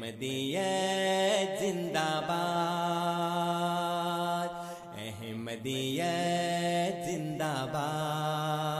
احمدیت زندہ باد احمدیت زندہ باد۔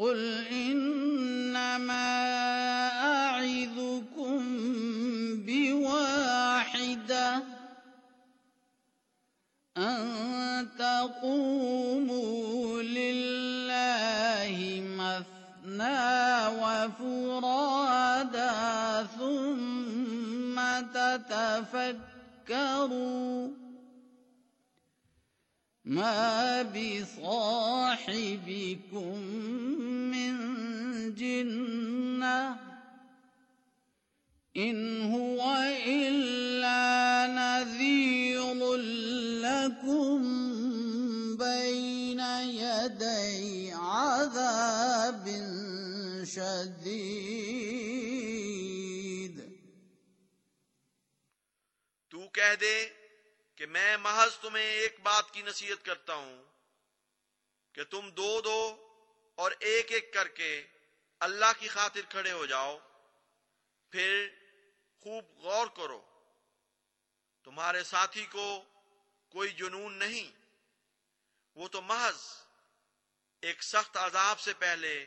قل إنما أعظكم بواحدة أن تقوموا لله مثنى وفرادا ثم تتفكروا ما بصاحبكم من جنة إن هو إلا نذير لكم بين يدي عذاب شديد تو کہہ دے کہ میں محض تمہیں ایک بات کی نصیحت کرتا ہوں کہ تم دو دو اور ایک ایک کر کے اللہ کی خاطر کھڑے ہو جاؤ، پھر خوب غور کرو۔ تمہارے ساتھی کو کوئی جنون نہیں، وہ تو محض ایک سخت عذاب سے پہلے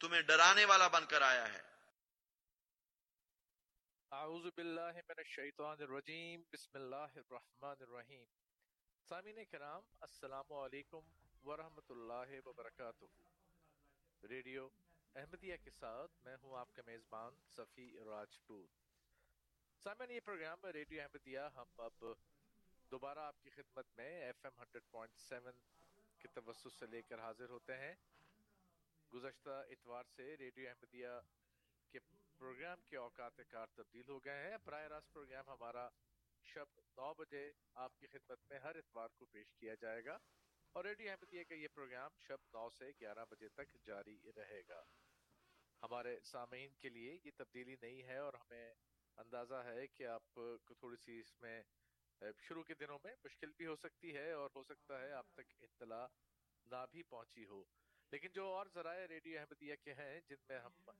تمہیں ڈرانے والا بن کر آیا ہے۔ اعوذ باللہ من الشیطان الرجیم، بسم اللہ الرحمن الرحیم۔ سامعین کرام، السلام علیکم ورحمۃ اللہ وبرکاتہ۔ ریڈیو احمدیہ کے ساتھ میں ہوں آپ کا میزبان صفی راجپوت۔ سامعین، یہ پروگرام ریڈیو احمدیہ، ہم اب دوبارہ آپ کی خدمت میں F M hundred point seven کے توسط سے لے کر حاضر ہوتے ہیں۔ گزشتہ اتوار سے ریڈیو احمدیہ کے پروگرام کے اوقات کار تبدیل ہو گئے ہیں۔ براہ راست پروگرام ہمارا شب نو بجے آپ کی خدمت میں ہر اتوار کو پیش کیا جائے گا۔ اور ریڈیو احمدیہ کا یہ پروگرام شب نو سے گیارہ بجے تک جاری رہے گا۔ ہمارے سامعین کے لیے یہ تبدیلی نہیں ہے اور ہمیں اندازہ ہے کہ آپ کو تھوڑی سی اس میں شروع کے دنوں میں مشکل بھی ہو سکتی ہے اور ہو سکتا ہے آپ تک اطلاع نہ بھی پہنچی ہو۔ لیکن جو اور ذرائع ریڈیو احمدیہ کے ہیں جن میں ہم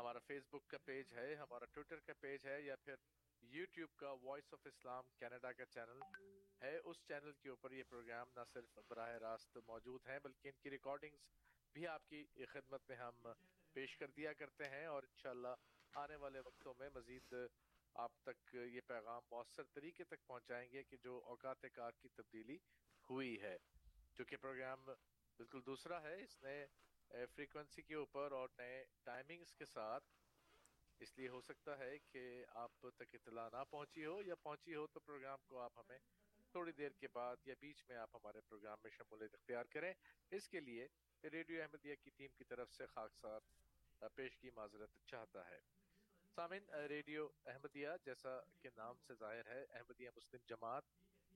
ہمارا فیس بک کا پیج ہے، ہمارا ٹویٹر کا پیج ہے، یا پھر یوٹیوب کا وائس آف اسلام کینیڈا کا چینل ہے۔ اس چینل کے اوپر یہ پروگرام نہ صرف براہ راست موجود ہیں، بلکہ ان کی ریکارڈنگز بھی آپ کی خدمت میں ہم پیش کر دیا کرتے ہیں۔ اور انشاءاللہ آنے والے وقتوں میں مزید آپ تک یہ پیغام مؤثر طریقے تک پہنچائیں گے کہ جو اوقات کار کی تبدیلی ہوئی ہے۔ جو کہ پروگرام بالکل دوسرا ہے، اس نئے فریکوینسی کے اوپر اور نئے ٹائمنگز کے ساتھ، اس لیے ہو سکتا ہے کہ آپ تک اطلاع نہ پہنچی ہو یا پہنچی ہو تو پروگرام کو آپ ہمیں تھوڑی دیر کے بعد یا بیچ میں آپ ہمارے پروگرام میں شمولیت اختیار کریں۔ اس کے لیے ریڈیو احمدیہ کی ٹیم کی طرف سے خاکسار پیش کی معذرت چاہتا ہے۔ سامن ریڈیو احمدیہ جیسا کہ نام سے ظاہر ہے، احمدیہ مسلم جماعت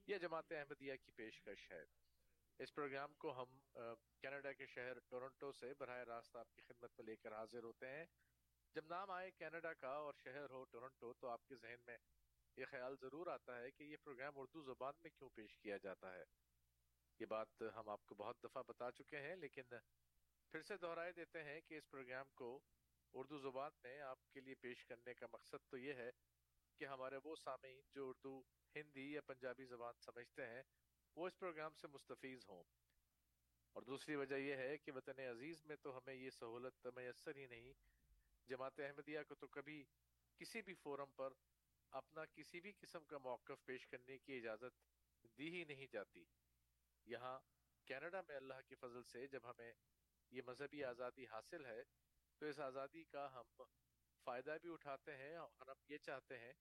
یا جماعت احمدیہ کی پیشکش ہے۔ اس پروگرام کو ہم کینیڈا کے شہر ٹورنٹو سے براہ راست آپ کی خدمت میں لے کر حاضر ہوتے ہیں۔ جب نام آئے کینیڈا کا اور شہر ہو ٹورنٹو تو آپ کے ذہن میں یہ خیال ضرور آتا ہے کہ یہ پروگرام اردو زبان میں کیوں پیش کیا جاتا ہے۔ یہ بات ہم آپ کو بہت دفعہ بتا چکے ہیں، لیکن پھر سے دہرائے دیتے ہیں کہ اس پروگرام کو اردو زبان میں آپ کے لیے پیش کرنے کا مقصد تو یہ ہے کہ ہمارے وہ سامعین جو اردو، ہندی یا پنجابی زبان سمجھتے ہیں وہ اس پروگرام سے مستفیض ہوں۔ اور دوسری وجہ یہ ہے کہ وطن عزیز میں تو ہمیں یہ سہولت میسر ہی نہیں۔ جماعت احمدیہ کو تو کبھی کسی بھی فورم پر اپنا کسی بھی قسم کا موقف پیش کرنے کی اجازت دی ہی نہیں جاتی۔ یہاں کینیڈا میں اللہ کے فضل سے جب ہمیں یہ مذہبی آزادی حاصل ہے، تو اس آزادی کا ہم فائدہ بھی اٹھاتے ہیں اور ہم یہ چاہتے ہیں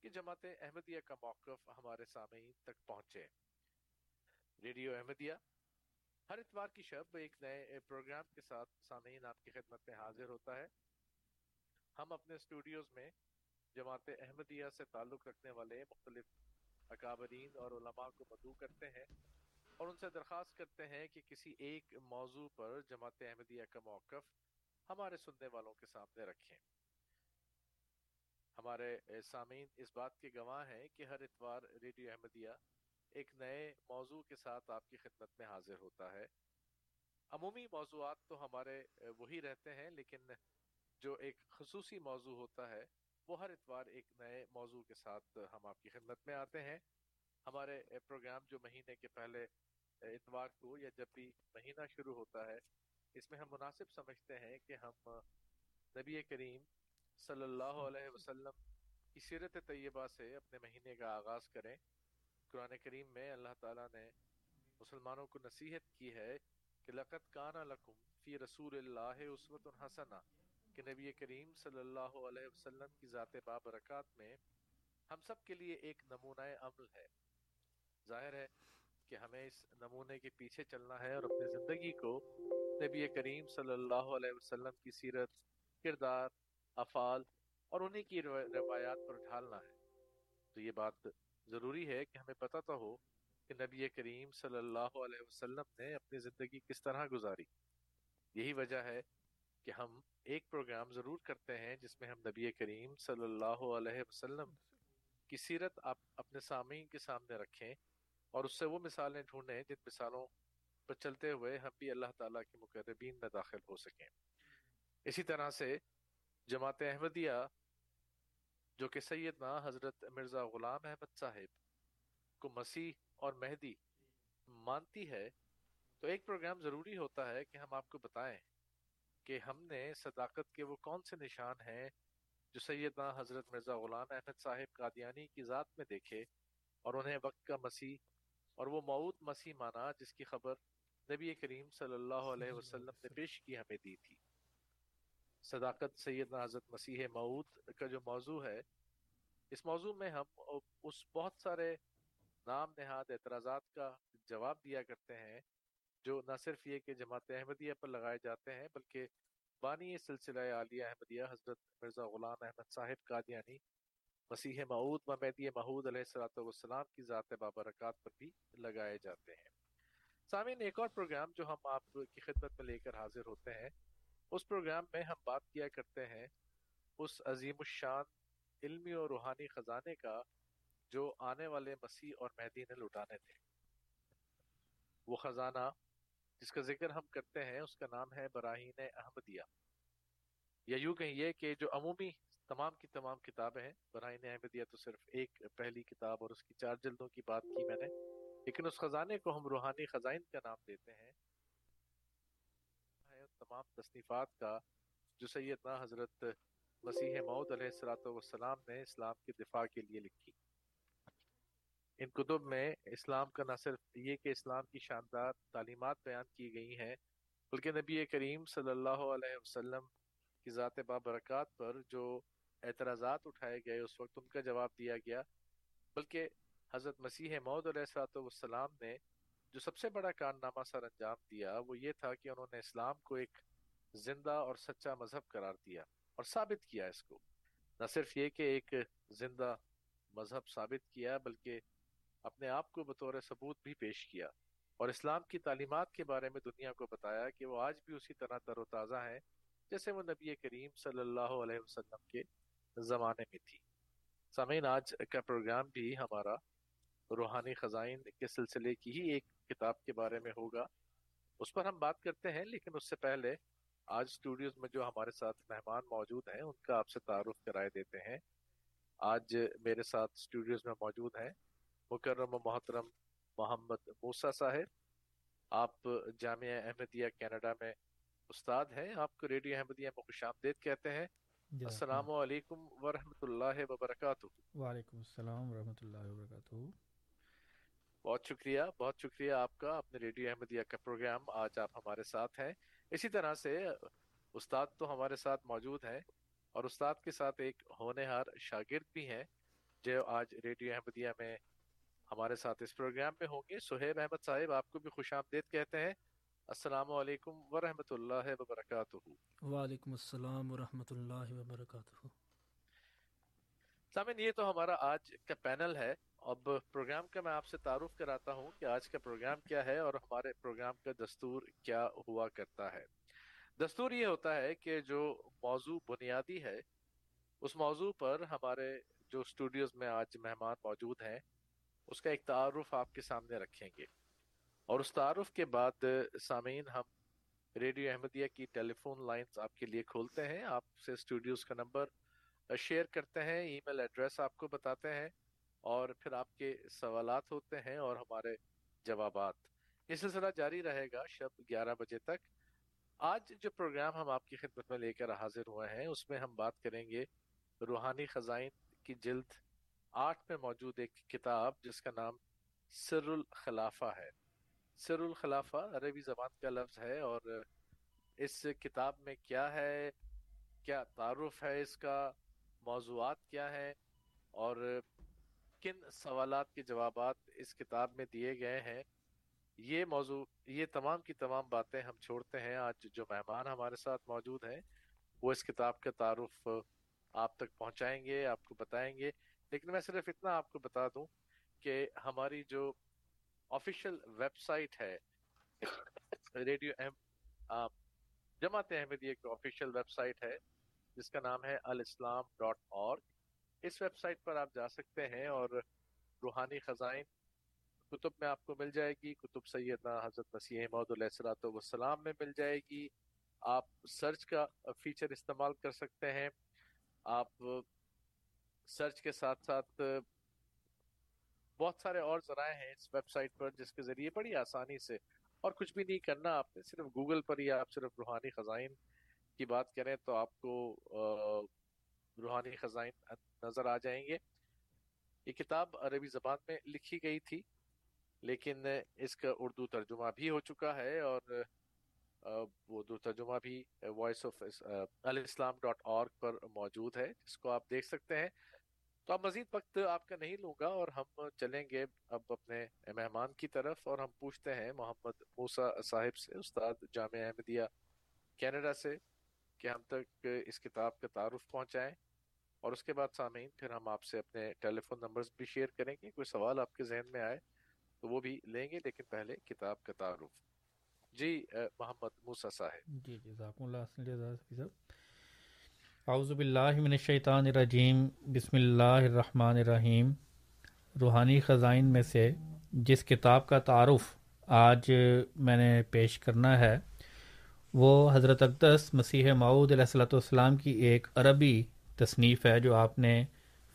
کہ جماعت احمدیہ کا موقف ہمارے سامعین تک پہنچے۔ ریڈیو احمدیہ۔ ہر اتوار کی شب ایک نئے پروگرام کے ساتھ سامعین آپ کی خدمت میں حاضر ہوتا ہے۔ ہم اپنے اسٹوڈیوز میں جماعت احمدیہ سے تعلق رکھنے والے مختلف اکابرین اور علماء کو مدعو کرتے ہیں اور ان سے درخواست کرتے ہیں کہ کسی ایک موضوع پر جماعت احمدیہ کا موقف ہمارے سننے والوں کے سامنے رکھیں۔ ہمارے سامعین اس بات کے گواہ ہیں کہ ہر اتوار ریڈیو احمدیہ ایک نئے موضوع کے ساتھ آپ کی خدمت میں حاضر ہوتا ہے۔ عمومی موضوعات تو ہمارے وہی رہتے ہیں، لیکن جو ایک خصوصی موضوع ہوتا ہے، وہ ہر اتوار ایک نئے موضوع کے ساتھ ہم آپ کی خدمت میں آتے ہیں۔ ہمارے پروگرام جو مہینے کے پہلے اتوار کو یا جب بھی مہینہ شروع ہوتا ہے، اس میں ہم مناسب سمجھتے ہیں کہ ہم نبی کریم صلی اللہ علیہ وسلم کی سیرت طیبہ سے اپنے مہینے کا آغاز کریں۔ قرآن کریم میں اللہ تعالیٰ نے مسلمانوں کو نصیحت کی ہے کہ لقت کانا لکم فی رسول اللہ عصوت الحسنہ کہ نبی کریم صلی اللہ علیہ وسلم کی ذات بابرکات میں ہم سب کے لیے ایک نمونہ عمل ہے۔ ظاہر ہے کہ ہمیں اس نمونے کے پیچھے چلنا ہے اور اپنی زندگی کو نبی کریم صلی اللہ علیہ وسلم کی سیرت، کردار، افعال اور انہی کی روایات پر ڈھالنا ہے۔ تو یہ بات ضروری ہے کہ ہمیں پتہ تو ہو کہ نبی کریم صلی اللہ علیہ وسلم نے اپنی زندگی کس طرح گزاری۔ یہی وجہ ہے کہ ہم ایک پروگرام ضرور کرتے ہیں جس میں ہم نبی کریم صلی اللہ علیہ وسلم کی سیرت آپ اپنے سامعین کے سامنے رکھیں اور اس سے وہ مثالیں ڈھونڈیں جن مثالوں پر چلتے ہوئے ہم بھی اللہ تعالیٰ کے مقربین میں داخل ہو سکیں۔ اسی طرح سے جماعت احمدیہ جو کہ سیدنا حضرت مرزا غلام احمد صاحب کو مسیح اور مہدی مانتی ہے، تو ایک پروگرام ضروری ہوتا ہے کہ ہم آپ کو بتائیں کہ ہم نے صداقت کے وہ کون سے نشان ہیں جو سیدنا حضرت مرزا غلام احمد صاحب قادیانی کی ذات میں دیکھے اور انہیں وقت کا مسیح اور وہ معود مسیح مانا جس کی خبر نبی کریم صلی اللہ علیہ وسلم نے پیش کی ہمیں دی تھی۔ صداقت سیدنا حضرت مسیح معود کا جو موضوع ہے، اس موضوع میں ہم اس بہت سارے نام نہاد اعتراضات کا جواب دیا کرتے ہیں، جو نہ صرف یہ کہ جماعت احمدیہ پر لگائے جاتے ہیں، بلکہ بانی سلسلہ عالیہ احمدیہ حضرت مرزا غلام احمد صاحب قادیانی، مسیح معود مہدی محود علیہ السلاۃ والسلام کی ذات بابرکات پر بھی لگائے جاتے ہیں۔ سامعین، ایک اور پروگرام جو ہم آپ کی خدمت میں لے کر حاضر ہوتے ہیں اس پروگرام میں ہم بات کیا کرتے ہیں اس عظیم الشان علمی اور روحانی خزانے کا جو آنے والے مسیح اور مہدی نے لٹانے تھے۔ وہ خزانہ جس کا ذکر ہم کرتے ہیں، اس کا نام ہے براہین احمدیہ۔ یا یوں کہیے کہ جو عمومی تمام کی تمام کتابیں ہیں، براہین احمدیہ تو صرف ایک پہلی کتاب اور اس کی چار جلدوں کی بات کی میں نے، لیکن اس خزانے کو ہم روحانی خزائن کا نام دیتے ہیں۔ تمام تصنیفات کا، جو سیدنا حضرت مسیح معود علیہ السلاۃ والسلام نے اسلام کے دفاع کے لیے لکھی۔ ان کتب میں اسلام کا نہ صرف یہ کہ اسلام کی شاندار تعلیمات بیان کی گئی ہیں، بلکہ نبی کریم صلی اللہ علیہ وسلم کی ذات بابرکات پر جو اعتراضات اٹھائے گئے، اس وقت ان کا جواب دیا گیا۔ بلکہ حضرت مسیح معود علیہ السلاۃ والسلام نے جو سب سے بڑا کارنامہ سر انجام دیا وہ یہ تھا کہ انہوں نے اسلام کو ایک زندہ اور سچا مذہب قرار دیا اور ثابت کیا اس کو۔ نہ صرف یہ کہ ایک زندہ مذہب ثابت کیا بلکہ اپنے آپ کو بطور ثبوت بھی پیش کیا۔ اور اسلام کی تعلیمات کے بارے میں دنیا کو بتایا کہ وہ آج بھی اسی طرح تر و تازہ ہیں جیسے وہ نبی کریم صلی اللہ علیہ وسلم کے زمانے میں تھی۔ سامعین، آج کا پروگرام بھی ہمارا روحانی خزائن کے سلسلے کی ہی ایک کتاب کے بارے میں ہوگا۔ اس پر ہم بات کرتے ہیں لیکن اس سے پہلے آج اسٹوڈیوز میں جو ہمارے ساتھ مہمان موجود ہیں ان کا آپ سے تعارف کرائے دیتے ہیں۔ آج میرے ساتھ اسٹوڈیوز میں موجود ہیں مکرم و محترم محمد موسا صاحب۔ آپ جامعہ احمدیہ کینیڈا میں استاد ہیں۔ آپ کو ریڈیو احمدیہ میں خوش آمدید کہتے ہیں۔ السلام علیکم ورحمۃ اللہ وبرکاتہ۔ وعلیکم السلام ورحمۃ اللہ وبرکاتہ۔ بہت شکریہ بہت شکریہ آپ کا اپنے ریڈیو احمدیہ کا پروگرام آج آپ ہمارے ساتھ ہیں۔ اسی طرح سے استاد تو ہمارے ساتھ موجود ہیں اور استاد کے ساتھ ایک ہونے ہار شاگرد بھی ہیں جو آج ریڈیو احمدیہ میں ہمارے ساتھ اس پروگرام میں ہوں گے۔ سہیب احمد صاحب آپ کو بھی خوش آمدید کہتے ہیں۔ السلام علیکم ورحمۃ اللہ وبرکاتہ۔ وعلیکم السلام ورحمۃ اللہ وبرکاتہ۔ سامن یہ تو ہمارا آج کا پینل ہے۔ اب پروگرام کا میں آپ سے تعارف کراتا ہوں کہ آج کا پروگرام کیا ہے اور ہمارے پروگرام کا دستور کیا ہوا کرتا ہے۔ دستور یہ ہوتا ہے کہ جو موضوع بنیادی ہے، اس موضوع پر ہمارے جو اسٹوڈیوز میں آج مہمان موجود ہیں، اس کا ایک تعارف آپ کے سامنے رکھیں گے۔ اور اس تعارف کے بعد سامعین، ہم ریڈیو احمدیہ کی ٹیلی فون لائنز آپ کے لیے کھولتے ہیں۔ آپ سے اسٹوڈیوز کا نمبر شیئر کرتے ہیں، ای میل ایڈریس آپ کو بتاتے ہیں۔ اور پھر آپ کے سوالات ہوتے ہیں اور ہمارے جوابات۔ یہ سلسلہ جاری رہے گا شب گیارہ بجے تک۔ آج جو پروگرام ہم آپ کی خدمت میں لے کر حاضر ہوئے ہیں، اس میں ہم بات کریں گے روحانی خزائن کی جلد آٹھ میں موجود ایک کتاب جس کا نام سر الخلافہ ہے۔ سر الخلافہ عربی زبان کا لفظ ہے اور اس کتاب میں کیا ہے، کیا تعارف ہے اس کا، موضوعات کیا ہے اور کن سوالات کے جوابات اس کتاب میں دیے گئے ہیں؟ یہ موضوع، یہ تمام کی تمام باتیں ہم چھوڑتے ہیں۔ آج جو مہمان ہمارے ساتھ موجود ہیں، وہ اس کتاب کا تعارف آپ تک پہنچائیں گے، آپ کو بتائیں گے۔ لیکن میں صرف اتنا آپ کو بتا دوں کہ ہماری جو آفیشیل ویب سائٹ ہے ریڈیو ایم جماعت احمدیہ کی آفیشیل ویب سائٹ ہے، جس کا نام ہے الاسلام ڈاٹ اور اس ویب سائٹ پر آپ جا سکتے ہیں اور روحانی خزائن کتب میں آپ کو مل جائے گی۔ کتب سیدنا حضرت مسیح محدود علیہ السلاۃ والسلام میں مل جائے گی۔ آپ سرچ کا فیچر استعمال کر سکتے ہیں۔ آپ سرچ کے ساتھ ساتھ بہت سارے اور ذرائع ہیں اس ویب سائٹ پر جس کے ذریعے بڑی آسانی سے اور کچھ بھی نہیں کرنا، آپ نے صرف گوگل پر ہی آپ صرف روحانی خزائن کی بات کریں تو آپ کو روحانی خزائن نظر آ جائیں گے۔ یہ کتاب عربی زبان میں لکھی گئی تھی، لیکن اس کا اردو ترجمہ بھی ہو چکا ہے اور اردو ترجمہ بھی وائس آف الاسلام ڈاٹ اور پر موجود ہے، جس کو آپ دیکھ سکتے ہیں۔ تو اب مزید وقت آپ کا نہیں لوں گا اور ہم چلیں گے اب اپنے مہمان کی طرف اور ہم پوچھتے ہیں محمد موسا صاحب سے، استاد جامعہ احمدیہ کینیڈا سے، کہ ہم تک اس کتاب کا تعارف پہنچائیں۔ اور اس کے بعد سامعین، پھر ہم آپ سے اپنے ٹیلی فون نمبرز بھی شیئر کریں گے، کوئی سوال آپ کے ذہن میں آئے تو وہ بھی لیں گے، لیکن پہلے کتاب کا تعارف۔ جی محمد موسا صاحب۔ جی،, جی جزاکم اللہ اعوذ باللہ من الشیطان الرجیم، بسم اللہ الرحمن الرحیم۔ روحانی خزائن میں سے جس کتاب کا تعارف آج میں نے پیش کرنا ہے، وہ حضرت اقدس مسیح معود علیہ السلۃ والسلام کی ایک عربی تصنیف ہے جو آپ نے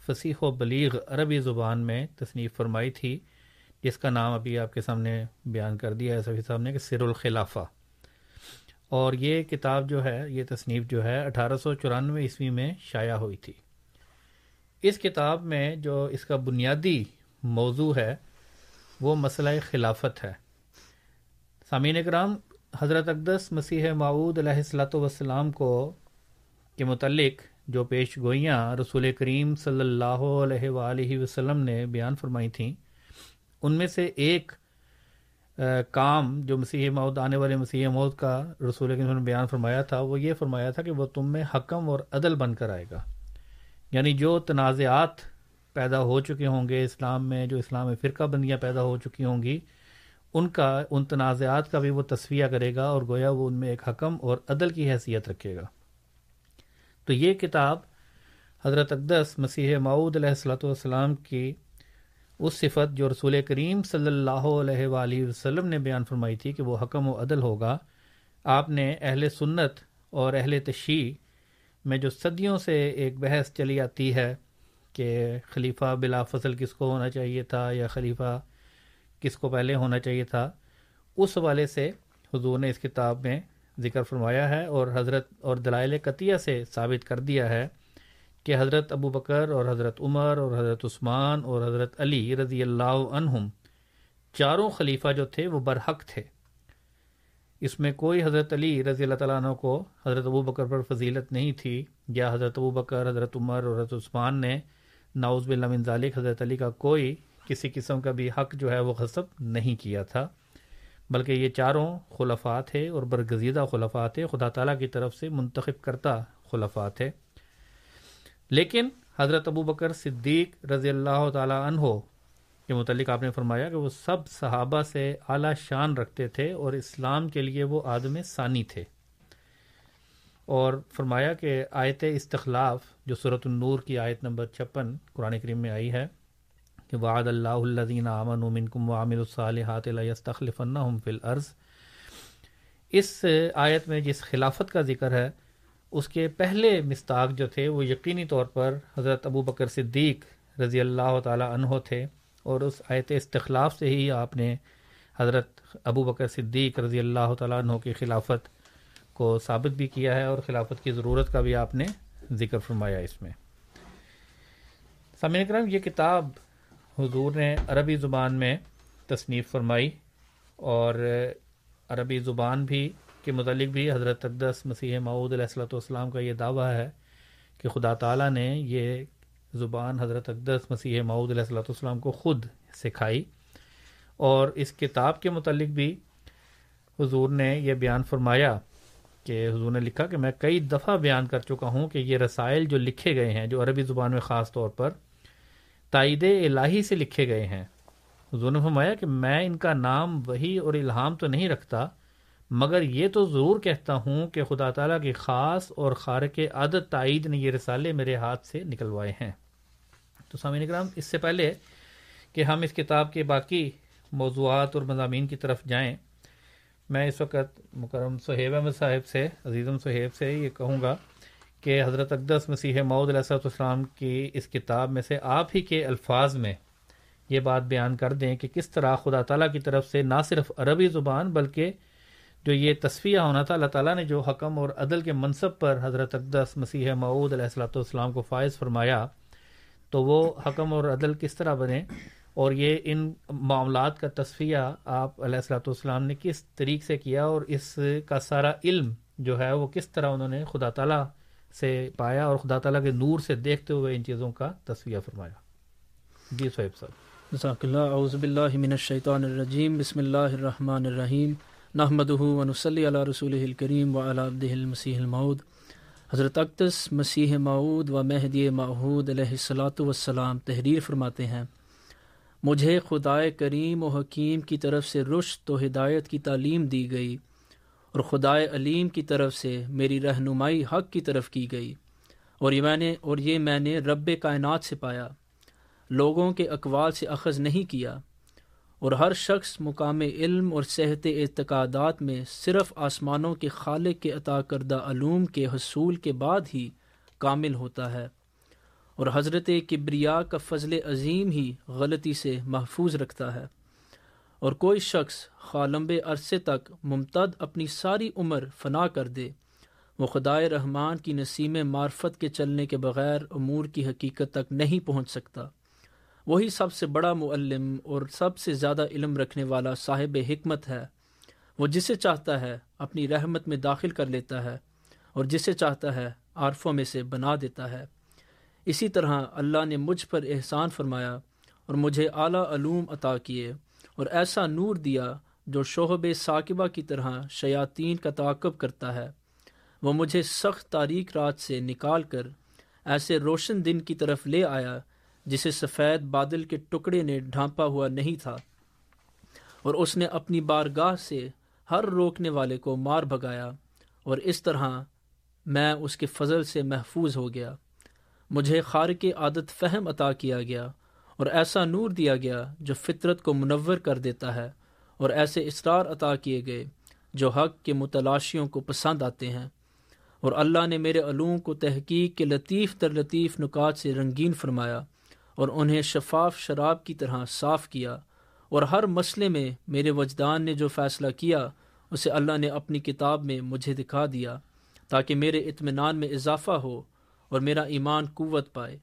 فصیح و بلیغ عربی زبان میں تصنیف فرمائی تھی، جس کا نام ابھی آپ کے سامنے بیان کر دیا ہے صفی صاحب نے کہ سر الخلافہ۔ اور یہ کتاب جو ہے، یہ تصنیف جو ہے، اٹھارہ سو چورانوے عیسوی میں شائع ہوئی تھی۔ اس کتاب میں جو اس کا بنیادی موضوع ہے، وہ مسئلہ خلافت ہے۔ سامعین کرام حضرت اقدس مسیح معود علیہ السلاۃ وسلام کو کے متعلق جو پیش گوئیاں رسول کریم صلی اللہ علیہ وآلہ وسلم نے بیان فرمائی تھیں، ان میں سے ایک کام جو مسیح مود آنے والے مسیح مود کا رسول کریم نے بیان فرمایا تھا، وہ یہ فرمایا تھا کہ وہ تم میں حکم اور عدل بن کر آئے گا۔ یعنی جو تنازعات پیدا ہو چکے ہوں گے، اسلام میں جو اسلام میں فرقہ بندیاں پیدا ہو چکی ہوں گی، ان کا، ان تنازعات کا بھی وہ تصویہ کرے گا اور گویا وہ ان میں ایک حکم اور عدل کی حیثیت رکھے گا۔ تو یہ کتاب حضرت اقدس مسیح معود علیہ السلاۃ والسلام کی اس صفت جو رسول کریم صلی اللہ علیہ وآلہ وسلم نے بیان فرمائی تھی کہ وہ حکم و عدل ہوگا۔ آپ نے اہل سنت اور اہل تشیع میں جو صدیوں سے ایک بحث چلی آتی ہے کہ خلیفہ بلا فصل کس کو ہونا چاہیے تھا یا خلیفہ کس کو پہلے ہونا چاہیے تھا، اس حوالے سے حضور نے اس کتاب میں ذکر فرمایا ہے اور حضرت اور دلائل قطیہ سے ثابت کر دیا ہے کہ حضرت ابو بکر اور حضرت عمر اور حضرت عثمان اور حضرت علی رضی اللہ عنہم چاروں خلیفہ جو تھے وہ برحق تھے۔ اس میں کوئی حضرت علی رضی اللہ تعالیٰ عنہ کو حضرت ابو بکر پر فضیلت نہیں تھی یا حضرت ابو بکر، حضرت عمر اور حضرت عثمان نے ناؤز بن ذالک حضرت علی کا کوئی کسی قسم کا بھی حق جو ہے وہ غصب نہیں کیا تھا۔ بلکہ یہ چاروں خلفات تھے اور برگزیدہ خلفات تھے، خدا تعالیٰ کی طرف سے منتخب کرتا خلفات تھے۔ لیکن حضرت ابو بکر صدیق رضی اللہ تعالیٰ عنہ کے متعلق آپ نے فرمایا کہ وہ سب صحابہ سے اعلیٰ شان رکھتے تھے اور اسلام کے لیے وہ آدم ثانی تھے۔ اور فرمایا کہ آیت استخلاف جو صورت النور کی آیت نمبر چھپن قرآن کریم میں آئی ہے کہ وعد اللہ الدین امن منکم وعامل الصالحات استخلفن فی الارض۔ اس آیت میں جس خلافت کا ذکر ہے، اس کے پہلے مستاق جو تھے، وہ یقینی طور پر حضرت ابو بکر صدیق رضی اللہ تعالیٰ عنہ تھے۔ اور اس آیت استخلاف سے ہی آپ نے حضرت ابو بکر صدیق رضی اللہ تعالیٰ عنہ کی خلافت کو ثابت بھی کیا ہے اور خلافت کی ضرورت کا بھی آپ نے ذکر فرمایا اس میں۔ سامعین کرم یہ کتاب حضور نے عربی زبان میں تصنیف فرمائی اور عربی زبان بھی کے متعلق بھی حضرت اقدس مسیح معود علیہ السلۃ والسلام کا یہ دعویٰ ہے کہ خدا تعالیٰ نے یہ زبان حضرت اقدس مسیح معود علیہ السلۃ والسلام کو خود سکھائی اور اس کتاب کے متعلق بھی حضور نے یہ بیان فرمایا کہ حضور نے لکھا کہ میں کئی دفعہ بیان کر چکا ہوں کہ یہ رسائل جو لکھے گئے ہیں جو عربی زبان میں خاص طور پر تائید الہی سے لکھے گئے ہیں۔ حضور نے فرمایا کہ میں ان کا نام وہی اور الہام تو نہیں رکھتا، مگر یہ تو ضرور کہتا ہوں کہ خدا تعالیٰ کی خاص اور خارق عادت تائید نے یہ رسالے میرے ہاتھ سے نکلوائے ہیں۔ تو سامعین اکرام، اس سے پہلے کہ ہم اس کتاب کے باقی موضوعات اور مضامین کی طرف جائیں، میں اس وقت مکرم صہیب احمد صاحب سے، عزیزم صہیب سے یہ کہوں گا کہ حضرت اقدس مسیح معود علیہ السلام کی اس کتاب میں سے آپ ہی کے الفاظ میں یہ بات بیان کر دیں کہ کس طرح خدا تعالیٰ کی طرف سے نہ صرف عربی زبان بلکہ جو یہ تصفیہ ہونا تھا، اللہ تعالیٰ نے جو حکم اور عدل کے منصب پر حضرت اقدس مسیح معود علیہ السلۃ والسلام کو فائز فرمایا، تو وہ حکم اور عدل کس طرح بنے؟ اور یہ ان معاملات کا تصفیہ آپ علیہ السلاۃ والسلام نے کس طریقے سے کیا اور اس کا سارا علم جو ہے، وہ کس طرح انہوں نے خدا تعالیٰ سے پایا اور خدا تعالیٰ کے نور سے دیکھتے ہوئے ان چیزوں کا تصفیہ فرمایا۔ جی صحیح صاحب۔ اعوذ باللہ من الشیطان الرجیم۔ بسم اللہ الرحمن الرحیم۔ نحمد ونسلی علیہ رسول الکریم و علیہ المسیح المعود حضرت اقدس مسیح معود و مہدی معود علیہ السلاۃ وسلام تحریر فرماتے ہیں۔ مجھے خدائے کریم و حکیم کی طرف سے رشت و ہدایت کی تعلیم دی گئی۔ اور خدائے علیم کی طرف سے میری رہنمائی حق کی طرف کی گئی اور یہ میں نے اور یہ میں نے رب کائنات سے پایا، لوگوں کے اقوال سے اخذ نہیں کیا اور ہر شخص مقام علم اور صحت اعتقادات میں صرف آسمانوں کے خالق کے عطا کردہ علوم کے حصول کے بعد ہی کامل ہوتا ہے اور حضرت کبریا کا فضل عظیم ہی غلطی سے محفوظ رکھتا ہے۔ اور کوئی شخص خالمب عرصے تک ممتد اپنی ساری عمر فنا کر دے، وہ خدائے رحمان کی نسیم معرفت کے چلنے کے بغیر امور کی حقیقت تک نہیں پہنچ سکتا۔ وہی سب سے بڑا معلم اور سب سے زیادہ علم رکھنے والا صاحب حکمت ہے۔ وہ جسے چاہتا ہے اپنی رحمت میں داخل کر لیتا ہے اور جسے چاہتا ہے عارفوں میں سے بنا دیتا ہے۔ اسی طرح اللہ نے مجھ پر احسان فرمایا اور مجھے اعلیٰ علوم عطا کیے۔ اور ایسا نور دیا جو شعب ثاقبہ کی طرح شیاطین کا تعاقب کرتا ہے۔ وہ مجھے سخت تاریخ رات سے نکال کر ایسے روشن دن کی طرف لے آیا جسے سفید بادل کے ٹکڑے نے ڈھانپا ہوا نہیں تھا۔ اور اس نے اپنی بارگاہ سے ہر روکنے والے کو مار بھگایا اور اس طرح میں اس کے فضل سے محفوظ ہو گیا۔ مجھے خار کے عادت فہم عطا کیا گیا۔ اور ایسا نور دیا گیا جو فطرت کو منور کر دیتا ہے اور ایسے اسرار عطا کیے گئے جو حق کے متلاشیوں کو پسند آتے ہیں۔ اور اللہ نے میرے علوم کو تحقیق کے لطیف تر لطیف نکات سے رنگین فرمایا اور انہیں شفاف شراب کی طرح صاف کیا اور ہر مسئلے میں میرے وجدان نے جو فیصلہ کیا، اسے اللہ نے اپنی کتاب میں مجھے دکھا دیا تاکہ میرے اطمینان میں اضافہ ہو اور میرا ایمان قوت پائے۔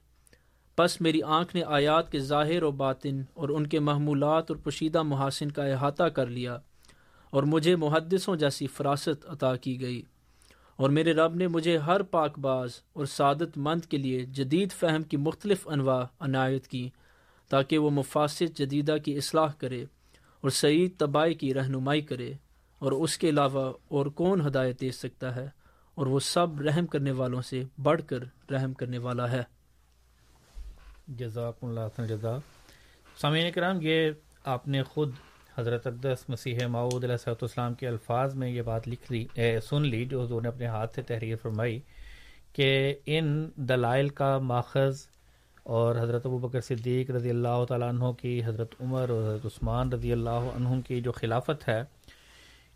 پس میری آنکھ نے آیات کے ظاہر و باطن اور ان کے محمولات اور پشیدہ محاسن کا احاطہ کر لیا اور مجھے محدثوں جیسی فراست عطا کی گئی اور میرے رب نے مجھے ہر پاک باز اور سعادت مند کے لیے جدید فہم کی مختلف انواع عنایت کی تاکہ وہ مفاصد جدیدہ کی اصلاح کرے اور سعید تباہی کی رہنمائی کرے اور اس کے علاوہ اور کون ہدایت دے سکتا ہے اور وہ سب رحم کرنے والوں سے بڑھ کر رحم کرنے والا ہے۔ جزاک اللہ جزا۔ سامعین کرام، یہ آپ نے خود حضرت اقدس مسیح معود علیہ صحت السلام کے الفاظ میں یہ بات لکھ لی سن لی، جو حضور نے اپنے ہاتھ سے تحریر فرمائی کہ ان دلائل کا ماخذ اور حضرت ابو بکر صدیق رضی اللہ تعالیٰ عنہ کی، حضرت عمر اور حضرت عثمان رضی اللہ عنہ کی جو خلافت ہے،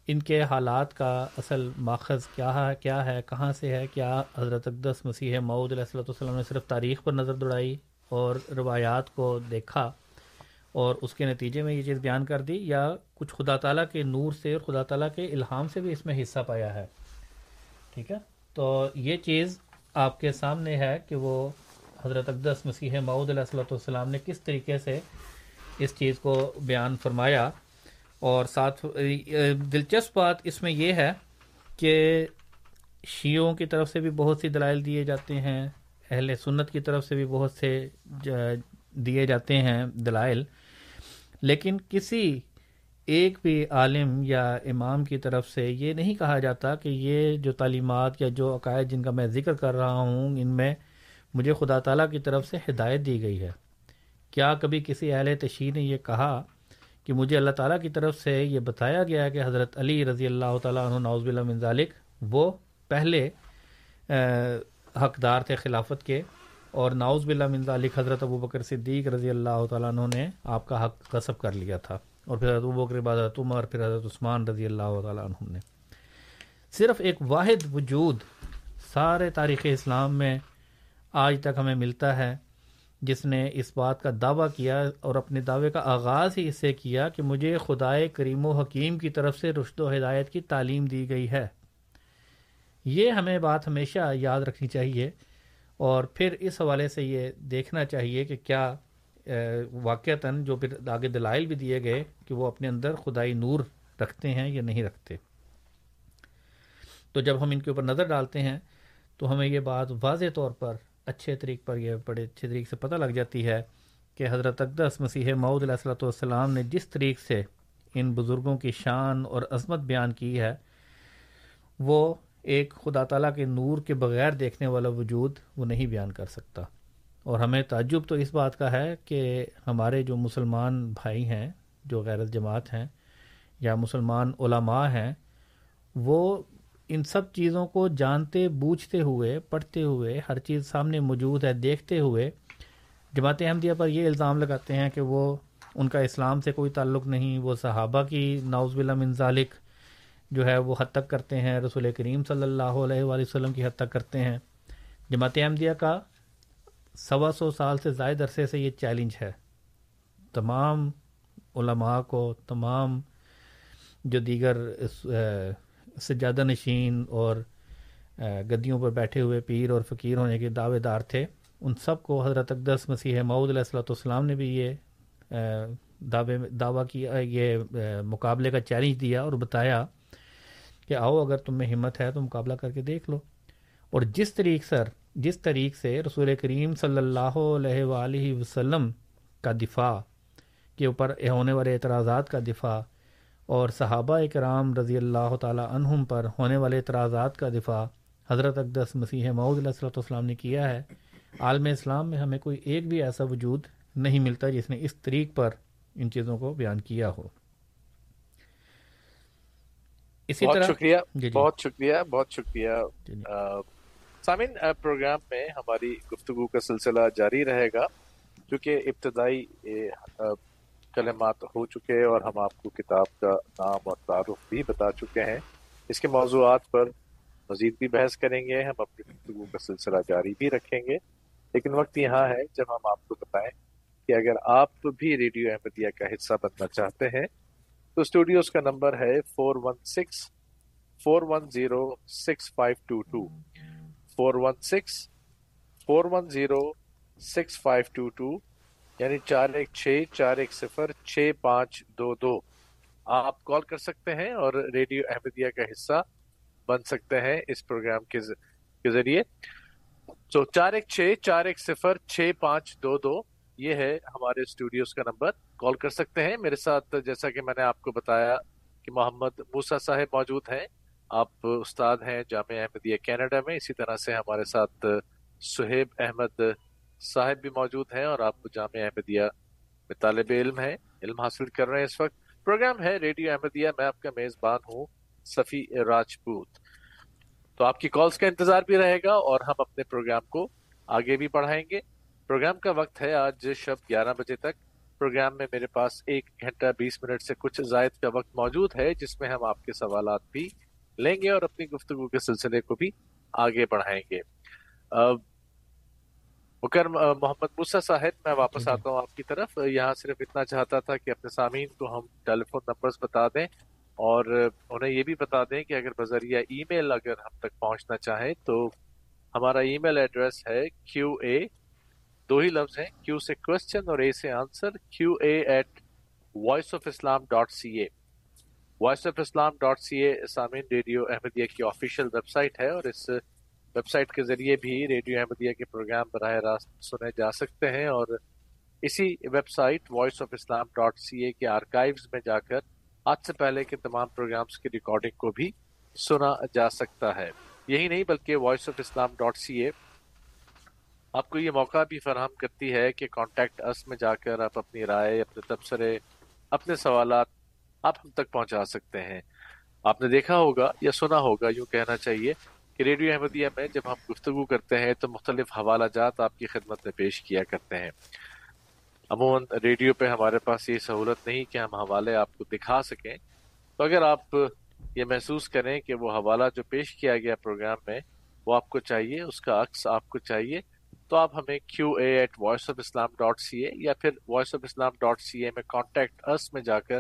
ان کے حالات کا اصل ماخذ کیا ہے کیا ہے، کہاں سے ہے، کیا حضرت اقدس مسیح معود علیہ صلاۃ والسلام نے صرف تاریخ پر نظر دوڑائی؟ اور روایات کو دیکھا اور اس کے نتیجے میں یہ چیز بیان کر دی، یا کچھ خدا تعالیٰ کے نور سے اور خدا تعالیٰ کے الہام سے بھی اس میں حصہ پایا ہے۔ ٹھیک ہے؟ تو یہ چیز آپ کے سامنے ہے کہ وہ حضرت اقدس مسیح معود علیہ السلۃ والسلام نے کس طریقے سے اس چیز کو بیان فرمایا۔ اور ساتھ دلچسپ بات اس میں یہ ہے کہ شیعوں کی طرف سے بھی بہت سی دلائل دیے جاتے ہیں۔ اہل سنت کی طرف سے بھی بہت سے دیے جاتے ہیں دلائل، لیکن کسی ایک بھی عالم یا امام کی طرف سے یہ نہیں کہا جاتا کہ یہ جو تعلیمات یا جو عقائد جن کا میں ذکر کر رہا ہوں، ان میں مجھے خدا تعالیٰ کی طرف سے ہدایت دی گئی ہے۔ کیا کبھی کسی اہل تشہیر نے یہ کہا کہ مجھے اللہ تعالیٰ کی طرف سے یہ بتایا گیا کہ حضرت علی رضی اللہ تعالیٰ عنہ نوز من ذالک، وہ پہلے حقدار تھے خلافت کے اور ناؤز بلّہ من ذالک حضرت ابو بکر صدیق رضی اللہ تعالیٰ عنہ نے آپ کا حق قصب کر لیا تھا اور پھر حضرت ابو بکر، بعد حضرت عمر، پھر حضرت عثمان رضی اللہ تعالیٰ عنہ نے۔ صرف ایک واحد وجود سارے تاریخ اسلام میں آج تک ہمیں ملتا ہے، جس نے اس بات کا دعویٰ کیا اور اپنے دعوے کا آغاز ہی اس سے کیا کہ مجھے خدائے کریم و حکیم کی طرف سے رشد و ہدایت کی تعلیم دی گئی ہے۔ یہ ہمیں بات ہمیشہ یاد رکھنی چاہیے اور پھر اس حوالے سے یہ دیکھنا چاہیے کہ کیا واقعتاً جو پھر آگے دلائل بھی دیے گئے کہ وہ اپنے اندر خدائی نور رکھتے ہیں یا نہیں رکھتے۔ تو جب ہم ان کے اوپر نظر ڈالتے ہیں تو ہمیں یہ بات واضح طور پر اچھے طریق پر یہ بڑے اچھے طریقے سے پتہ لگ جاتی ہے کہ حضرت اقدس مسیح معود علیہ السلۃ والسلام نے جس طریق سے ان بزرگوں کی شان اور عظمت بیان کی ہے، وہ ایک خدا تعالیٰ کے نور کے بغیر دیکھنے والا وجود وہ نہیں بیان کر سکتا۔ اور ہمیں تعجب تو اس بات کا ہے کہ ہمارے جو مسلمان بھائی ہیں، جو غیرت جماعت ہیں یا مسلمان علماء ہیں، وہ ان سب چیزوں کو جانتے، بوجھتے ہوئے، پڑھتے ہوئے، ہر چیز سامنے موجود ہے، دیکھتے ہوئے جماعت احمدیہ پر یہ الزام لگاتے ہیں کہ وہ ان کا اسلام سے کوئی تعلق نہیں، وہ صحابہ کی ناؤز بلا ذالک جو ہے وہ حد تک کرتے ہیں، رسول کریم صلی اللہ علیہ وآلہ وسلم کی حد تک کرتے ہیں۔ جماعت احمدیہ کا سوا سو سال سے زائد عرصے سے یہ چیلنج ہے۔ تمام علماء کو، تمام جو دیگر سجادہ نشین اور گدیوں پر بیٹھے ہوئے پیر اور فقیر ہونے کے دعوے دار تھے۔ ان سب کو حضرت اقدس مسیح معود علیہ السلۃ والسلام نے بھی یہ دعوے، دعویٰ کیا یہ مقابلے کا چیلنج دیا اور بتایا کہ آؤ اگر تم میں ہمت ہے تو مقابلہ کر کے دیکھ لو۔ اور جس طریق سر جس طریق سے رسول کریم صلی اللہ علیہ وآلہ وسلم کا دفاع کے اوپر ہونے والے اعتراضات کا دفاع، اور صحابہ کرام رضی اللہ تعالی عنہم پر ہونے والے اعتراضات کا دفاع، حضرت اقدس مسیح معود علیہ السلۃ والسلام نے کیا ہے۔ عالم اسلام میں ہمیں کوئی ایک بھی ایسا وجود نہیں ملتا جس نے اس طریق پر ان چیزوں کو بیان کیا ہو۔ اسی بہت طرح شکریہ جی جی۔ بہت شکریہ بہت شکریہ۔ جی سامن پروگرام میں ہماری گفتگو کا سلسلہ جاری رہے گا کیونکہ ابتدائی کلمات ہو چکے اور ہم آپ کو کتاب کا نام اور تعارف بھی بتا چکے ہیں۔ اس کے موضوعات پر مزید بھی بحث کریں گے ہم اپنی گفتگو کا سلسلہ جاری بھی رکھیں گے۔ لیکن وقت یہاں ہے جب ہم آپ کو بتائیں کہ اگر آپ بھی ریڈیو احمدیہ کا حصہ بننا چاہتے ہیں تو اسٹوڈیوز کا نمبر ہے four one six four one zero six five two two four one six four one zero six five two two یعنی چار ایک چھ چار ایک صفر چھ پانچ دو دو آپ کال کر سکتے ہیں اور ریڈیو احمدیہ کا حصہ بن سکتے ہیں اس پروگرام کے ذریعے. تو چار ایک چھ چار ایک صفر چھ پانچ دو دو یہ ہے ہمارے اسٹوڈیوز کا نمبر، کال کر سکتے ہیں۔ میرے ساتھ جیسا کہ میں نے آپ کو بتایا کہ محمد موسا صاحب موجود ہیں۔ آپ استاد ہیں جامعہ احمدیہ کینیڈا میں۔ اسی طرح سے ہمارے ساتھ سہیب احمد صاحب بھی موجود ہیں اور آپ جامعہ احمدیہ میں طالب علم ہیں، علم حاصل کر رہے ہیں اس وقت۔ پروگرام ہے ریڈیو احمدیہ، میں آپ کا میزبان ہوں، صفی راجپوت۔ تو آپ کی کالز کا انتظار بھی رہے گا اور ہم اپنے پروگرام کو آگے بھی بڑھائیں گے۔ پروگرام کا وقت ہے آج شب گیارہ بجے تک۔ پروگرام میں میرے پاس ایک گھنٹہ بیس منٹ سے کچھ زائد کا وقت موجود ہے جس میں ہم آپ کے سوالات بھی لیں گے اور اپنی گفتگو کے سلسلے کو بھی آگے بڑھائیں گے۔ مکر محمد مسا صاحب میں واپس جی۔ آتا ہوں آپ کی طرف۔ یہاں صرف اتنا چاہتا تھا کہ اپنے سامعین کو ہم ٹیلی فون نمبر بتا دیں اور انہیں یہ بھی بتا دیں کہ اگر بذریعہ ای میل اگر ہم تک پہنچنا چاہیں تو ہمارا ای میل ایڈریس ہے کیو اے دو ہی لفظ ہیں کیو سے کوشچن اور اے سے answer Q A at voice of Islam dot C A voice of Islam dot C A سامعین، ریڈیو احمدیہ کی آفیشیل ویب سائٹ ہے اور اس ویب سائٹ کے ذریعے بھی ریڈیو احمدیہ کے پروگرام براہ راست سنے جا سکتے ہیں اور اسی website voice of Islam dot C A کے آرکائیوز میں جا کر آج سے پہلے کے تمام پروگرامز کی ریکارڈنگ کو بھی سنا جا سکتا ہے۔ یہی نہیں بلکہ voice of Islam dot C A آپ کو یہ موقع بھی فراہم کرتی ہے کہ کانٹیکٹ اس میں جا کر آپ اپنی رائے، اپنے تبصرے، اپنے سوالات آپ ہم تک پہنچا سکتے ہیں۔ آپ نے دیکھا ہوگا یا سنا ہوگا، یوں کہنا چاہیے کہ ریڈیو احمدیہ میں جب ہم گفتگو کرتے ہیں تو مختلف حوالہ جات آپ کی خدمت میں پیش کیا کرتے ہیں۔ عموماً ریڈیو پہ ہمارے پاس یہ سہولت نہیں کہ ہم حوالے آپ کو دکھا سکیں۔ تو اگر آپ یہ محسوس کریں کہ وہ حوالہ جو پیش کیا گیا پروگرام میں وہ آپ کو چاہیے، اس کا عکس آپ کو چاہیے تو آپ ہمیں Q A at voice of Islam dot C A یا پھر voice of Islam dot C A میں کانٹیکٹ اس میں جا کر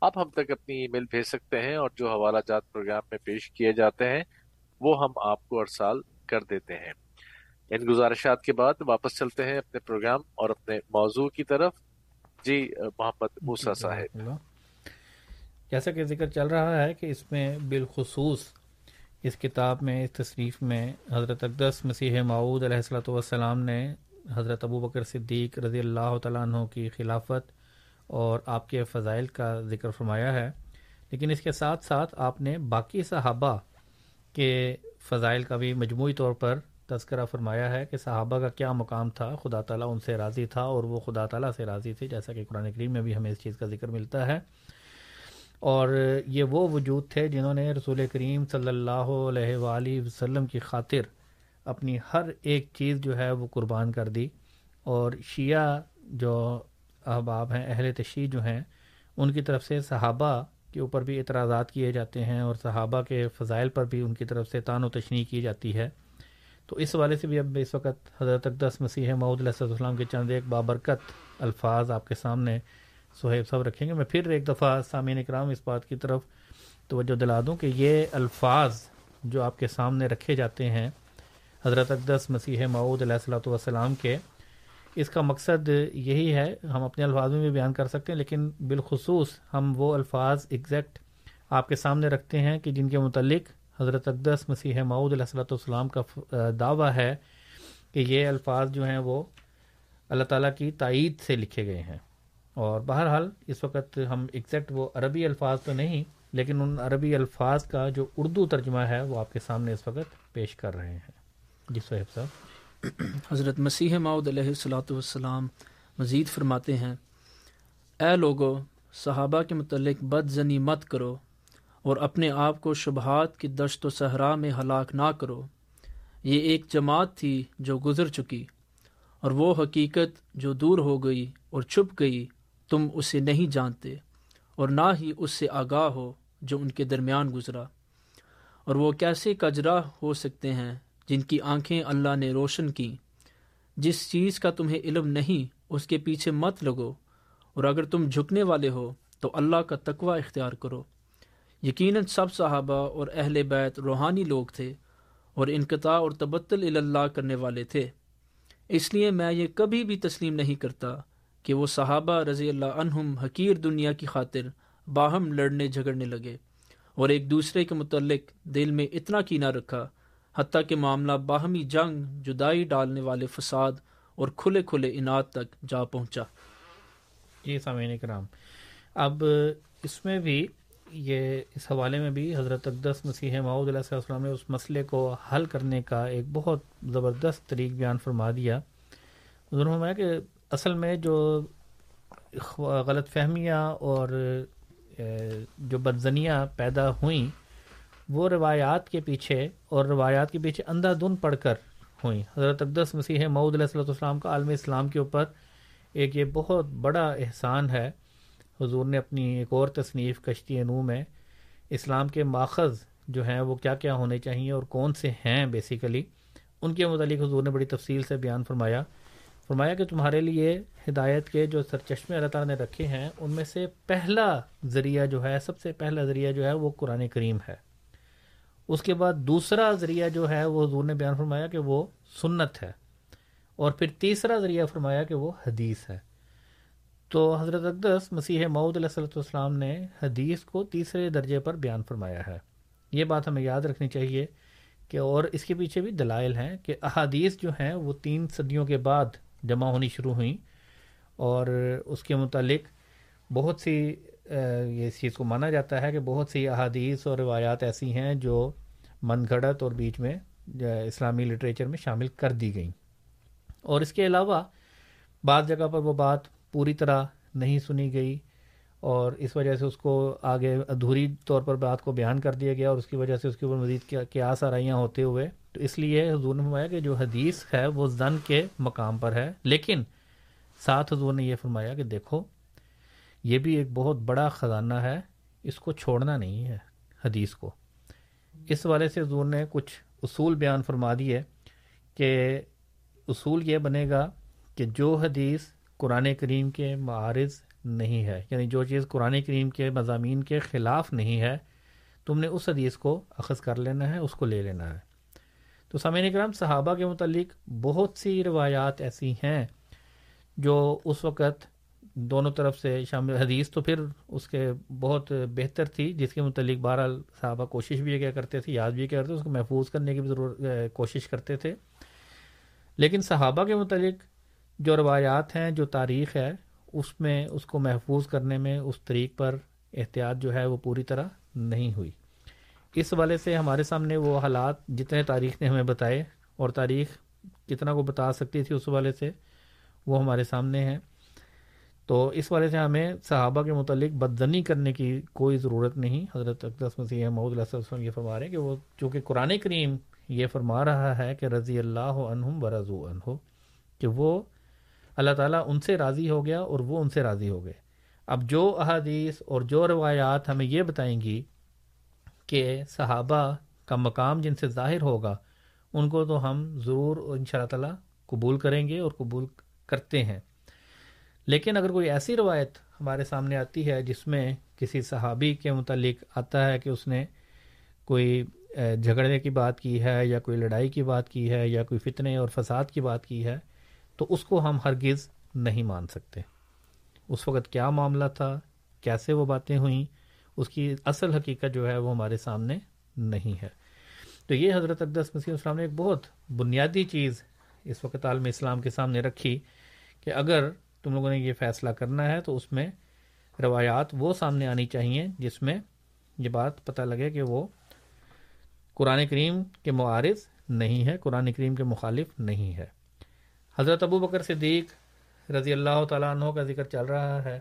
آپ ہم تک اپنی ای میل بھیج سکتے ہیں اور جو حوالہ جات پروگرام میں پیش کیے جاتے ہیں، وہ ہم آپ کو ارسال کر دیتے ہیں۔ ان گزارشات کے بعد واپس چلتے ہیں اپنے پروگرام اور اپنے موضوع کی طرف۔ جی محمد موسا صاحب۔ جیسا کہ ذکر چل رہا ہے کہ اس میں بالخصوص اس کتاب میں، اس تصریف میں حضرت اقدس مسیح معود علیہ السلۃ والسلام نے حضرت ابو بکر صدیق رضی اللہ تعالیٰ عنہ کی خلافت اور آپ کے فضائل کا ذکر فرمایا ہے۔ لیکن اس کے ساتھ ساتھ آپ نے باقی صحابہ کے فضائل کا بھی مجموعی طور پر تذکرہ فرمایا ہے کہ صحابہ کا کیا مقام تھا، خدا تعالیٰ ان سے راضی تھا اور وہ خدا تعالیٰ سے راضی تھے، جیسا کہ قرآن کریم میں بھی ہمیں اس چیز کا ذکر ملتا ہے۔ اور یہ وہ وجود تھے جنہوں نے رسول کریم صلی اللہ علیہ وآلہ وسلم کی خاطر اپنی ہر ایک چیز جو ہے وہ قربان کر دی اور شیعہ جو احباب ہیں، اہل تشریح جو ہیں، ان کی طرف سے صحابہ کے اوپر بھی اعتراضات کیے جاتے ہیں اور صحابہ کے فضائل پر بھی ان کی طرف سے تان و تشنی کی جاتی ہے۔ تو اس والے سے بھی اب اس وقت حضرت اقدس مسیح معود علیہ السلام کے چند ایک بابرکت الفاظ آپ کے سامنے سہیب صاحب رکھیں گے۔ میں پھر ایک دفعہ سامعین اکرام اس بات کی طرف توجہ دلا دوں کہ یہ الفاظ جو آپ کے سامنے رکھے جاتے ہیں، حضرت اقدس مسیح معود علیہ السلۃ والسلام کے، اس کا مقصد یہی ہے، ہم اپنے الفاظ میں بھی بیان کر سکتے ہیں، لیکن بالخصوص ہم وہ الفاظ ایگزیکٹ آپ کے سامنے رکھتے ہیں کہ جن کے متعلق حضرت اقدس مسیح معود علیہ السلۃ والسلام کا دعویٰ ہے کہ یہ الفاظ جو ہیں وہ اللہ تعالیٰ کی تائید سے لکھے گئے ہیں۔ اور بہرحال اس وقت ہم ایگزیکٹ وہ عربی الفاظ تو نہیں، لیکن ان عربی الفاظ کا جو اردو ترجمہ ہے وہ آپ کے سامنے اس وقت پیش کر رہے ہیں۔ جی صحیح صاحب۔ حضرت مسیح ماؤد علیہ السلاۃ والسلام مزید فرماتے ہیں، اے لوگو، صحابہ کے متعلق بد زنی مت کرو اور اپنے آپ کو شبہات کی دشت و صحرا میں ہلاک نہ کرو۔ یہ ایک جماعت تھی جو گزر چکی اور وہ حقیقت جو دور ہو گئی اور چھپ گئی تم اسے نہیں جانتے اور نہ ہی اس سے آگاہ ہو جو ان کے درمیان گزرا۔ اور وہ کیسے کجرا ہو سکتے ہیں جن کی آنکھیں اللہ نے روشن کی جس چیز کا تمہیں علم نہیں، اس کے پیچھے مت لگو۔ اور اگر تم جھکنے والے ہو، تو اللہ کا تقوی اختیار کرو۔ یقیناً سب صحابہ اور اہل بیت روحانی لوگ تھے اور انقطاع اور تبتل اللہ کرنے والے تھے۔ اس لیے میں یہ کبھی بھی تسلیم نہیں کرتا کہ وہ صحابہ رضی اللہ عنہم حقیر دنیا کی خاطر باہم لڑنے جھگڑنے لگے اور ایک دوسرے کے متعلق دل میں اتنا کی رکھا، حتیٰ کہ معاملہ باہمی جنگ، جدائی ڈالنے والے فساد اور کھلے کھلے انعد تک جا پہنچا۔ جی سامعین کرام، اب اس میں بھی یہ، اس حوالے میں بھی حضرت اقدس مسیح معود علیہ السلام نے اس مسئلے کو حل کرنے کا ایک بہت زبردست طریق بیان فرما دیا۔ ضرور کہ اصل میں جو غلط فہمیاں اور جو بدزنیاں پیدا ہوئیں، وہ روایات کے پیچھے اور روایات کے پیچھے اندھا دھن پڑھ کر ہوئیں۔ حضرت اقدس مسیح معود علیہ صلی السلام کا عالم اسلام کے اوپر ایک یہ بہت بڑا احسان ہے۔ حضور نے اپنی ایک اور تصنیف کشتی نو میں اسلام کے ماخذ جو ہیں، وہ کیا کیا ہونے چاہیے اور کون سے ہیں بیسیکلی ان کے متعلق حضور نے بڑی تفصیل سے بیان فرمایا۔ فرمایا کہ تمہارے لیے ہدایت کے جو سرچشمے اللہ تعالیٰ نے رکھے ہیں، ان میں سے پہلا ذریعہ جو ہے، سب سے پہلا ذریعہ جو ہے وہ قرآن کریم ہے۔ اس کے بعد دوسرا ذریعہ جو ہے وہ حضور نے بیان فرمایا کہ وہ سنت ہے۔ اور پھر تیسرا ذریعہ فرمایا کہ وہ حدیث ہے۔ تو حضرت اقدس مسیح معود علیہ صلی والسلام نے حدیث کو تیسرے درجے پر بیان فرمایا ہے۔ یہ بات ہمیں یاد رکھنی چاہیے کہ اور اس کے پیچھے بھی دلائل ہیں کہ احادیث جو ہیں وہ تین صدیوں کے بعد جمع ہونی شروع ہوئیں اور اس کے متعلق بہت سی یہ اس چیز کو مانا جاتا ہے کہ بہت سی احادیث اور روایات ایسی ہیں جو من گھڑت اور بیچ میں اسلامی لٹریچر میں شامل کر دی گئیں۔ اور اس کے علاوہ بعض جگہ پر وہ بات پوری طرح نہیں سنی گئی۔ اور اس وجہ سے اس کو آگے ادھوری طور پر بات کو بیان کر دیا گیا اور اس کی وجہ سے اس کے اوپر مزید کیا آرائیاں ہوتے ہوئے تو اس لیے حضور نے فرمایا کہ جو حدیث ہے وہ زن کے مقام پر ہے۔ لیکن ساتھ حضور نے یہ فرمایا کہ دیکھو، یہ بھی ایک بہت بڑا خزانہ ہے، اس کو چھوڑنا نہیں ہے حدیث کو۔ اس والے سے حضور نے کچھ اصول بیان فرما دیے کہ اصول یہ بنے گا کہ جو حدیث قرآن کریم کے معارض نہیں ہے یعنی جو چیز قرآن کریم کے مضامین کے خلاف نہیں ہے، تم نے اس حدیث کو اخذ کر لینا ہے، اس کو لے لینا ہے۔ تو سمعین کرام صحابہ کے متعلق بہت سی روایات ایسی ہیں جو اس وقت دونوں طرف سے شامل، حدیث تو پھر اس کے بہت بہتر تھی، جس کے متعلق بہرحال صحابہ کوشش بھی کیا کرتے تھے، یاد بھی کیا کرتے تھے، اس کو محفوظ کرنے کی بھی ضرور کوشش کرتے تھے۔ لیکن صحابہ کے متعلق جو روایات ہیں، جو تاریخ ہے اس میں اس کو محفوظ کرنے میں اس طریق پر احتیاط جو ہے وہ پوری طرح نہیں ہوئی۔ اس والے سے ہمارے سامنے وہ حالات جتنے تاریخ نے ہمیں بتائے اور تاریخ کتنا کو بتا سکتی تھی اس والے سے وہ ہمارے سامنے ہیں۔ تو اس والے سے ہمیں صحابہ کے متعلق بدزنی کرنے کی کوئی ضرورت نہیں۔ حضرت اقدس مسیح محمود علیہ وسلم یہ فرما رہے ہیں کہ وہ چونکہ قرآن کریم یہ فرما رہا ہے کہ رضی اللہ عنہم برضو عنہ کہ وہ اللہ تعالیٰ ان سے راضی ہو گیا اور وہ ان سے راضی ہو گئے۔ اب جو احادیث اور جو روایات ہمیں یہ بتائیں گی کہ صحابہ کا مقام جن سے ظاہر ہوگا، ان کو تو ہم ضرور ان شاء اللہ تعالیٰ قبول کریں گے اور قبول کرتے ہیں۔ لیکن اگر کوئی ایسی روایت ہمارے سامنے آتی ہے جس میں کسی صحابی کے متعلق آتا ہے کہ اس نے کوئی جھگڑنے کی بات کی ہے یا کوئی لڑائی کی بات کی ہے یا کوئی فتنے اور فساد کی بات کی ہے تو اس کو ہم ہرگز نہیں مان سکتے۔ اس وقت کیا معاملہ تھا؟ کیسے وہ باتیں ہوئیں؟ اس کی اصل حقیقت جو ہے وہ ہمارے سامنے نہیں ہے۔ تو یہ حضرت اقدس مسیح السلام نے ایک بہت بنیادی چیز اس وقت عالم اسلام کے سامنے رکھی کہ اگر تم لوگوں نے یہ فیصلہ کرنا ہے تو اس میں روایات وہ سامنے آنی چاہیے جس میں یہ بات پتہ لگے کہ وہ قرآن کریم کے معارض نہیں ہے، قرآن کریم کے مخالف نہیں ہے۔ حضرت ابو بکر صدیق رضی اللہ تعالیٰ عنہ کا ذکر چل رہا ہے،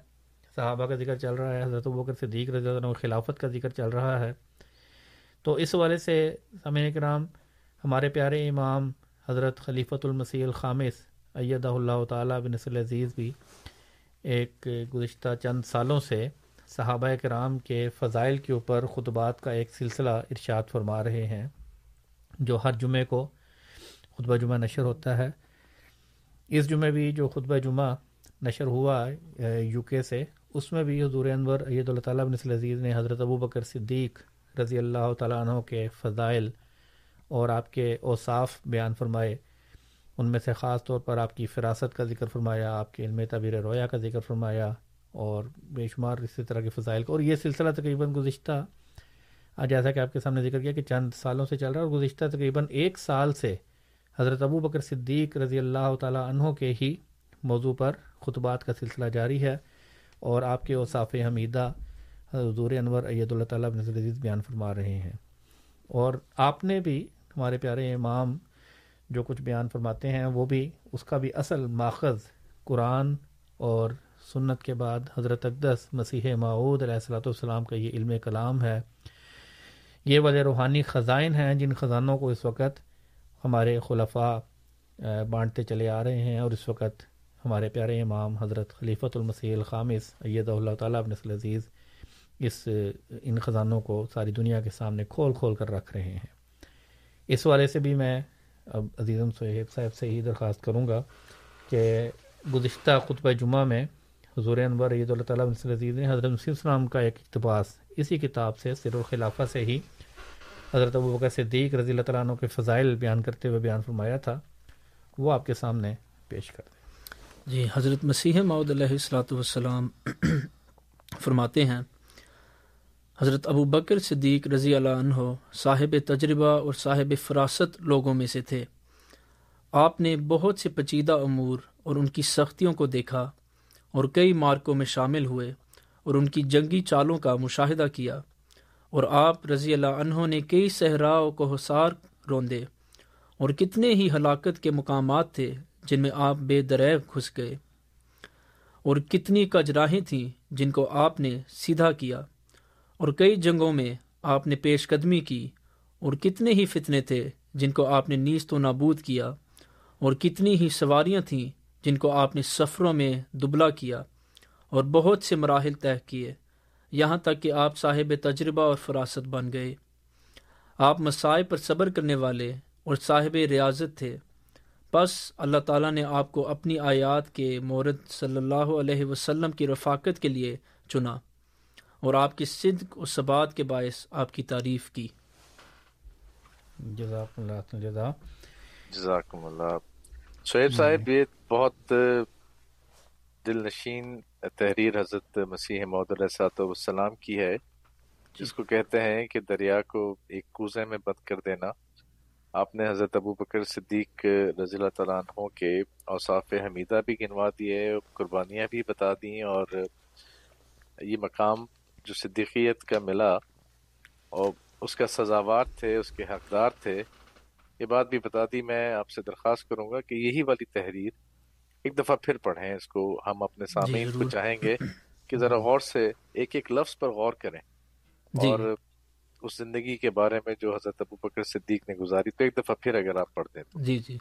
صحابہ کا ذکر چل رہا ہے، حضرت ابو بکر صدیق رضی اللہ عنہ خلافت کا ذکر چل رہا ہے۔ تو اس والے سے سمع کرام، ہمارے پیارے امام حضرت خلیفۃ المسیح الخامس ایدہ اللہ تعالیٰ بن عزیز بھی ایک گزشتہ چند سالوں سے صحابہ کرام کے فضائل کے اوپر خطبات کا ایک سلسلہ ارشاد فرما رہے ہیں، جو ہر جمعے کو خطبہ جمعہ نشر ہوتا ہے۔ اس جمعہ بھی جو خطبہ جمعہ نشر ہوا یو کے سے، اس میں بھی حضور انور عید اللہ تعالیٰ بن عزیز نے حضرت ابو بکر صدیق رضی اللہ تعالیٰ عنہ کے فضائل اور آپ کے اوصاف بیان فرمائے۔ ان میں سے خاص طور پر آپ کی فراست کا ذکر فرمایا، آپ کے علم تعبیر رویا کا ذکر فرمایا اور بے شمار اسی طرح کے فضائل کا۔ اور یہ سلسلہ تقریباً گزشتہ جیسا کہ آپ کے سامنے ذکر کیا کہ چند سالوں سے چل رہا ہے اور گزشتہ تقریباً ایک سال سے حضرت ابو بکر صدیق رضی اللہ تعالیٰ عنہ کے ہی موضوع پر خطبات کا سلسلہ جاری ہے اور آپ کے اوصاف حمیدہ حضور انور عید اللہ تعالیٰ نظر عزیز بیان فرما رہے ہیں۔ اور آپ نے بھی ہمارے پیارے امام جو کچھ بیان فرماتے ہیں وہ بھی اس کا بھی اصل ماخذ قرآن اور سنت کے بعد حضرت اقدس مسیح معود علیہ السلاۃ والسلام کا یہ علم کلام ہے۔ یہ والے روحانی خزائن ہیں جن خزانوں کو اس وقت ہمارے خلفاء بانٹتے چلے آ رہے ہیں اور اس وقت ہمارے پیارے امام حضرت خلیفۃ المسیح الخامس اید اللہ تعالیٰ ابن عزیز، اس، ان خزانوں کو ساری دنیا کے سامنے کھول کھول کر رکھ رہے ہیں۔ اس والے سے بھی میں اب عزیزم صحیب صاحب سے ہی درخواست کروں گا کہ گزشتہ خطبہ جمعہ میں حضور انور عید اللہ تعالیٰ عزیز نے حضرت مسیح السلام کا ایک اقتباس اسی کتاب سے، سر الخلافہ سے ہی حضرت ابو بکر صدیق رضی اللہ تعالیٰ عنہ کے فضائل بیان کرتے ہوئے بیان فرمایا تھا، وہ آپ کے سامنے پیش کر دیں۔ جی حضرت مسیح معود علیہ السلاۃ والسلام فرماتے ہیں، حضرت ابو بکر صدیق رضی اللہ عنہ صاحب تجربہ اور صاحب فراست لوگوں میں سے تھے۔ آپ نے بہت سے پچیدہ امور اور ان کی سختیوں کو دیکھا اور کئی مارکوں میں شامل ہوئے اور ان کی جنگی چالوں کا مشاہدہ کیا۔ اور آپ رضی اللہ عنہ نے کئی صحراؤں کو حسار روندے اور کتنے ہی ہلاکت کے مقامات تھے جن میں آپ بے دریب گھس گئے اور کتنی کجراہیں تھیں جن کو آپ نے سیدھا کیا اور کئی جنگوں میں آپ نے پیش قدمی کی اور کتنے ہی فتنے تھے جن کو آپ نے نیست و نابود کیا اور کتنی ہی سواریاں تھیں جن کو آپ نے سفروں میں دبلا کیا اور بہت سے مراحل طے کیے۔ یہاں تک کہ آپ صاحب تجربہ اور فراست بن گئے۔ آپ مسائل پر صبر کرنے والے اور صاحب ریاضت تھے۔ بس اللہ تعالیٰ نے آپ کو اپنی آیات کے مورد صلی اللہ علیہ وسلم کی رفاقت کے لیے چنا اور آپ کی صدق و ثبات کے باعث آپ کی تعریف کی۔ جزاک اللہ جزا جزاکم اللہ شعیب صاحب یہ بہت دل نشین تحریر حضرت مسیح محدود علیہ والسلام کی ہے جس کو کہتے ہیں کہ دریا کو ایک کوزے میں بند کر دینا۔ آپ نے حضرت ابو بکر صدیق رضی اللہ تعالیٰ عنہ کے اوصاف حمیدہ بھی گنوا دیے قربانیاں بھی بتا دیں اور یہ مقام جو صدیقیت کا ملا اور اس کا سزاوار تھے اس کے حقدار تھے یہ بات بھی بتا دی میں آپ سے درخواست کروں گا کہ یہی والی تحریر ایک دفعہ پھر پڑھیں اس کو ہم اپنے سامعین جی کو چاہیں گے کہ ذرا غور سے ایک ایک لفظ پر غور کریں۔ جی۔ اور اس زندگی کے بارے میں جو حضرت ابو بکر صدیق نے گزاری تو ایک دفعہ پھر اگر آپ پڑھ دیں جی جی۔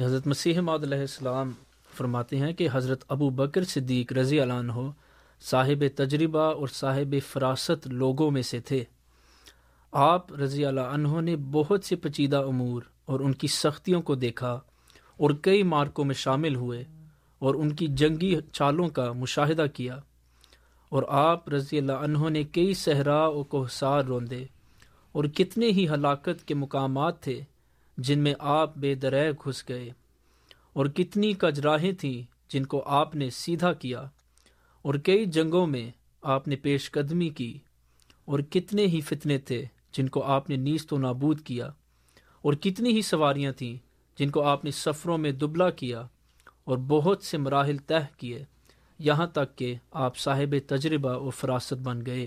حضرت مسیح علیہ السلام فرماتے ہیں کہ حضرت ابو بکر صدیق رضی اللہ عنہ صاحب تجربہ اور صاحب فراست لوگوں میں سے تھے۔ آپ رضی اللہ عنہ نے بہت سے پچیدہ امور اور ان کی سختیوں کو دیکھا اور کئی مارکوں میں شامل ہوئے۔ اور ان کی جنگی چالوں کا مشاہدہ کیا۔ اور آپ رضی اللہ عنہ نے کئی صحرا و کوہسار روندے اور کتنے ہی ہلاکت کے مقامات تھے جن میں آپ بے درہ گھس گئے اور کتنی کجراہیں تھیں جن کو آپ نے سیدھا کیا اور کئی جنگوں میں آپ نے پیش قدمی کی اور کتنے ہی فتنے تھے جن کو آپ نے نیست و نابود کیا اور کتنی ہی سواریاں تھیں جن کو آپ نے سفروں میں دبلا کیا۔ اور بہت سے مراحل طے کیے یہاں تک کہ آپ صاحب تجربہ و فراست بن گئے۔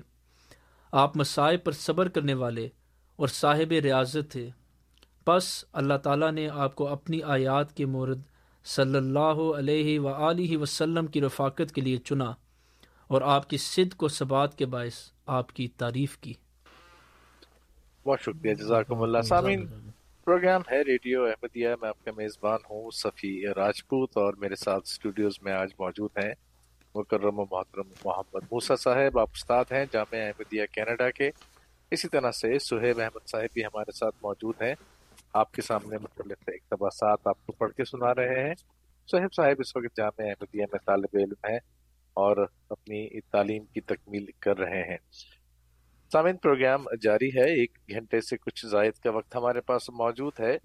آپ مسائب پر صبر کرنے والے اور صاحب ریاضت تھے۔ بس اللہ تعالیٰ نے آپ کو اپنی آیات کے مورد صلی اللہ علیہ و وسلم کی رفاقت کے لیے چنا اور آپ کی صد کو ثبات کے باعث آپ کی تعریف کی۔ بہت شکریہ جزاکم اللہ۔ سامین پروگرام ہے ریڈیو احمدیہ، میں آپ کا میزبان ہوں صفی راجپوت اور میرے ساتھ اسٹوڈیوز میں آج موجود ہیں مکرم و محترم محمد موسا صاحب۔ آپ استاد ہیں جامعہ احمدیہ کینیڈا کے۔ اسی طرح سے سہیب احمد صاحب بھی ہمارے ساتھ موجود ہیں۔ آپ کے سامنے مختلف اقتباسات آپ کو پڑھ کے سنا رہے ہیں۔ سہیب صاحب، اس وقت جامعہ احمدیہ میں طالب علم ہیں اور اپنی تعلیم کی تکمیل کر رہے ہیں۔ سامعین پروگرام جاری ہے، ایک گھنٹے سے کچھ زائد کا وقت ہمارے پاس موجود ہے۔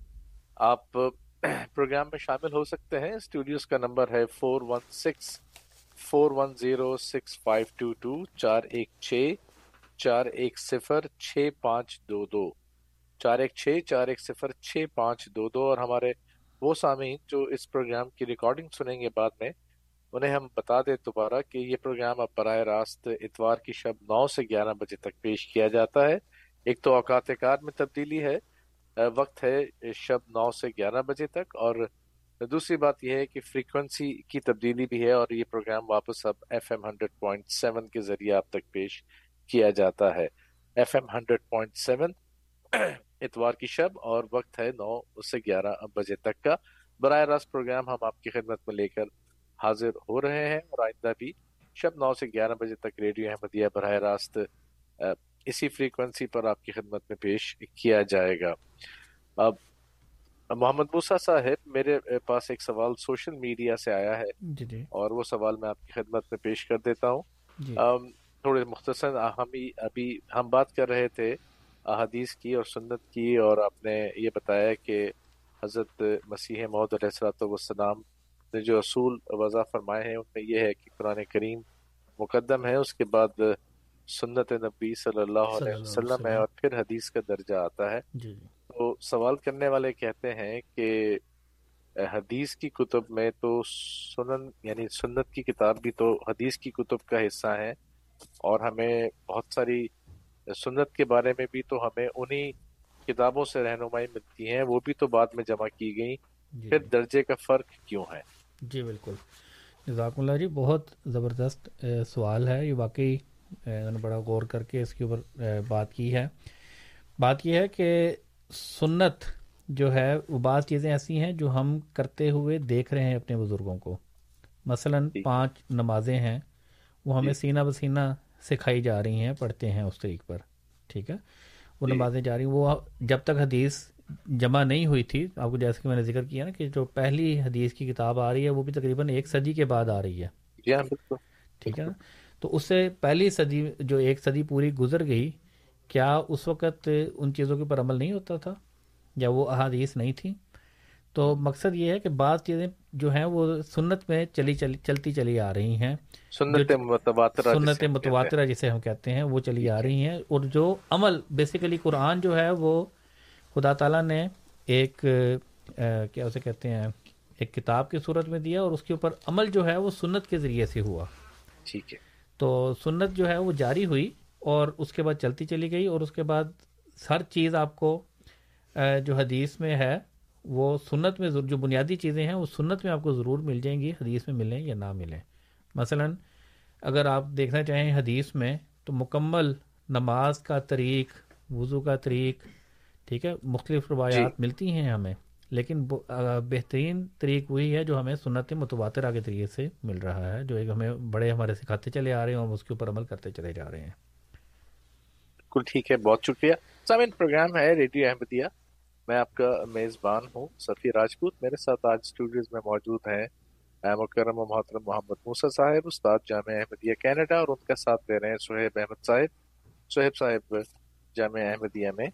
آپ پروگرام میں شامل ہو سکتے ہیں۔ اسٹوڈیوز کا نمبر ہے four one six, four one zero six five two two, چار ایک چھ، چار ایک صفر، چھ پانچ دو دو۔ چار ایک چھ، چار ایک صفر، چھ پانچ دو دو۔ اور ہمارے وہ سامعین جو اس پروگرام کی ریکارڈنگ سنیں گے بعد میں انہیں ہم بتا دیں دوبارہ کہ یہ پروگرام اب براہ راست اتوار کی شب نو سے گیارہ بجے تک پیش کیا جاتا ہے۔ ایک تو اوقات کار میں تبدیلی ہے وقت ہے شب نو سے گیارہ بجے تک، اور دوسری بات یہ ہے کہ فریکوینسی کی تبدیلی بھی ہے، اور یہ پروگرام واپس اب F M hundred point seven کے ذریعے آپ تک پیش کیا جاتا ہے۔ F M hundred point seven اتوار کی شب، اور وقت ہے نو سے گیارہ بجے تک کا۔ براہ راست پروگرام ہم آپ کی خدمت میں لے کر حاضر ہو رہے ہیں اور آئندہ بھی شب نو سے گیارہ بجے تک ریڈیو احمدیہ براہ راست اسی فریکوینسی پر آپ کی خدمت میں پیش کیا جائے گا۔ اب محمد موسا صاحب میرے پاس ایک سوال سوشل میڈیا سے آیا ہے جی جی۔ اور وہ سوال میں آپ کی خدمت میں پیش کر دیتا ہوں۔ جی۔ تھوڑے مختصر ہم ابھی ہم بات کر رہے تھے احادیث کی اور سنت کی اور آپ نے یہ بتایا کہ حضرت مسیح محدود علیہ السلۃ والسلام نے جو اصول وضع فرمائے ہیں ان میں یہ ہے کہ قرآن کریم مقدم ہے اس کے بعد سنت نبی صلی اللہ علیہ وسلم ہے اور پھر حدیث کا درجہ آتا ہے جی، جی۔ تو سوال کرنے والے کہتے ہیں کہ حدیث کی کتب میں تو سنن یعنی سنت کی کتاب بھی تو حدیث کی کتب کا حصہ ہے اور ہمیں بہت ساری سنت کے بارے میں بھی تو ہمیں انہی کتابوں سے رہنمائی ملتی ہیں وہ بھی تو بعد میں جمع کی گئی جی۔ پھر درجے کا فرق کیوں ہے جی بالکل۔ جزاک اللہ جی بہت زبردست سوال ہے۔ یہ واقعی نے بڑا غور کر کے اس کے اوپر بات کی ہے۔ بات یہ ہے کہ سنت جو ہے وہ بعض چیزیں ایسی ہیں جو ہم کرتے ہوئے دیکھ رہے ہیں اپنے بزرگوں کو۔ مثلا جی۔ پانچ نمازیں ہیں وہ ہمیں جی۔ سینہ بسینہ سکھائی جا رہی ہیں پڑھتے ہیں اس طریق پر۔ ٹھیک ہے؟ وہ جی۔ نمازیں جا رہی ہیں۔ وہ جب تک حدیث جمع نہیں ہوئی تھی۔ آپ کو جیسے کہ میں نے ذکر کیا نا کہ جو پہلی حدیث کی کتاب آ رہی ہے وہ بھی تقریباً ایک صدی کے بعد آ رہی ہے۔ ہاں، ٹھیک ہے نا؟ تو اس سے پہلی صدی جو ایک صدی پوری گزر گئی کیا اس وقت ان چیزوں کے اوپر عمل نہیں ہوتا تھا؟ یا وہ احادیث نہیں تھی؟ تو مقصد یہ ہے کہ بعض چیزیں جو ہیں وہ سنت میں چلی چلی چلتی چلی آ رہی ہیں۔ سنت متواترہ سنت متواترہ جسے ہم کہتے ہیں وہ چلی آ رہی ہیں۔ اور جو عمل بیسیکلی قرآن جو ہے وہ خدا تعالیٰ نے ایک کیا اسے کہتے ہیں ایک کتاب کی صورت میں دیا اور اس کے اوپر عمل جو ہے وہ سنت کے ذریعے سے ہوا۔ ٹھیک ہے۔ تو سنت جو ہے وہ جاری ہوئی اور اس کے بعد چلتی چلی گئی اور اس کے بعد ہر چیز آپ کو جو حدیث میں ہے وہ سنت میں جو بنیادی چیزیں ہیں وہ سنت میں آپ کو ضرور مل جائیں گی حدیث میں ملیں یا نہ ملیں۔ مثلا اگر آپ دیکھنا چاہیں حدیث میں تو مکمل نماز کا طریق وضو کا طریق ٹھیک ہے؟ مختلف روایات جی. ملتی ہیں ہمیں لیکن بہترین طریق وہی ہے جو ہمیں سنت متواتر کے طریقے سے مل رہا ہے جو ایک ہمیں بڑے ہمارے سکھاتے چلے آ رہے ہیں ہم اس کے اوپر عمل کرتے چلے جا رہے ہیں۔ بالکل ٹھیک ہے بہت شکریہ۔ سامن پروگرام ہے ریڈیو احمدیہ۔ میں آپ کا میزبان ہوں سفیر راجپوت۔ میرے ساتھ آج اسٹوڈیوز میں موجود ہیں مکرم و محترم محمد موسا صاحب استاد جامعہ احمدیہ کینیڈا اور ان کا ساتھ دے رہے ہیں سہیب احمد صاحب۔ سہیب صاحب جامعہ احمدیہ میں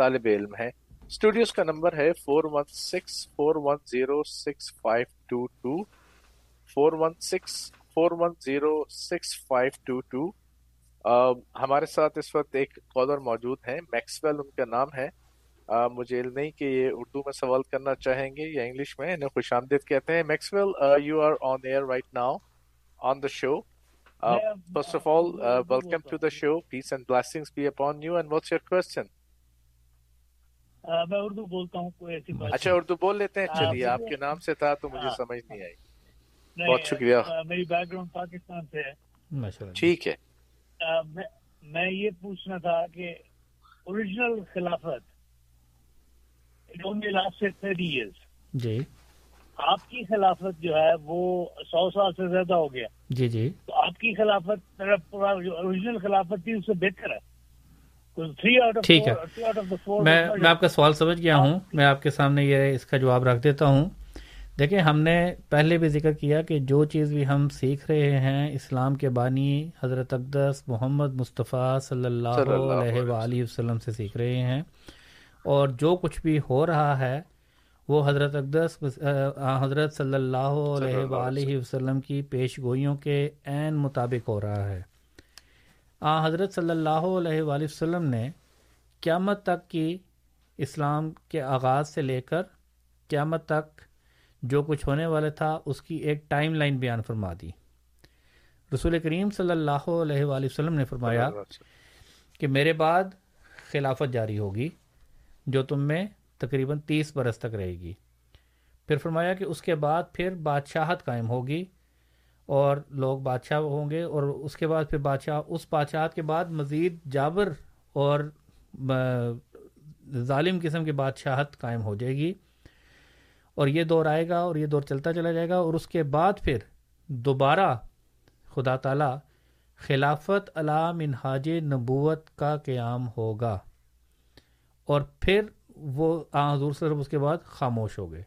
طالب علم ہیں۔ اسٹوڈیوز کا نمبر ہے four one six four one zero six five two two four one six four one zero six five two two ہمارے ساتھ اس وقت ایک کالر موجود ہیں۔ میکسویل ان کا نام ہے۔ مجھے علم نہیں کہ یہ اردو میں سوال کرنا چاہیں گے یا انگلش میں انہیں خوش آمدید کہتے ہیں۔ Maxwell you are on air right now on the show first of all welcome to the show peace and blessings be upon you and what's your question میں اردو بولتا ہوں کوئی ایسی بات اچھا اردو بول لیتے ہیں۔ چلیے آپ کے نام سے تھا تو مجھے سمجھ نہیں آئی۔ بہت شکریہ۔ میری بیک گراؤنڈ پاکستان سے ہے۔ ٹھیک ہے۔ میں یہ پوچھنا تھا کہ اوریجنل خلافت جی۔ آپ کی خلافت جو ہے وہ سو سال سے زیادہ ہو گیا۔ جی جی۔ تو آپ کی خلافت جو اوریجنل خلافت تھی اس سے بہتر ہے۔ ٹھیک ہے۔ میں میں آپ کا سوال سمجھ گیا ہوں۔ میں آپ کے سامنے یہ اس کا جواب رکھ دیتا ہوں۔ دیکھیں ہم نے پہلے بھی ذکر کیا کہ جو چیز بھی ہم سیکھ رہے ہیں اسلام کے بانی حضرت اقدس محمد مصطفیٰ صلی اللہ علیہ وآلہ وسلم۔ سے سیکھ رہے ہیں۔ اور جو کچھ بھی ہو رہا ہے وہ حضرت اقدس حضرت صلی اللہ علیہ وآلہ وسلم۔ کی پیش گوئیوں کے عین مطابق ہو رہا ہے۔ آ حضرت صلی اللہ علیہ وآلہ وسلم نے قیامت تک کی اسلام کے آغاز سے لے کر قیامت تک جو کچھ ہونے والا تھا اس کی ایک ٹائم لائن بیان فرما دی۔ رسول کریم صلی اللہ علیہ وآلہ وسلم نے فرمایا کہ میرے بعد خلافت جاری ہوگی جو تم میں تقریباً تیس برس تک رہے گی۔ پھر فرمایا کہ اس کے بعد پھر بادشاہت قائم ہوگی اور لوگ بادشاہ ہوں گے اور اس کے بعد پھر بادشاہ، اس بادشاہت کے بعد مزید جابر اور ظالم قسم کی بادشاہت قائم ہو جائے گی۔ اور یہ دور آئے گا اور یہ دور چلتا چلا جائے گا اور اس کے بعد پھر دوبارہ خدا تعالی خلافت علا منہاج نبوت کا قیام ہوگا۔ اور پھر وہ حضور صرف اس کے بعد خاموش ہو گئے۔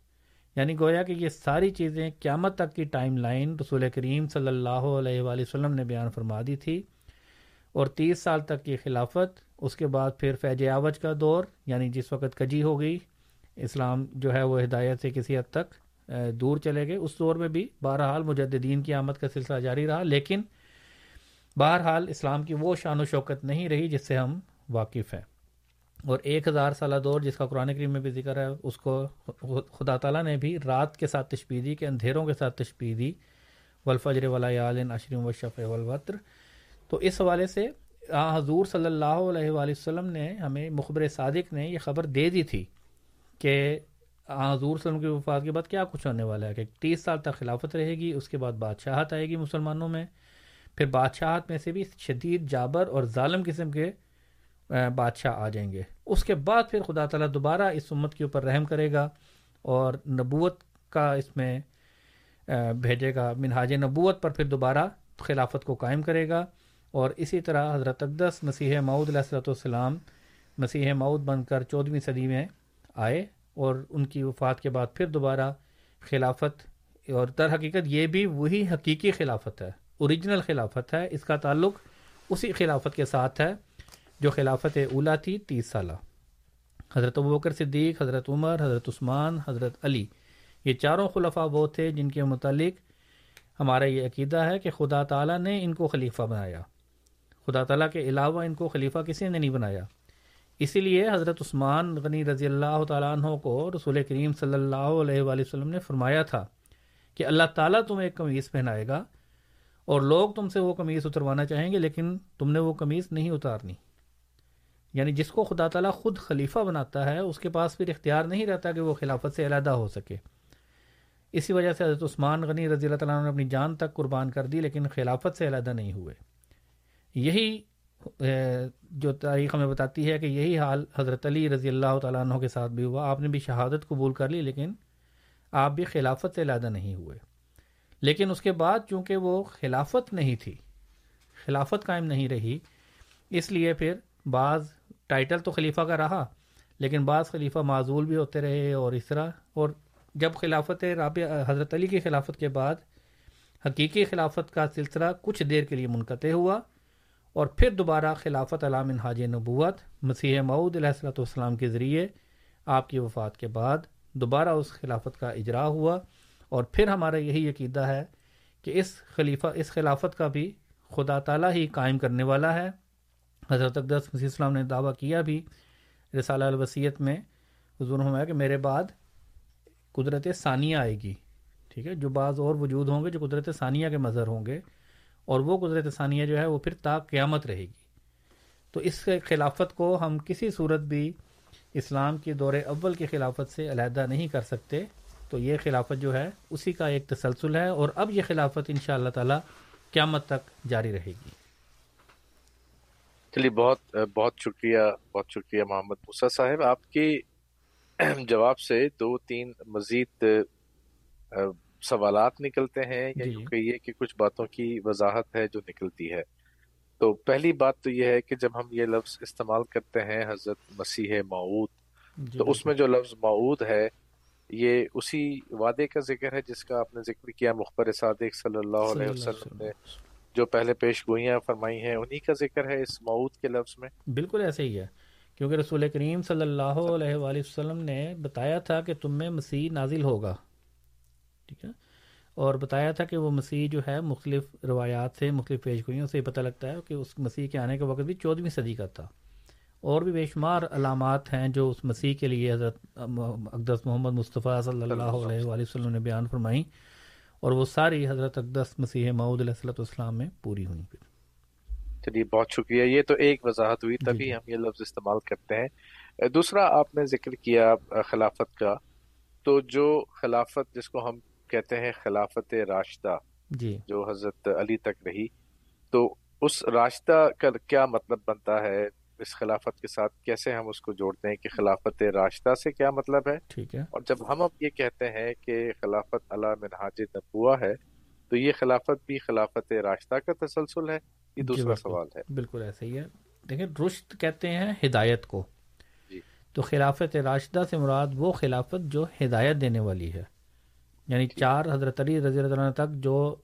یعنی گویا کہ یہ ساری چیزیں قیامت تک کی ٹائم لائن رسول کریم صلی اللہ علیہ وآلہ وسلم نے بیان فرما دی تھی اور تیس سال تک کی خلافت، اس کے بعد پھر فیج آوج کا دور یعنی جس وقت کجی ہو گئی، اسلام جو ہے وہ ہدایت سے کسی حد تک دور چلے گئے۔ اس دور میں بھی بہرحال مجددین کی آمد کا سلسلہ جاری رہا، لیکن بہرحال اسلام کی وہ شان و شوکت نہیں رہی جس سے ہم واقف ہیں۔ اور ایک ہزار سالہ دور جس کا قرآن کریم میں بھی ذکر ہے، اس کو خدا تعالیٰ نے بھی رات کے ساتھ تشبیح دی کہ اندھیروں کے ساتھ تشبیح دی۔ ولفجر ولا اشرم و شف ولوطر تو اس حوالے سے حضور صلی اللہ علیہ وآلہ وسلم نے ہمیں مخبر صادق نے یہ خبر دے دی تھی کہ حضور صلی اللہ کی وفات کے بعد کیا کچھ ہونے والا ہے، کہ تیس سال تک خلافت رہے گی، اس کے بعد بادشاہت آئے گی مسلمانوں میں۔ پھر بادشاہت میں سے بھی شدید جابر اور ظالم قسم کے بادشاہ آ جائیں گے۔ اس کے بعد پھر خدا تعالیٰ دوبارہ اس امت کے اوپر رحم کرے گا اور نبوت کا اس میں بھیجے گا، منہاج نبوت پر پھر دوبارہ خلافت کو قائم کرے گا اور اسی طرح حضرت اقدس مسیح معود علیہ السلۃ والسلام مسیح معود بن کر چودھویں صدی میں آئے اور ان کی وفات کے بعد پھر دوبارہ خلافت اور در حقیقت یہ بھی وہی حقیقی خلافت ہے اوریجنل خلافت ہے، اس کا تعلق اسی خلافت کے ساتھ ہے۔ جو خلافت اولا تھی تیس سالہ۔ حضرت ابوکر صدیق، حضرت عمر، حضرت عثمان، حضرت علی۔ یہ چاروں خلفاء وہ تھے جن کے متعلق ہمارا یہ عقیدہ ہے کہ خدا تعالیٰ نے ان کو خلیفہ بنایا۔ خدا تعالیٰ کے علاوہ ان کو خلیفہ کسی نے نہیں بنایا۔ اسی لیے حضرت عثمان غنی رضی اللہ تعالیٰ عنہ کو رسول کریم صلی اللہ علیہ وآلہ وسلم نے فرمایا تھا کہ اللہ تعالیٰ تمہیں ایک قمیض پہنائے گا اور لوگ تم سے وہ قمیض اتروانا چاہیں گے لیکن تم نے وہ قمیض نہیں اتارنی۔ یعنی جس کو خدا تعالیٰ خود خلیفہ بناتا ہے، اس کے پاس پھر اختیار نہیں رہتا کہ وہ خلافت سے علیحدہ ہو سکے۔ اسی وجہ سے حضرت عثمان غنی رضی اللہ تعالیٰ نے اپنی جان تک قربان کر دی، لیکن خلافت سے علیحدہ نہیں ہوئے۔ یہی جو تاریخ ہمیں بتاتی ہے کہ یہی حال حضرت علی رضی اللہ تعالیٰ عنہ کے ساتھ بھی ہوا۔ آپ نے بھی شہادت قبول کر لی، لیکن آپ بھی خلافت سے علیحدہ نہیں ہوئے۔ لیکن اس کے بعد چونکہ وہ خلافت نہیں تھی، خلافت قائم نہیں رہی، اس لیے پھر بعض ٹائٹل تو خلیفہ کا رہا، لیکن بعض خلیفہ معذول بھی ہوتے رہے اور اس طرح، اور جب خلافت رابع حضرت علی کی خلافت کے بعد حقیقی خلافت کا سلسلہ کچھ دیر کے لیے منقطع ہوا اور پھر دوبارہ خلافت علام حاج نبوت، مسیح معود علیہ السلۃ والسلام کے ذریعے آپ کی وفات کے بعد دوبارہ اس خلافت کا اجرا ہوا اور پھر ہمارا یہی عقیدہ ہے کہ اس خلیفہ، اس خلافت کا بھی خدا تعالیٰ ہی قائم کرنے والا ہے۔ حضرت اقدس مسیح السلام نے دعویٰ کیا بھی رسالہ الوسیت میں، حضور ہوا کہ میرے بعد قدرت ثانیہ آئے گی۔ ٹھیک ہے؟ جو بعض اور وجود ہوں گے، جو قدرت ثانیہ کے مظہر ہوں گے، اور وہ قدرت ثانیہ جو ہے وہ پھر تا قیامت رہے گی۔ تو اس خلافت کو ہم کسی صورت بھی اسلام کے دور اول کی خلافت سے علیحدہ نہیں کر سکتے۔ تو یہ خلافت جو ہے، اسی کا ایک تسلسل ہے اور اب یہ خلافت ان شاء اللہ تعالی قیامت تک جاری رہے گی۔ چلیے بہت بہت شکریہ بہت شکریہ محمد موسا صاحب۔ آپ کے جواب سے دو تین مزید سوالات نکلتے ہیں یا یوں کہیے کہ کچھ باتوں کی وضاحت ہے جو نکلتی ہے۔ تو پہلی بات تو یہ ہے کہ جب ہم یہ لفظ استعمال کرتے ہیں حضرت مسیح معود جی تو اس میں جو لفظ معود ہے یہ اسی وعدے کا ذکر ہے جس کا آپ نے ذکر کیا مخبر صادق صلی اللہ علیہ وسلم نے۔ جو پہلے پیش گوئیاں فرمائی ہیں انہی کا ذکر ہے اس معود کے لفظ میں۔ بالکل ایسے ہی ہے۔ کیونکہ رسول کریم صلی اللہ علیہ وآلہ وسلم نے بتایا تھا کہ تم میں مسیح نازل ہوگا۔ ٹھیک ہے؟ اور بتایا تھا کہ وہ مسیح جو ہے مختلف روایات سے مختلف پیش گوئیوں سے پتہ لگتا ہے کہ اس مسیح کے آنے کے وقت بھی چودھویں صدی کا تھا۔ اور بھی بے شمار علامات ہیں جو اس مسیح کے لیے حضرت اقدس محمد مصطفیٰ صلی اللہ علیہ وآلہ وسلم نے بیان فرمائی۔ اور وہ ساری حضرت اقدس مسیح معود علیہ السلۃ والسلام میں پوری ہوئی پھر۔ چلیے بہت شکریہ۔ یہ تو ایک وضاحت ہوئی تبھی جی۔ ہم یہ لفظ استعمال کرتے ہیں۔ دوسرا آپ نے ذکر کیا خلافت کا۔ تو جو خلافت جس کو ہم کہتے ہیں خلافت راشدہ جی۔ جو حضرت علی تک رہی تو اس راشدہ کا کیا مطلب بنتا ہے؟ اس خلافت کے ساتھ کیسے ہم اس کو جوڑتے ہیں کہ خلافت راشدہ سے کیا مطلب ہے؟ ٹھیک ہے۔ اور جب ہم اب یہ کہتے ہیں کہ خلافت اللہ منہاج نبوہ ہے تو یہ خلافت بھی خلافت راشدہ کا تسلسل ہے؟ یہ جی، دوسرا سوال ہے۔ بالکل ایسا ہی ہے۔ دیکھیں رشت کہتے ہیں ہدایت کو۔ جی۔ تو خلافت راشدہ سے مراد وہ خلافت جو ہدایت دینے والی ہے۔ یعنی چار حضرت علی رضی اللہ عنہ تک جو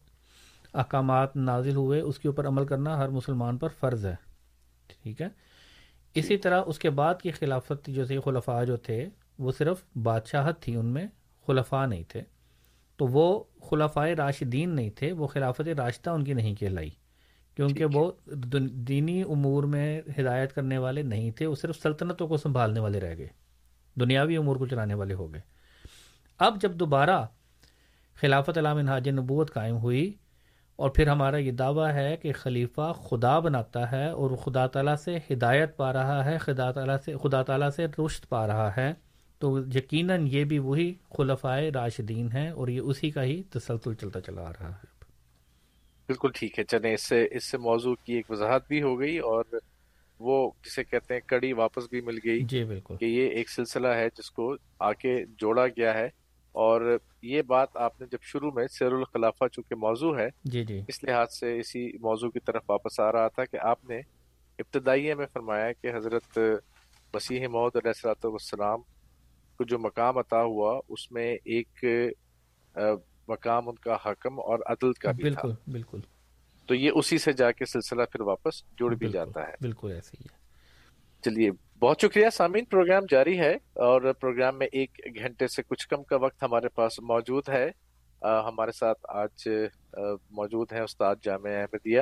احکامات نازل ہوئے اس کے اوپر عمل کرنا ہر مسلمان پر فرض ہے۔ ٹھیک ہے؟ اسی طرح اس کے بعد کی خلافت جو تھی خلفاء جو تھے وہ صرف بادشاہت تھی ان میں خلفاء نہیں تھے۔ تو وہ خلفاء راشدین نہیں تھے وہ خلافت راشدہ ان کی نہیں کہلائی۔ کیونکہ وہ دینی امور میں ہدایت کرنے والے نہیں تھے وہ صرف سلطنتوں کو سنبھالنے والے رہ گئے۔ دنیاوی امور کو چلانے والے ہو گئے۔ اب جب دوبارہ خلافت علام انحاج نبوت قائم ہوئی اور پھر ہمارا یہ دعویٰ ہے کہ خلیفہ خدا بناتا ہے اور خدا تعالیٰ سے ہدایت پا رہا ہے خدا تعالیٰ سے خدا تعالیٰ سے رشت پا رہا ہے۔ تو یقیناً یہ بھی وہی خلفائے راشدین ہیں اور یہ اسی کا ہی تسلسل چلتا چلا آ رہا ہے۔ بالکل ٹھیک ہے۔ چلیں اس سے اس سے موضوع کی ایک وضاحت بھی ہو گئی اور وہ جسے کہتے ہیں کڑی واپس بھی مل گئی جی بالکل۔ کہ یہ ایک سلسلہ ہے جس کو آ کے جوڑا گیا ہے۔ اور یہ بات آپ نے جب شروع میں سیر الخلافہ چونکہ موضوع ہے جی جی۔ اس لحاظ سے اسی موضوع کی طرف واپس آ رہا تھا کہ آپ نے ابتدائیے میں فرمایا کہ حضرت مسیح محمد علیہ السلاۃ والسلام کو جو مقام عطا ہوا اس میں ایک مقام ان کا حکم اور عدل کا بھی بالکل بالکل۔ تو یہ اسی سے جا کے سلسلہ پھر واپس جڑ بھی جاتا ہے۔ بالکل ایسے ہی ہے۔ چلیے، بہت شکریہ سامعین، پروگرام جاری ہے اور پروگرام میں ایک گھنٹے سے کچھ کم کا وقت ہمارے پاس موجود ہے۔ ہمارے ساتھ آج موجود ہیں استاد جامع احمدیہ،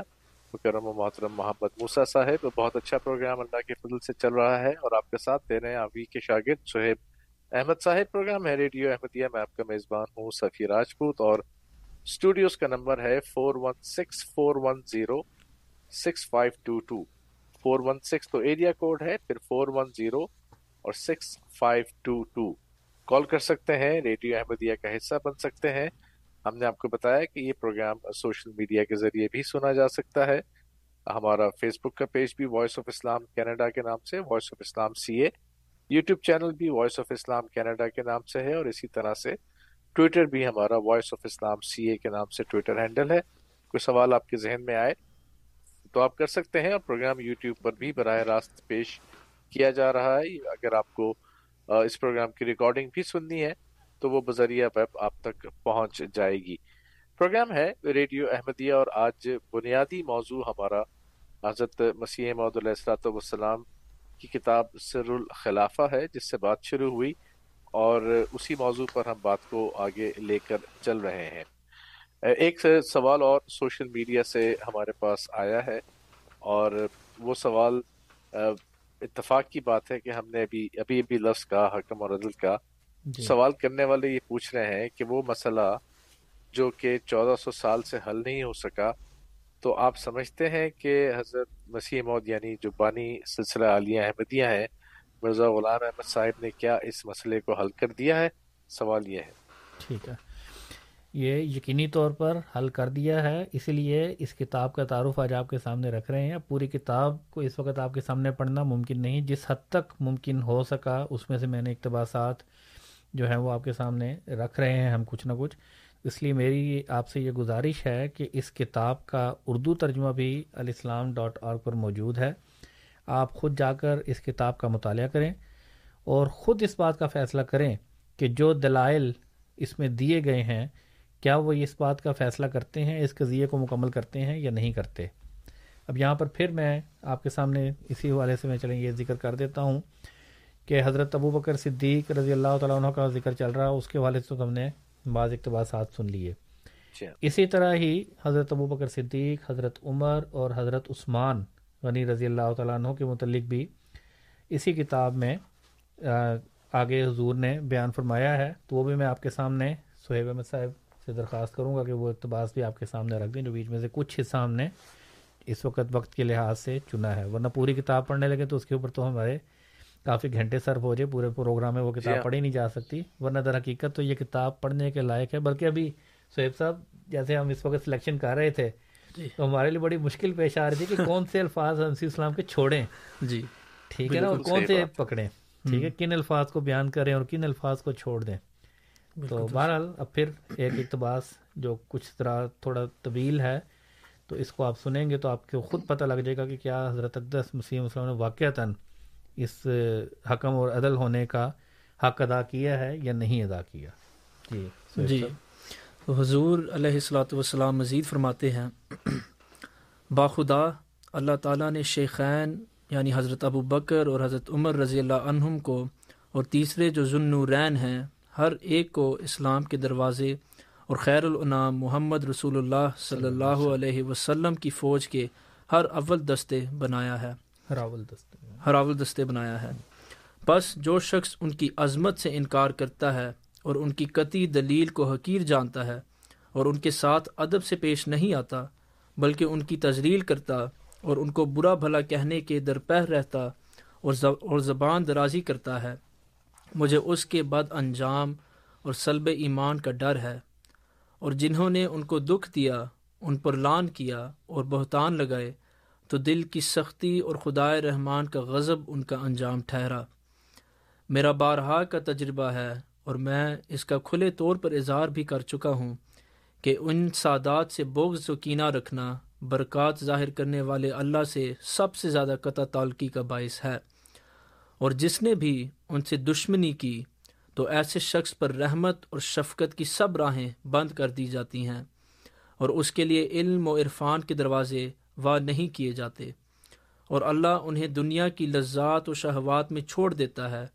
مکرم و محترم محمد موسا صاحب۔ بہت اچھا پروگرام اللہ کے فضل سے چل رہا ہے اور آپ کے ساتھ دے رہے ہیں ابھی کے شاگرد سہیب احمد صاحب۔ پروگرام ہے ریڈیو احمدیہ، میں آپ کا میزبان ہوں سفی راجپوت اور اسٹوڈیوز کا نمبر ہے four one six four one zero six five two two. Four one six تو ایریا کوڈ ہے، پھر فور ون زیرو اور six five two two. Call کر سکتے ہیں، ریڈیو احمدیہ کا حصہ بن سکتے ہیں۔ ہم نے آپ کو بتایا کہ یہ پروگرام سوشل میڈیا کے ذریعے بھی سنا جا سکتا ہے۔ ہمارا فیس بک کا پیج بھی وائس آف اسلام کینیڈا کے نام سے voice of Islam C A YouTube channel بھی وائس آف اسلام کینیڈا کے نام سے ہے اور اسی طرح سے ٹویٹر بھی ہمارا voice of Islam C A کے نام سے ٹویٹر ہینڈل ہے۔ کوئی سوال آپ کے ذہن میں آئے تو آپ کر سکتے ہیں اور پروگرام یوٹیوب پر بھی براہ راست پیش کیا جا رہا ہے۔ اگر آپ کو اس پروگرام کی ریکارڈنگ بھی سننی ہے، تو وہ بذریعہ ویب آپ تک پہنچ جائے گی۔ پروگرام ہے ریڈیو احمدیہ اور آج بنیادی موضوع ہمارا حضرت مسیح محدود علیہ السلاۃ والسلام کی کتاب سر الخلافہ ہے، جس سے بات شروع ہوئی اور اسی موضوع پر ہم بات کو آگے لے کر چل رہے ہیں۔ ایک سوال اور سوشل میڈیا سے ہمارے پاس آیا ہے اور وہ سوال اتفاق کی بات ہے کہ ہم نے ابھی ابھی ابھی لفظ کا حکم اور عدل کا جی۔ سوال کرنے والے یہ پوچھ رہے ہیں کہ وہ مسئلہ جو کہ چودہ سو سال سے حل نہیں ہو سکا تو آپ سمجھتے ہیں کہ حضرت مسیح مود یعنی جو بانی سلسلہ عالیہ احمدیہ ہیں مرزا غلام احمد صاحب نے کیا اس مسئلے کو حل کر دیا ہے؟ سوال یہ ہے۔ ٹھیک ہے۔ یہ یقینی طور پر حل کر دیا ہے۔ اس لیے اس کتاب کا تعارف آج آپ کے سامنے رکھ رہے ہیں۔ پوری کتاب کو اس وقت آپ کے سامنے پڑھنا ممکن نہیں۔ جس حد تک ممکن ہو سکا، اس میں سے میں نے اقتباسات جو ہیں وہ آپ کے سامنے رکھ رہے ہیں ہم کچھ نہ کچھ۔ اس لیے میری آپ سے یہ گزارش ہے کہ اس کتاب کا اردو ترجمہ بھی الاسلام ڈاٹ اور پر موجود ہے۔ آپ خود جا کر اس کتاب کا مطالعہ کریں اور خود اس بات کا فیصلہ کریں کہ جو دلائل اس میں دیے گئے ہیں کیا وہ اس بات کا فیصلہ کرتے ہیں اس قضیے کو مکمل کرتے ہیں یا نہیں کرتے اب یہاں پر پھر میں آپ کے سامنے اسی حوالے سے میں چلیں یہ ذکر کر دیتا ہوں کہ حضرت ابو بکر صدیق رضی اللہ تعالیٰ عنہ کا ذکر چل رہا اس کے حوالے سے تو ہم نے بعض اقتباسات سن لیے اچھا۔ اسی طرح ہی حضرت ابو بکر صدیق حضرت عمر اور حضرت عثمان غنی رضی اللہ تعالیٰ عنہ کے متعلق بھی اسی کتاب میں آگے حضور نے بیان فرمایا ہے تو وہ بھی میں آپ کے سامنے سہیب احمد صاحب سے درخواست کروں گا کہ وہ اقتباس بھی آپ کے سامنے رکھ دیں جو بیچ میں سے کچھ حصہ ہم نے اس وقت وقت کے لحاظ سے چنا ہے۔ ورنہ پوری کتاب پڑھنے لگے تو اس کے اوپر تو ہمارے کافی گھنٹے صرف ہو جائے پورے پروگرام میں وہ کتاب۔ پڑھی نہیں جا سکتی۔ ورنہ در حقیقت تو یہ کتاب پڑھنے کے لائق ہے۔ بلکہ ابھی سہیب صاحب جیسے ہم اس وقت سلیکشن کر رہے تھے جی۔ تو ہمارے لیے بڑی مشکل پیش آ رہی تھی کہ کون سے الفاظ انسی اسلام کے چھوڑیں۔ جی ٹھیک ہے نا؟ اور کون سے پکڑیں۔ ٹھیک ہے؟ کن الفاظ کو بیان کریں اور کن الفاظ کو چھوڑ دیں۔ تو بہرحال اب پھر ایک اقتباس جو کچھ طرح تھوڑا طویل ہے تو اس کو آپ سنیں گے تو آپ کو خود پتہ لگ جائے گا کہ کیا حضرت اقدس مسیم وسلم نے واقعتاً اس حکم اور عدل ہونے کا حق ادا کیا ہے یا نہیں ادا کیا۔ جی جی۔ حضور علیہ السلاۃ والسلام مزید فرماتے ہیں باخدا اللہ تعالیٰ نے شیخین یعنی حضرت ابو بکر اور حضرت عمر رضی اللہ عنہم کو اور تیسرے جو ذنورین ہیں ہر ایک کو اسلام کے دروازے اور خیر العنام محمد رسول اللہ صلی اللہ علیہ وسلم کی فوج کے ہر اول دستے بنایا ہے۔ ہر اول دستے ہر اول دستے بنایا ہے۔ بس جو شخص ان کی عظمت سے انکار کرتا ہے اور ان کی قطعی دلیل کو حقیر جانتا ہے اور ان کے ساتھ ادب سے پیش نہیں آتا بلکہ ان کی تجلیل کرتا اور ان کو برا بھلا کہنے کے درپہ رہتا اور زبان درازی کرتا ہے۔ مجھے اس کے بد انجام اور سلب ایمان کا ڈر ہے، اور جنہوں نے ان کو دکھ دیا، ان پر لان کیا اور بہتان لگائے، تو دل کی سختی اور خدائے رحمان کا غضب ان کا انجام ٹھہرا۔ میرا بارہا کا تجربہ ہے، اور میں اس کا کھلے طور پر اظہار بھی کر چکا ہوں کہ ان سادات سے بغض و کینہ رکھنا برکات ظاہر کرنے والے اللہ سے سب سے زیادہ قطع تعلقی کا باعث ہے۔ اور جس نے بھی ان سے دشمنی کی، تو ایسے شخص پر رحمت اور شفقت کی سب راہیں بند کر دی جاتی ہیں، اور اس کے لیے علم و عرفان کے دروازے وا نہیں کیے جاتے۔ اور اللہ انہیں دنیا کی لذات و شہوات میں چھوڑ دیتا ہے،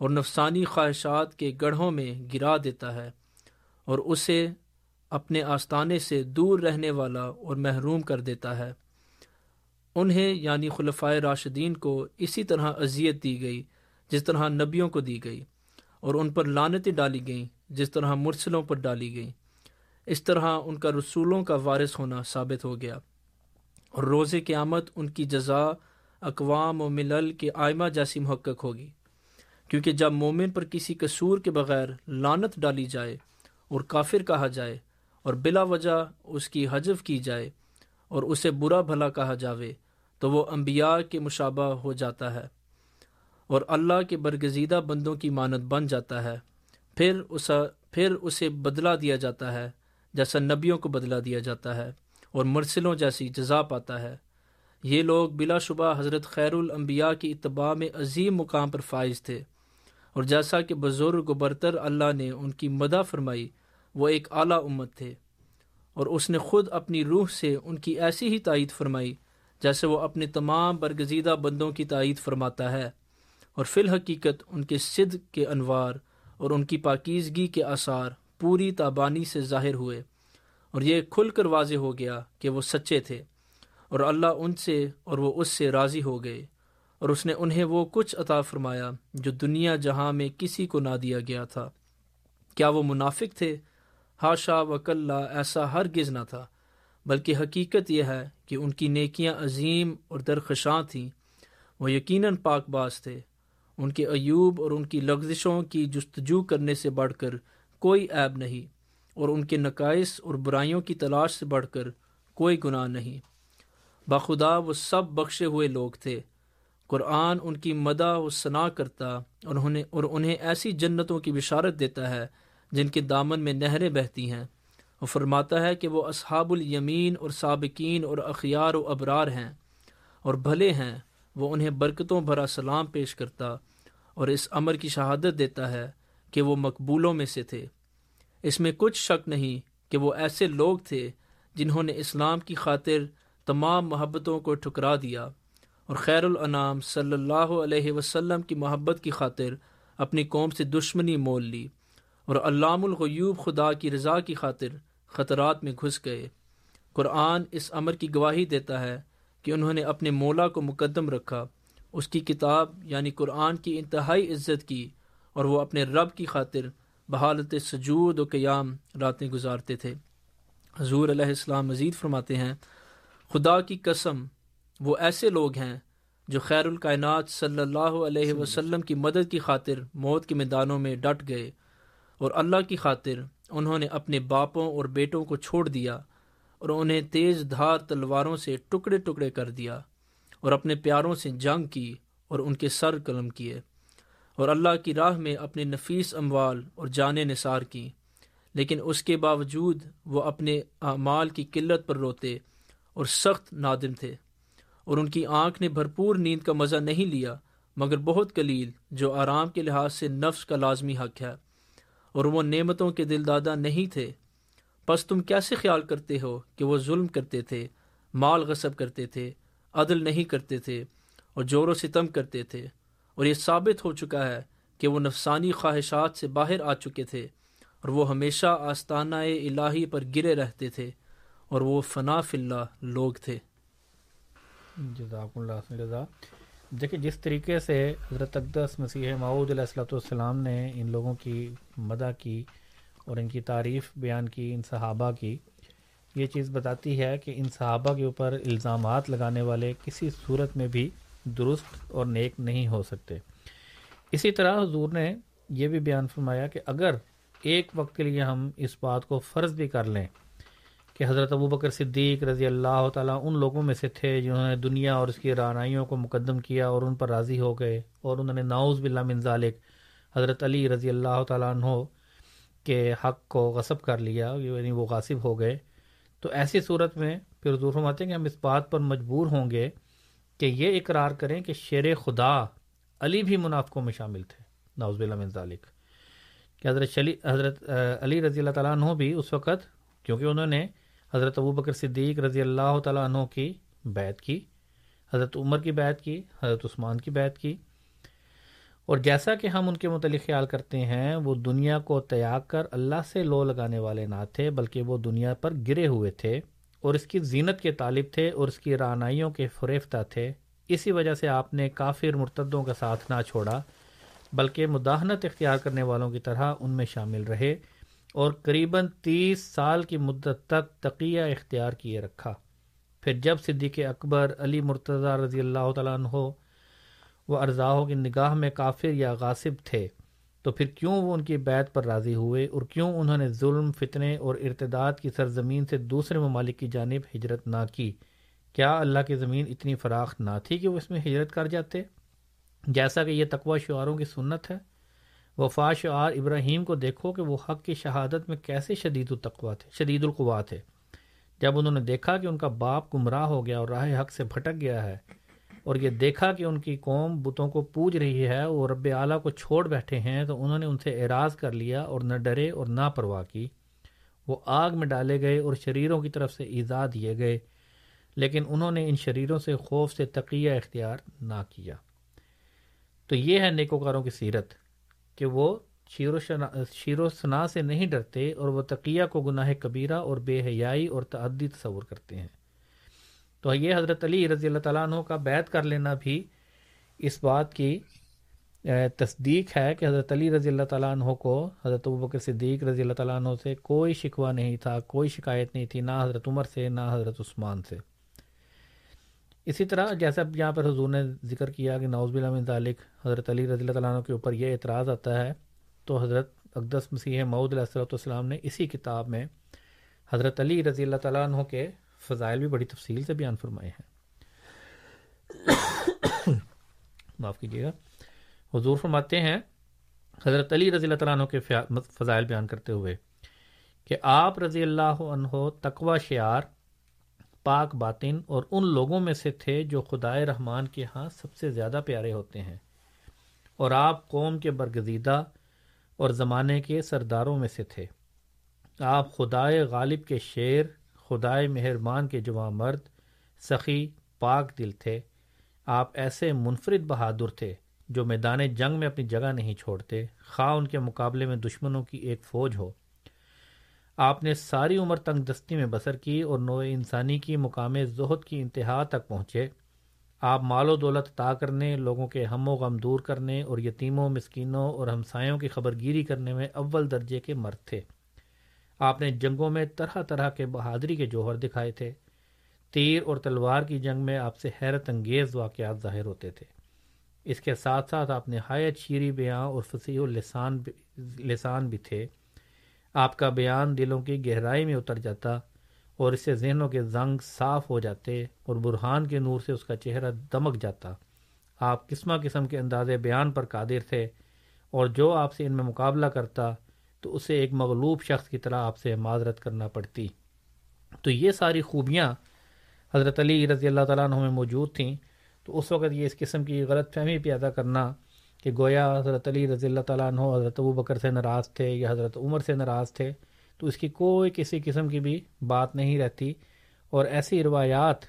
اور نفسانی خواہشات کے گڑھوں میں گرا دیتا ہے، اور اسے اپنے آستانے سے دور رہنے والا اور محروم کر دیتا ہے۔ انہیں یعنی خلفۂ راشدین کو اسی طرح اذیت دی گئی، جس طرح نبیوں کو دی گئی، اور ان پر لانتیں ڈالی گئیں، جس طرح مرسلوں پر ڈالی گئیں۔ اس طرح ان کا رسولوں کا وارث ہونا ثابت ہو گیا۔ اور روز قیامت ان کی جزا اقوام و ملل کے آئمہ جیسی محقق ہوگی۔ کیونکہ جب مومن پر کسی قصور کے بغیر لانت ڈالی جائے اور کافر کہا جائے اور بلا وجہ اس کی حجف کی جائے اور اسے برا بھلا کہا جاوے، تو وہ انبیاء کے مشابہ ہو جاتا ہے اور اللہ کے برگزیدہ بندوں کی مانت بن جاتا ہے۔ پھر اسا، پھر اسے بدلا دیا جاتا ہے، جیسا نبیوں کو بدلا دیا جاتا ہے اور مرسلوں جیسی جزا پاتا ہے۔ یہ لوگ بلا شبہ حضرت خیر الانبیاء کی اتباع میں عظیم مقام پر فائز تھے۔ اور جیسا کہ بزرگ و برتر اللہ نے ان کی مدح فرمائی، وہ ایک اعلیٰ امت تھے۔ اور اس نے خود اپنی روح سے ان کی ایسی ہی تائید فرمائی جیسے وہ اپنے تمام برگزیدہ بندوں کی تائید فرماتا ہے اور فی الحقیقت ان کے صدق کے انوار اور ان کی پاکیزگی کے آثار پوری تابانی سے ظاہر ہوئے اور یہ کھل کر واضح ہو گیا کہ وہ سچے تھے اور اللہ ان سے اور وہ اس سے راضی ہو گئے اور اس نے انہیں وہ کچھ عطا فرمایا جو دنیا جہاں میں کسی کو نہ دیا گیا تھا۔ کیا وہ منافق تھے؟ ہاشا وکلّہ ایسا ہرگز نہ تھا، بلکہ حقیقت یہ ہے کہ ان کی نیکیاں عظیم اور درخشاں تھیں۔ وہ یقیناً پاک باز تھے۔ ان کے ایوب اور ان کی لغزشوں کی جستجو کرنے سے بڑھ کر کوئی عیب نہیں، اور ان کے نقائص اور برائیوں کی تلاش سے بڑھ کر کوئی گناہ نہیں۔ باخدا وہ سب بخشے ہوئے لوگ تھے۔ قرآن ان کی مدح و ثناء کرتا، اور انہیں اور انہیں ایسی جنتوں کی بشارت دیتا ہے جن کے دامن میں نہریں بہتی ہیں۔ وہ فرماتا ہے کہ وہ اصحاب الیمین اور سابقین اور اخیار و ابرار ہیں اور بھلے ہیں۔ وہ انہیں برکتوں بھرا سلام پیش کرتا اور اس امر کی شہادت دیتا ہے کہ وہ مقبولوں میں سے تھے۔ اس میں کچھ شک نہیں کہ وہ ایسے لوگ تھے جنہوں نے اسلام کی خاطر تمام محبتوں کو ٹھکرا دیا اور خیر الانام صلی اللہ علیہ وسلم کی محبت کی خاطر اپنی قوم سے دشمنی مول لی۔ اور علام الغیوب خدا کی رضا کی خاطر خطرات میں گھس گئے۔ قرآن اس امر کی گواہی دیتا ہے کہ انہوں نے اپنے مولا کو مقدم رکھا، اس کی کتاب یعنی قرآن کی انتہائی عزت کی اور وہ اپنے رب کی خاطر بحالت سجود و قیام راتیں گزارتے تھے۔ حضور علیہ السلام مزید فرماتے ہیں، خدا کی قسم، وہ ایسے لوگ ہیں جو خیر الکائنات صلی اللہ علیہ وسلم کی مدد کی خاطر موت کے میدانوں میں ڈٹ گئے۔ اور اللہ کی خاطر انہوں نے اپنے باپوں اور بیٹوں کو چھوڑ دیا اور انہیں تیز دھار تلواروں سے ٹکڑے ٹکڑے کر دیا اور اپنے پیاروں سے جنگ کی اور ان کے سر قلم کیے اور اللہ کی راہ میں اپنے نفیس اموال اور جان نثار کی لیکن اس کے باوجود وہ اپنے اعمال کی قلت پر روتے اور سخت نادم تھے اور ان کی آنکھ نے بھرپور نیند کا مزہ نہیں لیا، مگر بہت قلیل جو آرام کے لحاظ سے نفس کا لازمی حق ہے۔ اور وہ نعمتوں کے دل دادا نہیں تھے۔ بس تم کیسے خیال کرتے ہو کہ وہ ظلم کرتے تھے، مال غصب کرتے تھے، عدل نہیں کرتے تھے اور جور و ستم کرتے تھے؟ اور یہ ثابت ہو چکا ہے کہ وہ نفسانی خواہشات سے باہر آ چکے تھے اور وہ ہمیشہ آستانہ الہی پر گرے رہتے تھے اور وہ فنا فلّہ لوگ تھے۔ جزاک اللہ جزا دیکھیں، جس طریقے سے حضرت اقدس مسیح معود علیہ السلۃ والسلام نے ان لوگوں کی مدح کی اور ان کی تعریف بیان کی، ان صحابہ کی، یہ چیز بتاتی ہے کہ ان صحابہ کے اوپر الزامات لگانے والے کسی صورت میں بھی درست اور نیک نہیں ہو سکتے۔ اسی طرح حضور نے یہ بھی بیان فرمایا کہ اگر ایک وقت کے لیے ہم اس بات کو فرض بھی کر لیں کہ حضرت ابو بکر صدیق رضی اللہ تعالیٰ ان لوگوں میں سے تھے جنہوں نے دنیا اور اس کی رانائیوں کو مقدم کیا اور ان پر راضی ہو گئے اور انہوں نے ناؤز بلّہ من ذالک حضرت علی رضی اللہ تعالیٰ عنہ کے حق کو غصب کر لیا یعنی وہ غاصب ہو گئے۔ تو ایسی صورت میں پھر حضور فرماتے ہیں کہ ہم اس بات پر مجبور ہوں گے کہ یہ اقرار کریں کہ شیر خدا علی بھی منافقوں میں شامل تھے ناؤز بلّہ من ذالک۔ کہ حضرت شلی، حضرت علی رضی اللہ تعالیٰ عنہ بھی اس وقت، کیونکہ انہوں نے حضرت ابو بکر صدیق رضی اللہ تعالیٰ عنہ کی بیعت کی، حضرت عمر کی بیعت کی، حضرت عثمان کی بیعت کی۔ اور جیسا کہ ہم ان کے متعلق خیال کرتے ہیں، وہ دنیا کو تیاگ کر اللہ سے لو لگانے والے نہ تھے، بلکہ وہ دنیا پر گرے ہوئے تھے اور اس کی زینت کے طالب تھے اور اس کی رانائیوں کے فریفتہ تھے۔ اسی وجہ سے آپ نے کافر مرتدوں کا ساتھ نہ چھوڑا، بلکہ مداحنت اختیار کرنے والوں کی طرح ان میں شامل رہے۔ اور قریباً تیس سال کی مدت تک تقیہ اختیار کیے رکھا۔ پھر جب صدیق اکبر علی مرتضی رضی اللہ تعالیٰ عنہ و ارزاؤں کی نگاہ میں کافر یا غاصب تھے، تو پھر کیوں وہ ان کی بیت پر راضی ہوئے اور کیوں انہوں نے ظلم، فتنے اور ارتداد کی سرزمین سے دوسرے ممالک کی جانب ہجرت نہ کی؟ کیا اللہ کی زمین اتنی فراخ نہ تھی کہ وہ اس میں ہجرت کر جاتے؟ جیسا کہ یہ تقوی شعاروں کی سنت ہے۔ وفا شعار ابراہیم کو دیکھو کہ وہ حق کی شہادت میں کیسے شدید التقوا تھے، شدید القوا تھے۔ جب انہوں نے دیکھا کہ ان کا باپ گمراہ ہو گیا اور راہ حق سے بھٹک گیا ہے اور یہ دیکھا کہ ان کی قوم بتوں کو پوج رہی ہے اور رب اعلیٰ کو چھوڑ بیٹھے ہیں، تو انہوں نے ان سے اعراض کر لیا اور نہ ڈرے اور نہ پرواہ کی۔ وہ آگ میں ڈالے گئے اور شریروں کی طرف سے ایزا دیے گئے، لیکن انہوں نے ان شریروں سے خوف سے تقیہ اختیار نہ کیا۔ تو یہ ہے نیکوکاروں کی سیرت۔ کہ وہ شیر و شیر و ثنا سے نہیں ڈرتے اور وہ تقیہ کو گناہ کبیرہ اور بے حیائی اور تعدی تصور کرتے ہیں۔ تو یہ حضرت علی رضی اللہ تعالیٰ عنہ کا بیت کر لینا بھی اس بات کی تصدیق ہے کہ حضرت علی رضی اللہ تعالیٰ عنہ کو حضرت بکر صدیق رضی اللہ تعالیٰ عنہ سے کوئی شکوہ نہیں تھا، کوئی شکایت نہیں تھی، نہ حضرت عمر سے، نہ حضرت عثمان سے۔ اسی طرح جیسے اب یہاں پر حضور نے ذکر کیا کہ نوز من ذالک، حضرت علی رضی اللہ تعالیٰ عنہ کے اوپر یہ اعتراض آتا ہے، تو حضرت اقدس مسیح معود علیہ والسلام نے اسی کتاب میں حضرت علی رضی اللہ تعالیٰ عنہ کے فضائل بھی بڑی تفصیل سے بیان فرمائے ہیں۔ معاف کیجیے گا۔ حضور فرماتے ہیں، حضرت علی رضی اللہ تعالیٰ عنہ کے فضائل بیان کرتے ہوئے کہ آپ رضی اللہ عنہ تقوی شعار پاک باطن اور ان لوگوں میں سے تھے جو خدائے رحمان کے ہاں سب سے زیادہ پیارے ہوتے ہیں۔ اور آپ قوم کے برگزیدہ اور زمانے کے سرداروں میں سے تھے۔ آپ خدائے غالب کے شعر خدائے مہربان کے جوان مرد، سخی، پاک دل تھے۔ آپ ایسے منفرد بہادر تھے جو میدان جنگ میں اپنی جگہ نہیں چھوڑتے، خواہ ان کے مقابلے میں دشمنوں کی ایک فوج ہو۔ آپ نے ساری عمر تنگ دستی میں بسر کی اور نو انسانی کی مقام زہد کی انتہا تک پہنچے۔ آپ مال و دولت عطا کرنے، لوگوں کے ہم و غم دور کرنے اور یتیموں، مسکینوں اور ہمسایوں کی خبر گیری کرنے میں اول درجے کے مرد تھے۔ آپ نے جنگوں میں طرح طرح کے بہادری کے جوہر دکھائے تھے۔ تیر اور تلوار کی جنگ میں آپ سے حیرت انگیز واقعات ظاہر ہوتے تھے۔ اس کے ساتھ ساتھ آپ نے حایت شیریں بیاں اور فصیح السان لسان بھی تھے۔ آپ کا بیان دلوں کی گہرائی میں اتر جاتا اور اس سے ذہنوں کے زنگ صاف ہو جاتے اور برہان کے نور سے اس کا چہرہ دمک جاتا۔ آپ قسمہ قسم کے انداز بیان پر قادر تھے اور جو آپ سے ان میں مقابلہ کرتا تو اسے ایک مغلوب شخص کی طرح آپ سے معذرت کرنا پڑتی۔ تو یہ ساری خوبیاں حضرت علی رضی اللہ تعالیٰ عنہ میں موجود تھیں۔ تو اس وقت یہ اس قسم کی غلط فہمی پیدا کرنا کہ گویا حضرت علی رضی اللہ تعالیٰ عنہ حضرت ابو بکر سے ناراض تھے یا حضرت عمر سے ناراض تھے، تو اس کی کوئی کسی قسم کی بھی بات نہیں رہتی۔ اور ایسی روایات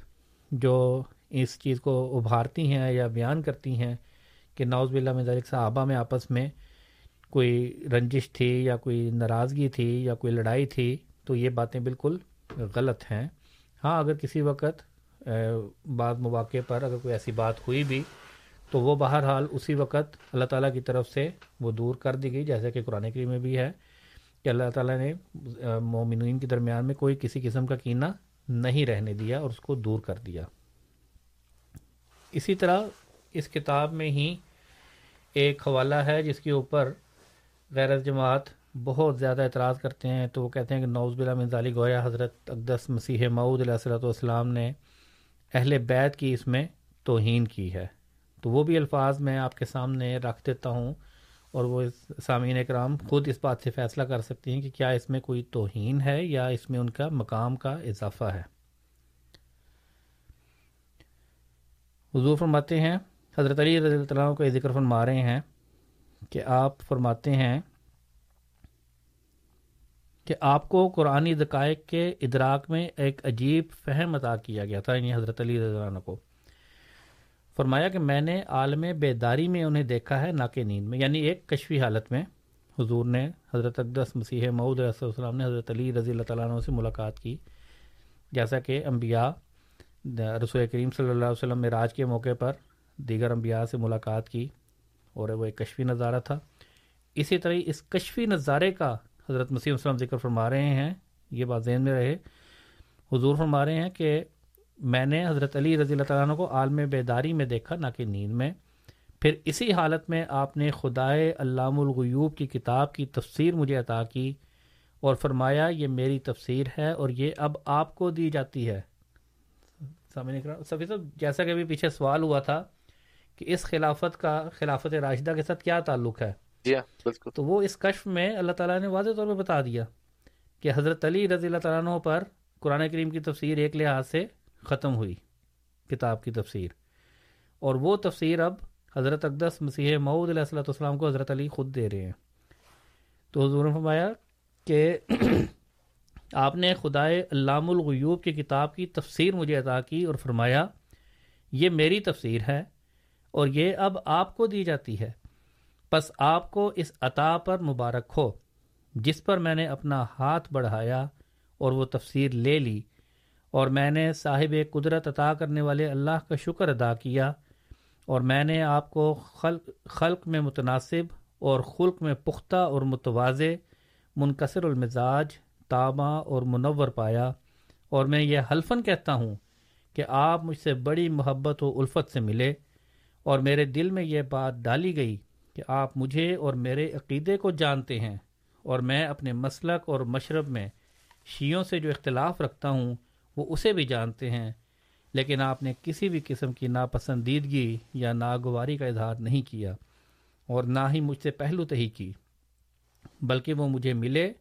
جو اس چیز کو ابھارتی ہیں یا بیان کرتی ہیں کہ نوز باللہ میں ذالک صحابہ میں آپس میں کوئی رنجش تھی یا کوئی ناراضگی تھی یا کوئی لڑائی تھی، تو یہ باتیں بالکل غلط ہیں۔ ہاں اگر کسی وقت بعض مواقع پر اگر کوئی ایسی بات ہوئی بھی تو وہ بہرحال اسی وقت اللہ تعالیٰ کی طرف سے وہ دور کر دی گئی، جیسے کہ قرآن کریم میں بھی ہے کہ اللہ تعالیٰ نے مومنین کے درمیان میں کوئی کسی قسم کا کینہ نہیں رہنے دیا اور اس کو دور کر دیا۔ اسی طرح اس کتاب میں ہی ایک حوالہ ہے جس کے اوپر غیر جماعت بہت زیادہ اعتراض کرتے ہیں۔ تو وہ کہتے ہیں کہ نوز بلا منظالی گویا حضرت اقدس مسیح معود علیہ السلۃ والسلام نے اہل بیت کی اس میں توہین کی ہے۔ تو وہ بھی الفاظ میں آپ کے سامنے رکھ دیتا ہوں اور وہ سامعین اکرام خود اس بات سے فیصلہ کر سکتی ہیں کہ کیا اس میں کوئی توہین ہے یا اس میں ان کا مقام کا اضافہ ہے۔ حضور فرماتے ہیں، حضرت علی رضی اللہ کا ذکر فرما رہے ہیں کہ آپ فرماتے ہیں کہ آپ کو قرآن دقائق کے ادراک میں ایک عجیب فہم عطا کیا گیا تھا یعنی حضرت علی رضی اللہ کو۔ فرمایا کہ میں نے عالم بیداری میں انہیں دیکھا ہے نہ کہ نیند میں یعنی ایک کشفی حالت میں۔ حضور نے حضرت اقدس مسیح معود علیہ السلام نے حضرت علی رضی اللہ تعالیٰ عنہ سے ملاقات کی۔ جیسا کہ انبیاء، رسول کریم صلی اللہ علیہ وسلم میں راج کے موقع پر دیگر انبیاء سے ملاقات کی اور وہ ایک کشفی نظارہ تھا۔ اسی طرح اس کشفی نظارے کا حضرت مسیح وسلم ذکر فرما رہے ہیں، یہ بات ذہن میں رہے۔ حضور فرما رہے ہیں کہ میں نے حضرت علی رضی اللہ تعالیٰ عنہ کو عالم بیداری میں دیکھا نہ کہ نیند میں۔ پھر اسی حالت میں آپ نے خدائے علام الغیوب کی کتاب کی تفسیر مجھے عطا کی اور فرمایا یہ میری تفسیر ہے اور یہ اب آپ کو دی جاتی ہے۔ سفی صاحب جیسا کہ ابھی پیچھے سوال ہوا تھا کہ اس خلافت کا خلافت راشدہ کے ساتھ کیا تعلق ہے؟ جی ہاں، تو وہ اس کشف میں اللہ تعالیٰ نے واضح طور پہ بتا دیا کہ حضرت علی رضی اللہ تعالیٰ عنہ پر قرآن کریم کی تفسیر ایک لحاظ سے ختم ہوئی کتاب کی تفسیر۔ اور وہ تفسیر اب حضرت اقدس مسیح معود علیہ السلۃ والسلام کو حضرت علی خود دے رہے ہیں۔ تو حضور نے فرمایا کہ آپ نے خدائے علام الغیوب کی کتاب کی تفسیر مجھے عطا کی اور فرمایا، یہ میری تفسیر ہے اور یہ اب آپ کو دی جاتی ہے۔ پس آپ کو اس عطا پر مبارک ہو، جس پر میں نے اپنا ہاتھ بڑھایا اور وہ تفسیر لے لی۔ اور میں نے صاحب قدرت عطا کرنے والے اللہ کا شکر ادا کیا اور میں نے آپ کو خلق خلق میں متناسب اور خلق میں پختہ اور متوازے، منکسر المزاج تابہ اور منور پایا اور میں یہ حلفن کہتا ہوں کہ آپ مجھ سے بڑی محبت و الفت سے ملے اور میرے دل میں یہ بات ڈالی گئی کہ آپ مجھے اور میرے عقیدے کو جانتے ہیں اور میں اپنے مسلک اور مشرب میں شیعوں سے جو اختلاف رکھتا ہوں وہ اسے بھی جانتے ہیں، لیکن آپ نے کسی بھی قسم کی ناپسندیدگی یا ناگواری کا اظہار نہیں کیا اور نہ ہی مجھ سے پہلو تہی کی، بلکہ وہ مجھے ملے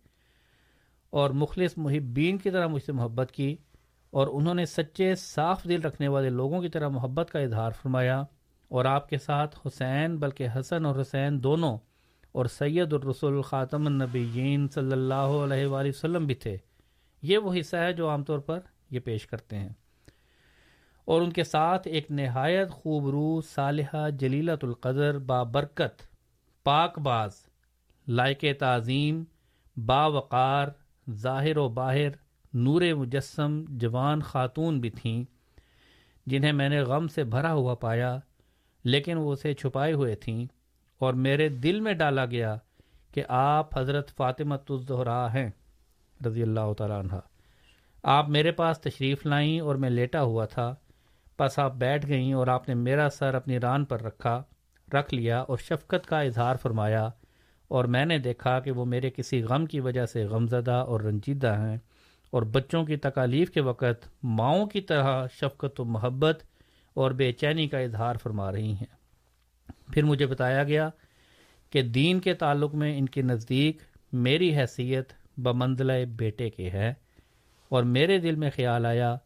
اور مخلص محبین کی طرح مجھ سے محبت کی اور انہوں نے سچے صاف دل رکھنے والے لوگوں کی طرح محبت کا اظہار فرمایا اور آپ کے ساتھ حسین بلکہ حسن اور حسین دونوں اور سید الرسول خاتم النبیین صلی اللہ علیہ وآلہ وسلم بھی تھے۔ یہ وہ حصہ ہے جو عام طور پر یہ پیش کرتے ہیں۔ اور ان کے ساتھ ایک نہایت خوبرو صالحہ جلیلت القدر بابرکت پاک باز، لائق تعظیم باوقار ظاہر و باہر، نور مجسم، جوان خاتون بھی تھیں، جنہیں میں نے غم سے بھرا ہوا پایا، لیکن وہ اسے چھپائے ہوئے تھیں۔ اور میرے دل میں ڈالا گیا کہ آپ حضرت فاطمہ الزہرا ہیں، رضی اللہ تعالیٰ عنہ۔ آپ میرے پاس تشریف لائیں اور میں لیٹا ہوا تھا، پس آپ بیٹھ گئیں اور آپ نے میرا سر اپنی ران پر رکھا، رکھ لیا اور شفقت کا اظہار فرمایا، اور میں نے دیکھا کہ وہ میرے کسی غم کی وجہ سے غم زدہ اور رنجیدہ ہیں، اور بچوں کی تکالیف کے وقت ماؤں کی طرح شفقت و محبت اور بے چینی کا اظہار فرما رہی ہیں۔ پھر مجھے بتایا گیا کہ دین کے تعلق میں ان کے نزدیک میری حیثیت بمنزلہ بیٹے کے ہے۔ اور میرے دل میں خیال آیا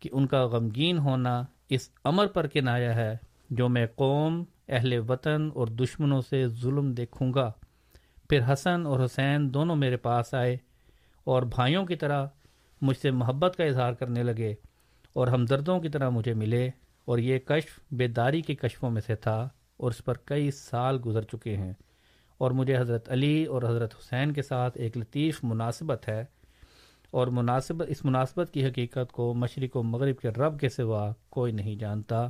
کہ ان کا غمگین ہونا اس امر پر کنایا ہے جو میں قوم، اہل وطن اور دشمنوں سے ظلم دیکھوں گا۔ پھر حسن اور حسین دونوں میرے پاس آئے اور بھائیوں کی طرح مجھ سے محبت کا اظہار کرنے لگے اور ہمدردوں کی طرح مجھے ملے اور یہ کشف بیداری کے کشفوں میں سے تھا اور اس پر کئی سال گزر چکے ہیں۔ اور مجھے حضرت علی اور حضرت حسین کے ساتھ ایک لطیف مناسبت ہے۔ اور مناسبت اس مناسبت کی حقیقت کو مشرق و مغرب کے رب کے سوا کوئی نہیں جانتا۔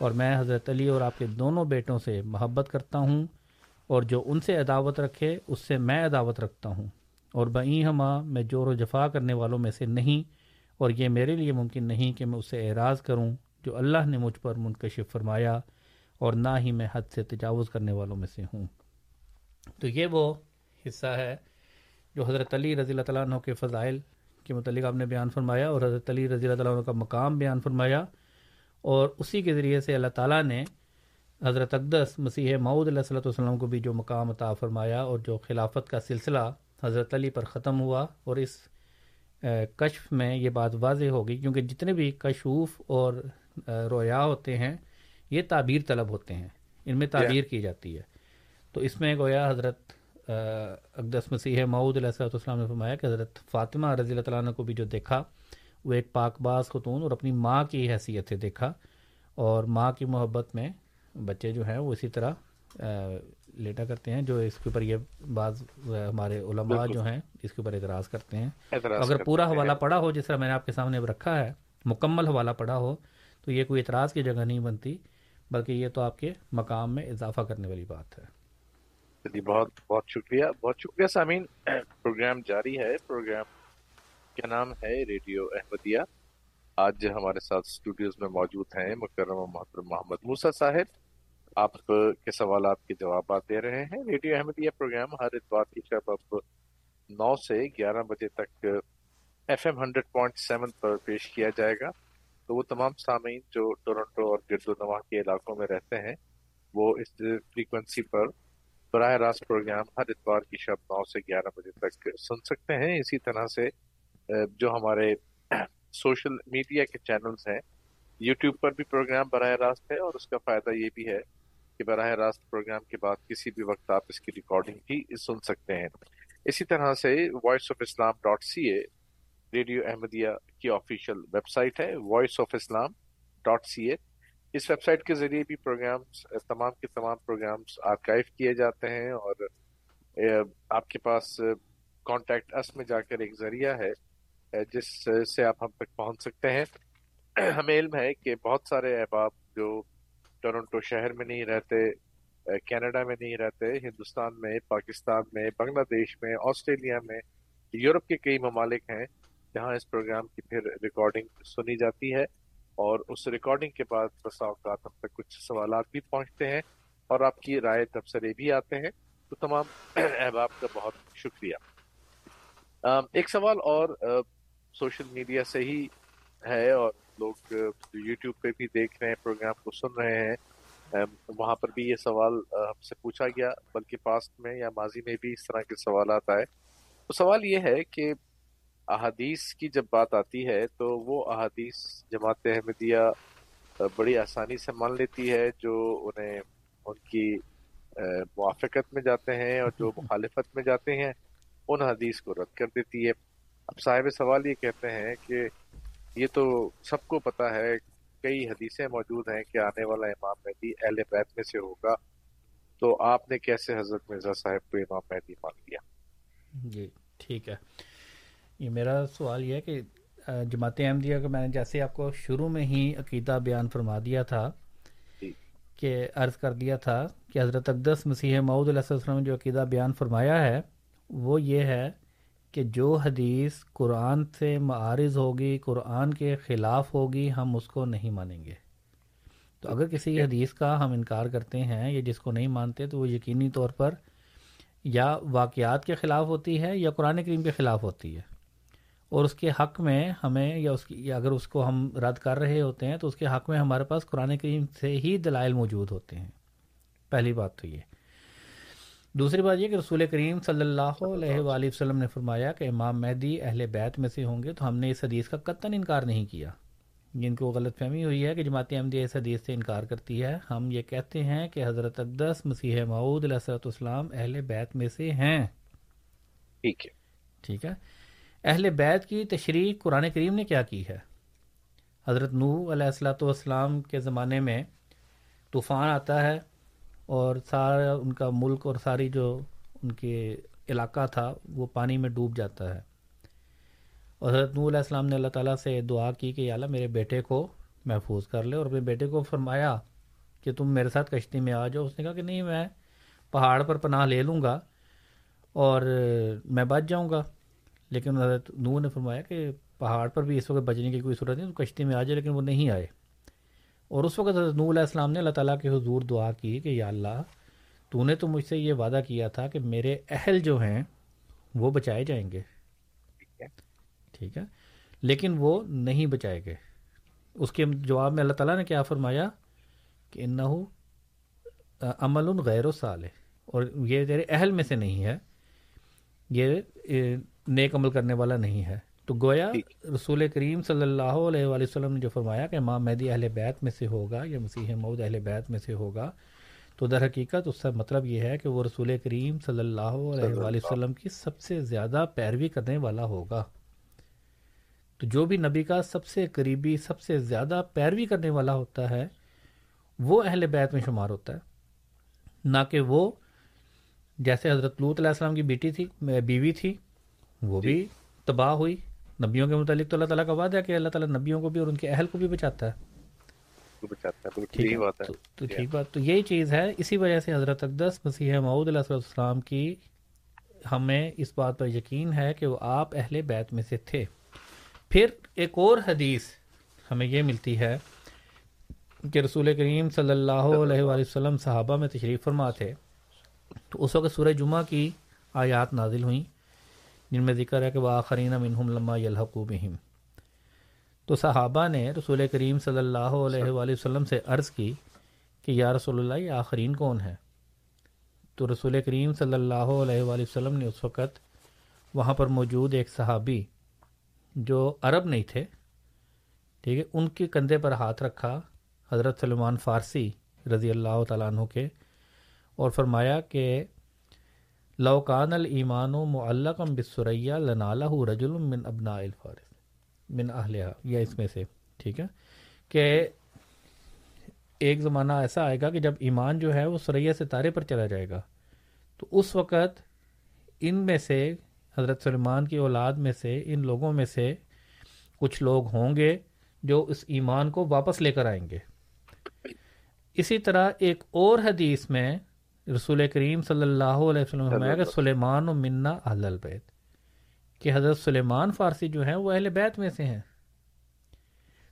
اور میں حضرت علی اور آپ کے دونوں بیٹوں سے محبت کرتا ہوں، اور جو ان سے عداوت رکھے، اس سے میں عداوت رکھتا ہوں۔ اور بئی ہما میں جور و جفا کرنے والوں میں سے نہیں، اور یہ میرے لیے ممکن نہیں کہ میں اسے اعراض کروں جو اللہ نے مجھ پر منکشف فرمایا، اور نہ ہی میں حد سے تجاوز کرنے والوں میں سے ہوں۔ تو یہ وہ حصہ ہے جو حضرت علی رضی اللہ تعالیٰ عنہ کے فضائل کے متعلق آپ نے بیان فرمایا اور حضرت علی رضی اللہ تعالیٰ عنہ کا مقام بیان فرمایا اور اسی کے ذریعے سے اللہ تعالیٰ نے حضرت اقدس مسیح معود علیہ صلی وسلم کو بھی جو مقام عطا فرمایا اور جو خلافت کا سلسلہ حضرت علی پر ختم ہوا اور اس کشف میں یہ بات واضح ہوگی کیونکہ جتنے بھی کشوف اور رویا ہوتے ہیں یہ تعبیر طلب ہوتے ہیں ان میں تعبیر کی جاتی ہے۔ تو اس میں گویا حضرت اقدس مسیح معود علیہ صلاحت السلام نے فرمایا کہ حضرت فاطمہ رضی اللہ تعالیٰ کو بھی جو دیکھا وہ ایک پاک باز خاتون اور اپنی ماں کی حیثیت سے دیکھا اور ماں کی محبت میں بچے جو ہیں وہ اسی طرح لیٹا کرتے ہیں جو اس کے اوپر یہ بعض ہمارے علماء جو ہیں اس کے اوپر اعتراض کرتے ہیں۔ اگر پورا حوالہ پڑا ہو جس طرح میں نے آپ کے سامنے اب رکھا ہے مکمل حوالہ پڑا ہو تو یہ کوئی اعتراض کی جگہ نہیں بنتی بلکہ یہ تو آپ کے مقام میں اضافہ کرنے والی بات ہے۔ جی بہت بہت شکریہ۔ بہت شکریہ سامعین۔ پروگرام جاری ہے۔ پروگرام کا نام ہے؟ ریڈیو احمدیہ۔ آج ہمارے ساتھ اسٹوڈیوز میں موجود ہیں مکرم محترم محمد موسا صاحب۔ آپ کے سوالات کے جوابات دے رہے ہیں۔ ریڈیو احمدیہ پروگرام ہر اتوار کی شب اب نو سے گیارہ بجے تک F M hundred point seven پر پیش کیا جائے گا۔ تو وہ تمام سامعین جو ٹورنٹو اور گرد و نواح کے علاقوں میں رہتے ہیں، وہ اس فریکوینسی پر براہ راست پروگرام ہر اتوار کی شب نو سے گیارہ بجے تک سن سکتے ہیں۔ اسی طرح سے جو ہمارے سوشل میڈیا کے چینلز ہیں، یوٹیوب پر بھی پروگرام براہ راست ہے اور اس کا فائدہ یہ بھی ہے کہ براہ راست پروگرام کے بعد کسی بھی وقت آپ اس کی ریکارڈنگ بھی سن سکتے ہیں۔ اسی طرح سے voice of Islam dot C A radio Ahmadiyya کی آفیشیل ویب سائٹ ہے voice of Islam dot C A us website کے ذریعے بھی پروگرامس تمام کے تمام پروگرامس آرکائیو کیے جاتے ہیں اور آپ کے پاس کانٹیکٹ اس میں جا کر ایک ذریعہ ہے جس سے آپ ہم تک پہنچ سکتے ہیں۔ ہمیں علم ہے کہ بہت سارے احباب جو ٹورنٹو شہر میں نہیں رہتے کینیڈا میں نہیں رہتے، ہندوستان میں، پاکستان میں، بنگلہ دیش میں، آسٹریلیا میں، یورپ کے کئی ممالک ہیں جہاں اس پروگرام کی پھر ریکارڈنگ سنی جاتی ہے۔ اور اس ریکارڈنگ کے بعد بسا اوقات ہم تک کچھ سوالات بھی پہنچتے ہیں اور آپ کی رائے تبصرے بھی آتے ہیں۔ تو تمام احباب کا بہت شکریہ۔ ایک سوال اور سوشل میڈیا سے ہی ہے اور لوگ یوٹیوب پہ بھی دیکھ رہے ہیں، پروگرام کو سن رہے ہیں۔ وہاں پر بھی یہ سوال ہم سے پوچھا گیا، بلکہ پاسٹ میں یا ماضی میں بھی اس طرح کے سوالات آئے۔ تو سوال یہ ہے کہ احادیث کی جب بات آتی ہے تو وہ احادیث جماعت احمدیہ بڑی آسانی سے مان لیتی ہے جو انہیں ان کی موافقت میں جاتے ہیں اور جو مخالفت میں جاتے ہیں، ان حدیث کو رد کر دیتی ہے۔ اب صاحب سوال یہ کہتے ہیں کہ یہ تو سب کو پتا ہے، کئی حدیثیں موجود ہیں کہ آنے والا امام مہدی اہل بیت میں سے ہوگا۔ تو آپ نے کیسے حضرت مرزا صاحب کو امام مہدی مان لیا؟ جی ٹھیک ہے۔ یہ میرا سوال یہ ہے کہ جماعت احمدیہ کا میں نے جیسے آپ کو شروع میں ہی عقیدہ بیان فرما دیا تھا جی۔ کہ عرض کر دیا تھا کہ حضرت اقدس مسیح معود علیہ السلام نے جو عقیدہ بیان فرمایا ہے وہ یہ ہے کہ جو حدیث قرآن سے معارض ہوگی قرآن کے خلاف ہوگی ہم اس کو نہیں مانیں گے۔ تو اگر کسی حدیث کا ہم انکار کرتے ہیں یا جس کو نہیں مانتے تو وہ یقینی طور پر یا واقعات کے خلاف ہوتی ہے یا قرآن کریم کے خلاف ہوتی ہے۔ اور اس کے حق میں ہمیں یا اس کی اگر اس کو ہم رد کر رہے ہوتے ہیں تو اس کے حق میں ہمارے پاس قرآن کریم سے ہی دلائل موجود ہوتے ہیں۔ پہلی بات تو یہ۔ دوسری بات یہ کہ رسول کریم صلی اللہ علیہ وآلہ وسلم نے فرمایا کہ امام مہدی اہل بیت میں سے ہوں گے تو ہم نے اس حدیث کا قطن انکار نہیں کیا۔ جن کو غلط فہمی ہوئی ہے کہ جماعت احمدی اس حدیث سے انکار کرتی ہے ہم یہ کہتے ہیں کہ حضرت اقدس مسیح معود علیہ صلاحت اسلام اہل بیت میں سے ہیں۔ ٹھیک ہے۔ ٹھیک ہے۔ اہل بیت کی تشریح قرآن کریم نے کیا کی ہے؟ حضرت نو علیہ السلاۃ والسلام کے زمانے میں طوفان آتا ہے اور سارا ان کا ملک اور ساری جو ان کے علاقہ تھا وہ پانی میں ڈوب جاتا ہے۔ اور حضرت نور علیہ السلام نے اللہ تعالیٰ سے دعا کی کہ اللہ میرے بیٹے کو محفوظ کر لے اور اپنے بیٹے کو فرمایا کہ تم میرے ساتھ کشتی میں آ جاؤ۔ اس نے کہا کہ نہیں، میں پہاڑ پر پناہ لے لوں گا اور میں بچ جاؤں گا۔ لیکن حضرت نور نے فرمایا کہ پہاڑ پر بھی اس وقت بچنے کی کوئی صورت نہیں تو کشتی میں آ جائے لیکن وہ نہیں آئے۔ اور اس وقت حضرت علیہ السلام نے اللہ تعالیٰ کے حضور دعا کی کہ یا اللہ تو نے تو مجھ سے یہ وعدہ کیا تھا کہ میرے اہل جو ہیں وہ بچائے جائیں گے۔ ٹھیک ہے۔ لیکن وہ نہیں بچائے گئے۔ اس کے جواب میں اللہ تعالیٰ نے کیا فرمایا کہ انہ عمل غیر و سال ہے اور یہ تیرے اہل میں سے نہیں ہے یہ نیک عمل کرنے والا نہیں ہے۔ تو گویا رسول کریم صلی اللہ علیہ وآلہ وسلم نے جو فرمایا کہ امام مہدی اہل بیت میں سے ہوگا یا مسیح مود اہل بیت میں سے ہوگا تو در حقیقت اس کا مطلب یہ ہے کہ وہ رسول کریم صلی اللہ علیہ وآلہ وسلم کی سب سے زیادہ پیروی کرنے والا ہوگا۔ تو جو بھی نبی کا سب سے قریبی سب سے زیادہ پیروی کرنے والا ہوتا ہے وہ اہل بیت میں شمار ہوتا ہے۔ نہ کہ وہ جیسے حضرت لوت علیہ السلام کی بیٹی تھی بیوی تھی وہ جی۔ بھی تباہ ہوئی۔ نبیوں کے متعلق تو اللہ تعالیٰ کا وعدہ ہے کہ اللہ تعالیٰ نبیوں کو بھی اور ان کے اہل کو بھی بچاتا ہے۔ تو ٹھیک بات تو یہی چیز ہے۔ اسی وجہ سے حضرت اقدس مسیح معود علیہ السلام کی ہمیں اس بات پر یقین ہے کہ وہ آپ اہل بیت میں سے تھے۔ پھر ایک اور حدیث ہمیں یہ ملتی ہے کہ رسول کریم صلی اللہ علیہ وآلہ وسلم صحابہ میں تشریف فرما تھے۔ تو اس وقت سورہ جمعہ کی آیات نازل ہوئیں۔ جن میں ذکر ہے کہ وہ آخرین منہم لما یلحقو بہم۔ تو صحابہ نے رسول کریم صلی اللہ علیہ وآلہ وسلم سے عرض کی کہ یا رسول اللہ یہ آخرین کون ہے؟ تو رسول کریم صلی اللہ علیہ وآلہ وسلم نے اس وقت وہاں پر موجود ایک صحابی جو عرب نہیں تھے ٹھیک ہے ان کے کندھے پر ہاتھ رکھا حضرت سلمان فارسی رضی اللہ تعالیٰ عنہ کے اور فرمایا کہ لوکان المان و معلقم بسریا لنالہ رجل من ابنا الفارس، من اہلیہ یا اس میں سے، ٹھیک ہے؟ کہ ایک زمانہ ایسا آئے گا کہ جب ایمان جو ہے وہ سریا ستارے پر چلا جائے گا، تو اس وقت ان میں سے، حضرت سلمان کی اولاد میں سے، ان لوگوں میں سے کچھ لوگ ہوں گے جو اس ایمان کو واپس لے کر آئیں گے۔ اسی طرح ایک اور حدیث میں رسول کریم صلی اللہ علیہ وسلم کہ سلیمان و منا اہل البیت کہ حضرت سلیمان فارسی جو ہیں وہ اہل بیت میں سے ہیں۔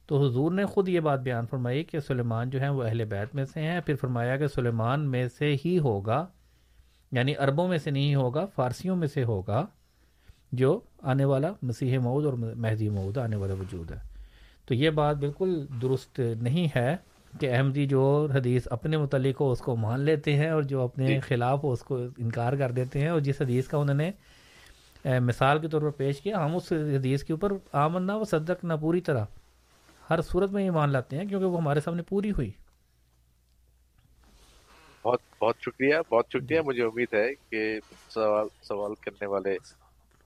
تو حضور نے خود یہ بات بیان فرمائی کہ سلیمان جو ہیں وہ اہل بیت میں سے ہیں پھر فرمایا کہ سلیمان میں سے ہی ہوگا یعنی عربوں میں سے نہیں ہوگا فارسیوں میں سے ہوگا جو آنے والا مسیح مود اور مہدی مود آنے والا وجود ہے۔ تو یہ بات بالکل درست نہیں ہے۔ کہ احمدی جو حدیث اپنے متعلق ہو اس کو مان لیتے ہیں اور جو اپنے جی۔ خلاف ہو اس کو انکار کر دیتے ہیں اور جس حدیث کا انہوں نے مثال کے طور پر پیش کیا ہم اس حدیث کے اوپر آمن نہ و صدق نہ پوری طرح ہر صورت میں یہ مان لاتے ہیں کیونکہ وہ ہمارے سامنے پوری ہوئی۔ بہت بہت شکریہ بہت شکریہ مجھے امید ہے کہ سوال سوال کرنے والے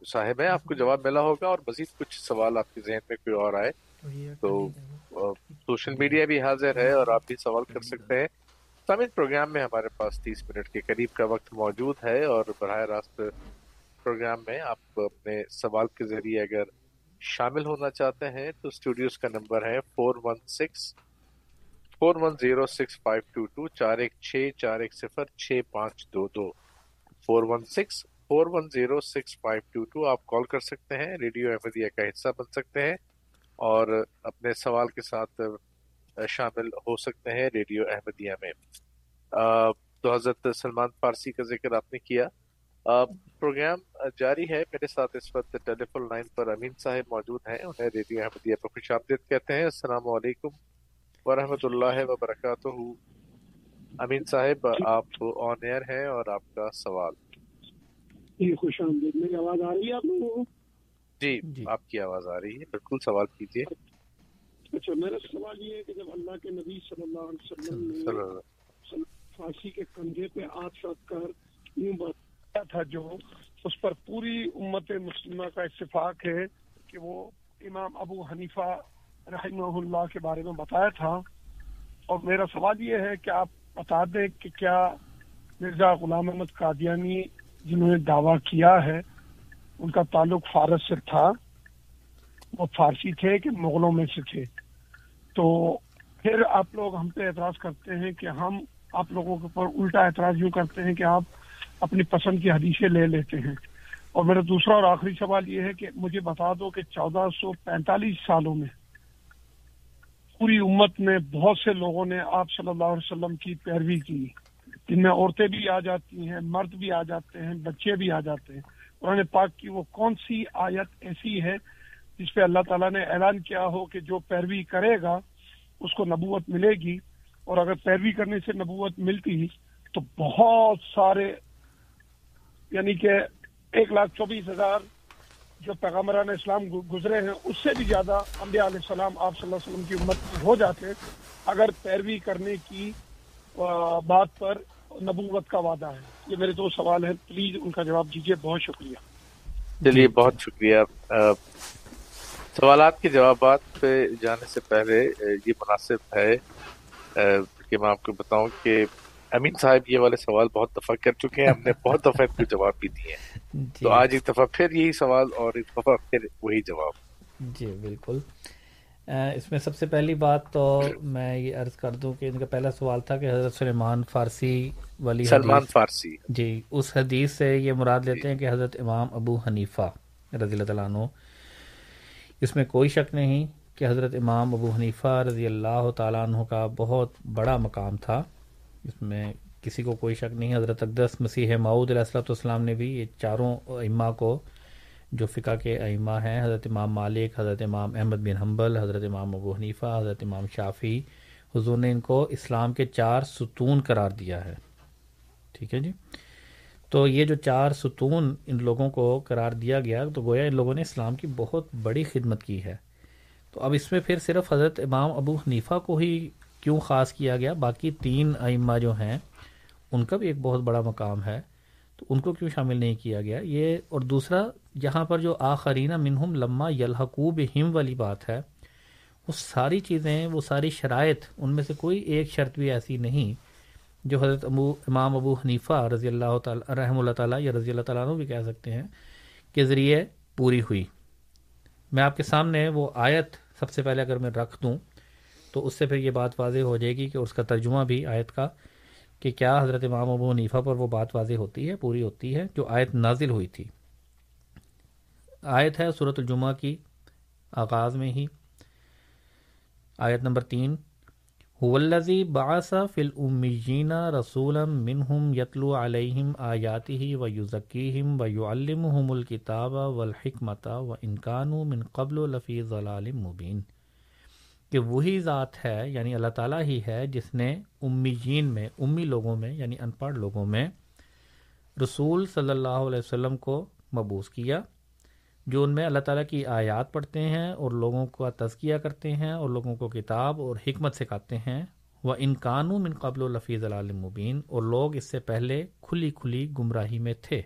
صاحب ہیں آپ کو جواب ملا ہوگا اور مزید کچھ سوال آپ کے ذہن میں کوئی اور آئے۔ تو سوشل میڈیا بھی حاضر ہے اور آپ بھی سوال کر سکتے ہیں۔ سامن پروگرام میں ہمارے پاس تیس منٹ کے قریب کا وقت موجود ہے اور براہ راست پروگرام میں آپ اپنے سوال کے ذریعے اگر شامل ہونا چاہتے ہیں تو اسٹوڈیوز کا نمبر ہے four one six four one zero six five two two چار ایک چھ چار ایک صفر چھ پانچ دو دو۔ Four one six four one zero six five two two آپ کال کر سکتے ہیں۔ ریڈیو احمدیہ کا حصہ بن سکتے ہیں۔ اور اپنے سوال کے ساتھ شامل ہو سکتے ہیں ریڈیو احمدیہ میں۔ تو حضرت سلمان فارسی کا ذکر آپ نے کیا۔ پروگرام جاری ہے۔ میرے ساتھ اس وقت ٹیلی فون لائن پر امین صاحب موجود ہیں۔ انہیں ریڈیو احمدیہ پر خوش آمدید کہتے ہیں۔ السلام علیکم ورحمۃ اللہ وبرکاتہ۔ امین صاحب، آپ آن ایئر ہیں اور آپ کا سوال۔ جی، خوش آمدید۔ میری آواز آ رہی ہے آپ لوگوں کو؟ جی, جی۔ آپ کی آواز آ رہی ہے۔ بالکل سوال کیجیے۔ اچھا میرا سوال یہ ہے کہ جب اللہ کے نبی صلی اللہ علیہ وسلم نے فارسی کے کندھے پہ ہاتھ رکھ کر یوں بتایا تھا جو اس پر پوری امت مسلمہ کا اتفاق ہے کہ وہ امام ابو حنیفہ رحمہ اللہ کے بارے میں بتایا تھا۔ اور میرا سوال یہ ہے کہ آپ بتا دیں کہ کیا مرزا غلام احمد قادیانی جنہوں نے دعویٰ کیا ہے ان کا تعلق فارس سے تھا۔ وہ فارسی تھے کہ مغلوں میں سے تھے۔ تو پھر آپ لوگ ہم پہ اعتراض کرتے ہیں کہ ہم آپ لوگوں کے اوپر الٹا اعتراض یوں کرتے ہیں کہ آپ اپنی پسند کی حدیثیں لے لیتے ہیں۔ اور میرا دوسرا اور آخری سوال یہ ہے کہ مجھے بتا دو کہ چودہ سو پینتالیس سالوں میں پوری امت میں بہت سے لوگوں نے آپ صلی اللہ علیہ وسلم کی پیروی کی۔ جن میں عورتیں بھی آ جاتی ہیں، مرد بھی آ جاتے ہیں، بچے بھی آ جاتے ہیں۔ قرآن پاک کی وہ کون سی آیت ایسی ہے جس پہ اللہ تعالیٰ نے اعلان کیا ہو کہ جو پیروی کرے گا، اس کو نبوت ملے گی۔ اور اگر پیروی کرنے سے نبوت ملتی تو بہت سارے یعنی کہ ایک لاکھ چوبیس ہزار جو پیغمبران اسلام گزرے ہیں، اس سے بھی زیادہ انبیاء علیہ السلام آپ صلی اللہ علیہ وسلم کی امت ہو جاتے اگر پیروی کرنے کی بات پر نبوت کا وعدہ ہے۔ یہ میرے دو سوال ہیں۔ پلیز ان کا جواب دیجیے بہت شکریہ۔ چلیے بہت شکریہ۔ سوالات کے جوابات پہ جانے سے پہلے یہ مناسب ہے۔ کہ میں آپ کو بتاؤں کہ امین صاحب یہ والے سوال بہت دفعہ کر چکے ہیں۔ ہم نے بہت دفعہ ان کو جواب بھی دیے۔ ہیں جی۔ تو آج ایک دفعہ پھر یہی سوال اور ایک دفعہ پھر وہی جواب۔ جی بالکل۔ اس میں سب سے پہلی بات تو میں یہ عرض کر دوں کہ ان کا پہلا سوال تھا کہ حضرت سلیمان فارسی والی سلمان فارسی۔ جی اس حدیث سے یہ مراد لیتے ہیں کہ حضرت امام ابو حنیفہ رضی اللہ تعالیٰ عنہ۔ اس میں کوئی شک نہیں کہ حضرت امام ابو حنیفہ رضی اللہ تعالیٰ عنہ کا بہت بڑا مقام تھا۔ اس میں کسی کو کوئی شک نہیں حضرت اقدس مسیح معود علیہ السلۃ والسلام نے بھی یہ چاروں اماں کو جو فقہ کے ائمہ ہیں، حضرت امام مالک، حضرت امام احمد بن حنبل، حضرت امام ابو حنیفہ، حضرت امام شافی حضور نے ان کو اسلام کے چار ستون قرار دیا ہے۔ ٹھیک ہے جی؟ تو یہ جو چار ستون ان لوگوں کو قرار دیا گیا، تو گویا ان لوگوں نے اسلام کی بہت بڑی خدمت کی ہے۔ تو اب اس میں پھر صرف حضرت امام ابو حنیفہ کو ہی کیوں خاص کیا گیا؟ باقی تین ائمہ جو ہیں، ان کا بھی ایک بہت بڑا مقام ہے۔ تو ان کو کیوں شامل نہیں کیا گیا؟ یہ اور دوسرا، یہاں پر جو آخرین منہم لما یلحقوب ہم والی بات ہے، وہ ساری چیزیں، وہ ساری شرائط، ان میں سے کوئی ایک شرط بھی ایسی نہیں جو حضرت ابو، امام ابو حنیفہ رضی اللہ تعالیٰ، رحم اللہ تعالیٰ یا رضی اللہ تعالیٰ عنہ بھی کہہ سکتے ہیں کے ذریعے پوری ہوئی۔ میں آپ کے سامنے وہ آیت سب سے پہلے اگر میں رکھ دوں تو اس سے پھر یہ بات واضح ہو جائے گی کہ اس کا ترجمہ بھی آیت کا کہ کیا حضرت امام ابو حنیفہ پر وہ بات واضح ہوتی ہے، پوری ہوتی ہے، جو آیت نازل ہوئی تھی۔ آیت ہے صورت الجمہ کی آغاز میں ہی۔ آیت نمبر تین۔ ہُولزی باس فل امیجین رسول منہم یتلو علیہم آیاتی و یوزکیم و یو الم الکتاب و الحکمت و انکان من قبل و لفی ضلال مبین۔ کہ وہی ذات ہے یعنی اللہ تعالیٰ ہی ہے، جس نے امیجین میں، امی لوگوں میں یعنی ان پڑھ لوگوں میں رسول صلی اللہ علیہ وسلم کو مبوس کیا، جو ان میں اللہ تعالیٰ کی آیات پڑھتے ہیں اور لوگوں کا تزکیہ کرتے ہیں اور لوگوں کو کتاب اور حکمت سکھاتے ہیں۔ وہ ان قانون ان قبل و لفیظ مبین، اور لوگ اس سے پہلے کھلی کھلی گمراہی میں تھے۔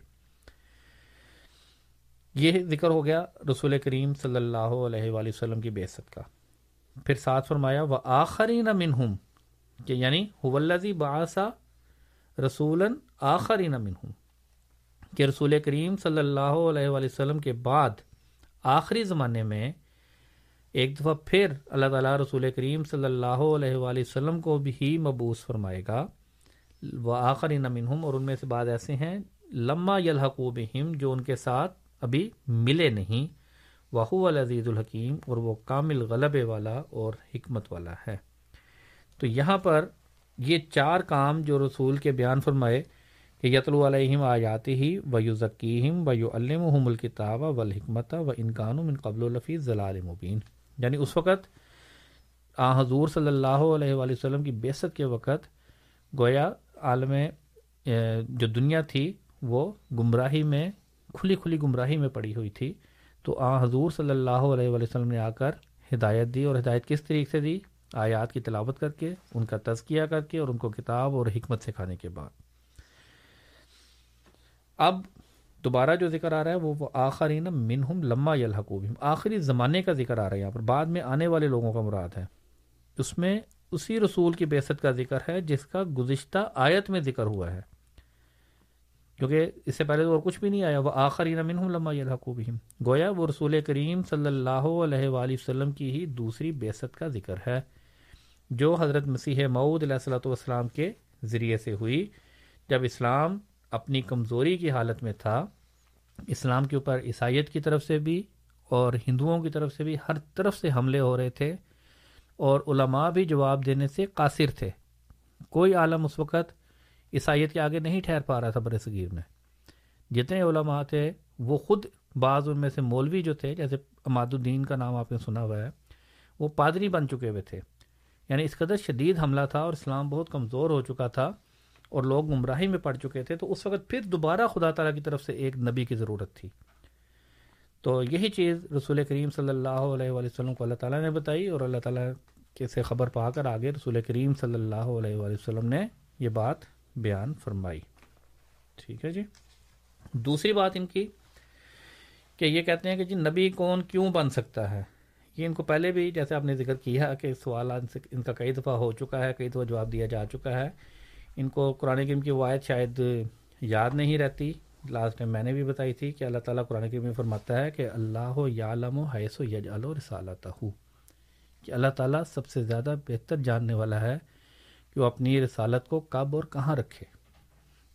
یہ ذکر ہو گیا رسول کریم صلی اللہ علیہ وآلہ وسلم کی بیست کا۔ پھر ساتھ فرمایا وہ آخری نہ منہم، کہ یعنی حولزی باسا رسول آخری نہ منہم، کہ رسول کریم صلی اللہ علیہ وآلہ وسلم کے بعد آخری زمانے میں ایک دفعہ پھر اللہ تعالیٰ رسول کریم صلی اللہ علیہ وآلہ وسلم کو بھی مبوس فرمائے گا وہ آخری نمن اور ان میں سے بعد ایسے ہیں لمہ یلحقوب جو ان کے ساتھ ابھی ملے نہیں۔ واہو العزیز الحکیم اور وہ کامل غلبے والا اور حکمت والا ہے۔ تو یہاں پر یہ چار کام جو رسول کے بیان فرمائے کہ یتلو علیہم آیاتی ہی و یو ذکیم و یو الم الکتاب و الحکمت و انکان من قبل الفی ضلال مبین۔ یعنی اس وقت آ حضور صلی اللہ علیہ وآلہ وسلم کی بیست کے وقت گویا عالم جو دنیا تھی وہ گمراہی میں، کھلی کھلی گمراہی میں پڑی ہوئی تھی۔ تو آ، حضور صلی اللہ علیہ وآلہ وسلم نے آ کر ہدایت دی اور ہدایت کس طریقے سے دی؟ آیات کی تلاوت کر کے، ان کا تزکیہ کر کے اور ان کو کتاب اور حکمت سکھانے کے بعد۔ اب دوبارہ جو ذکر آ رہا ہے وہ آخری نا منہم لما یلحقوب آخری زمانے کا ذکر آ رہا ہے یہاں پر۔ بعد میں آنے والے لوگوں کا مراد ہے۔ اس میں اسی رسول کی بیست کا ذکر ہے، جس کا گزشتہ آیت میں ذکر ہوا ہے۔ کیونکہ اس سے پہلے تو اور کچھ بھی نہیں آیا وہ آخری نہ منہم لما یلحقوب گویا وہ رسول کریم صلی اللہ علیہ وآلہ وسلم کی ہی دوسری بیست کا ذکر ہے، جو حضرت مسیح معود علیہ السلۃ والسلام کے ذریعے سے ہوئی۔ جب اسلام اپنی کمزوری کی حالت میں تھا، اسلام کے اوپر عیسائیت کی طرف سے بھی اور ہندوؤں کی طرف سے بھی ہر طرف سے حملے ہو رہے تھے اور علماء بھی جواب دینے سے قاصر تھے۔ کوئی عالم اس وقت عیسائیت کے آگے نہیں ٹھہر پا رہا تھا بر صغیر میں۔ جتنے علماء تھے، وہ خود بعض ان میں سے مولوی جو تھے، جیسے اماد الدین کا نام آپ نے سنا ہوا ہے، وہ پادری بن چکے ہوئے تھے۔ یعنی اس قدر شدید حملہ تھا اور اسلام بہت کمزور ہو چکا تھا اور لوگ گمراہی میں پڑ چکے تھے، تو اس وقت پھر دوبارہ خدا تعالیٰ کی طرف سے ایک نبی کی ضرورت تھی۔ تو یہی چیز رسول کریم صلی اللہ علیہ وآلہ وسلم کو اللہ تعالیٰ نے بتائی اور اللہ تعالیٰ کے سے خبر پا کر آگے رسول کریم صلی اللہ علیہ وآلہ وسلم نے یہ بات بیان فرمائی۔ ٹھیک ہے جی۔ دوسری بات ان کی کہ یہ کہتے ہیں کہ جی نبی کون کیوں بن سکتا ہے؟ یہ ان کو پہلے بھی جیسے آپ نے ذکر کیا کہ سوالات ان کا کئی دفعہ ہو چکا ہے، کئی دفعہ جواب دیا جا چکا ہے۔ ان کو قرآن کریم کی وایت شاید یاد نہیں رہتی۔ لاسٹ ٹائم میں نے بھی بتائی تھی کہ اللہ تعالیٰ قرآن کریم میں فرماتا ہے کہ اللہ ہو یا علم و حیث و یج و کہ اللہ تعالیٰ سب سے زیادہ بہتر جاننے والا ہے کہ وہ اپنی رسالت کو کب اور کہاں رکھے۔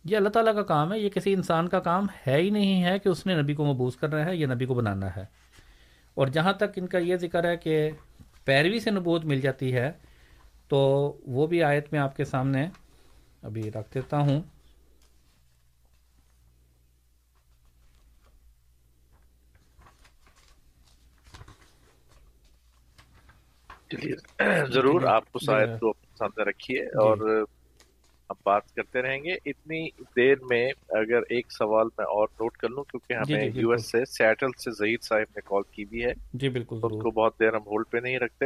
یہ اللہ تعالیٰ کا کام ہے یہ کسی انسان کا کام ہے ہی نہیں ہے کہ اس نے نبی کو مبوس کرنا ہے یا نبی کو بنانا ہے۔ اور جہاں تک ان کا یہ ذکر ہے کہ پیروی سے نبوت مل جاتی ہے تو وہ بھی آیت میں آپ کے سامنے ابھی رکھ دیتا ہوں۔ ضرور آپ اس آیت کو سامنے رکھیے جی۔ اور ہم بات کرتے رہیں گے۔ اتنی دیر میں اگر ایک سوال میں اور نوٹ کر لوں کیونکہ جی، ہمیں یو جی، ایس سے سیٹل سے ظہیر صاحب نے کال کی بھی ہے۔ جی بالکل ان کو بہت دیر ہم ہولڈ پہ نہیں رکھتے۔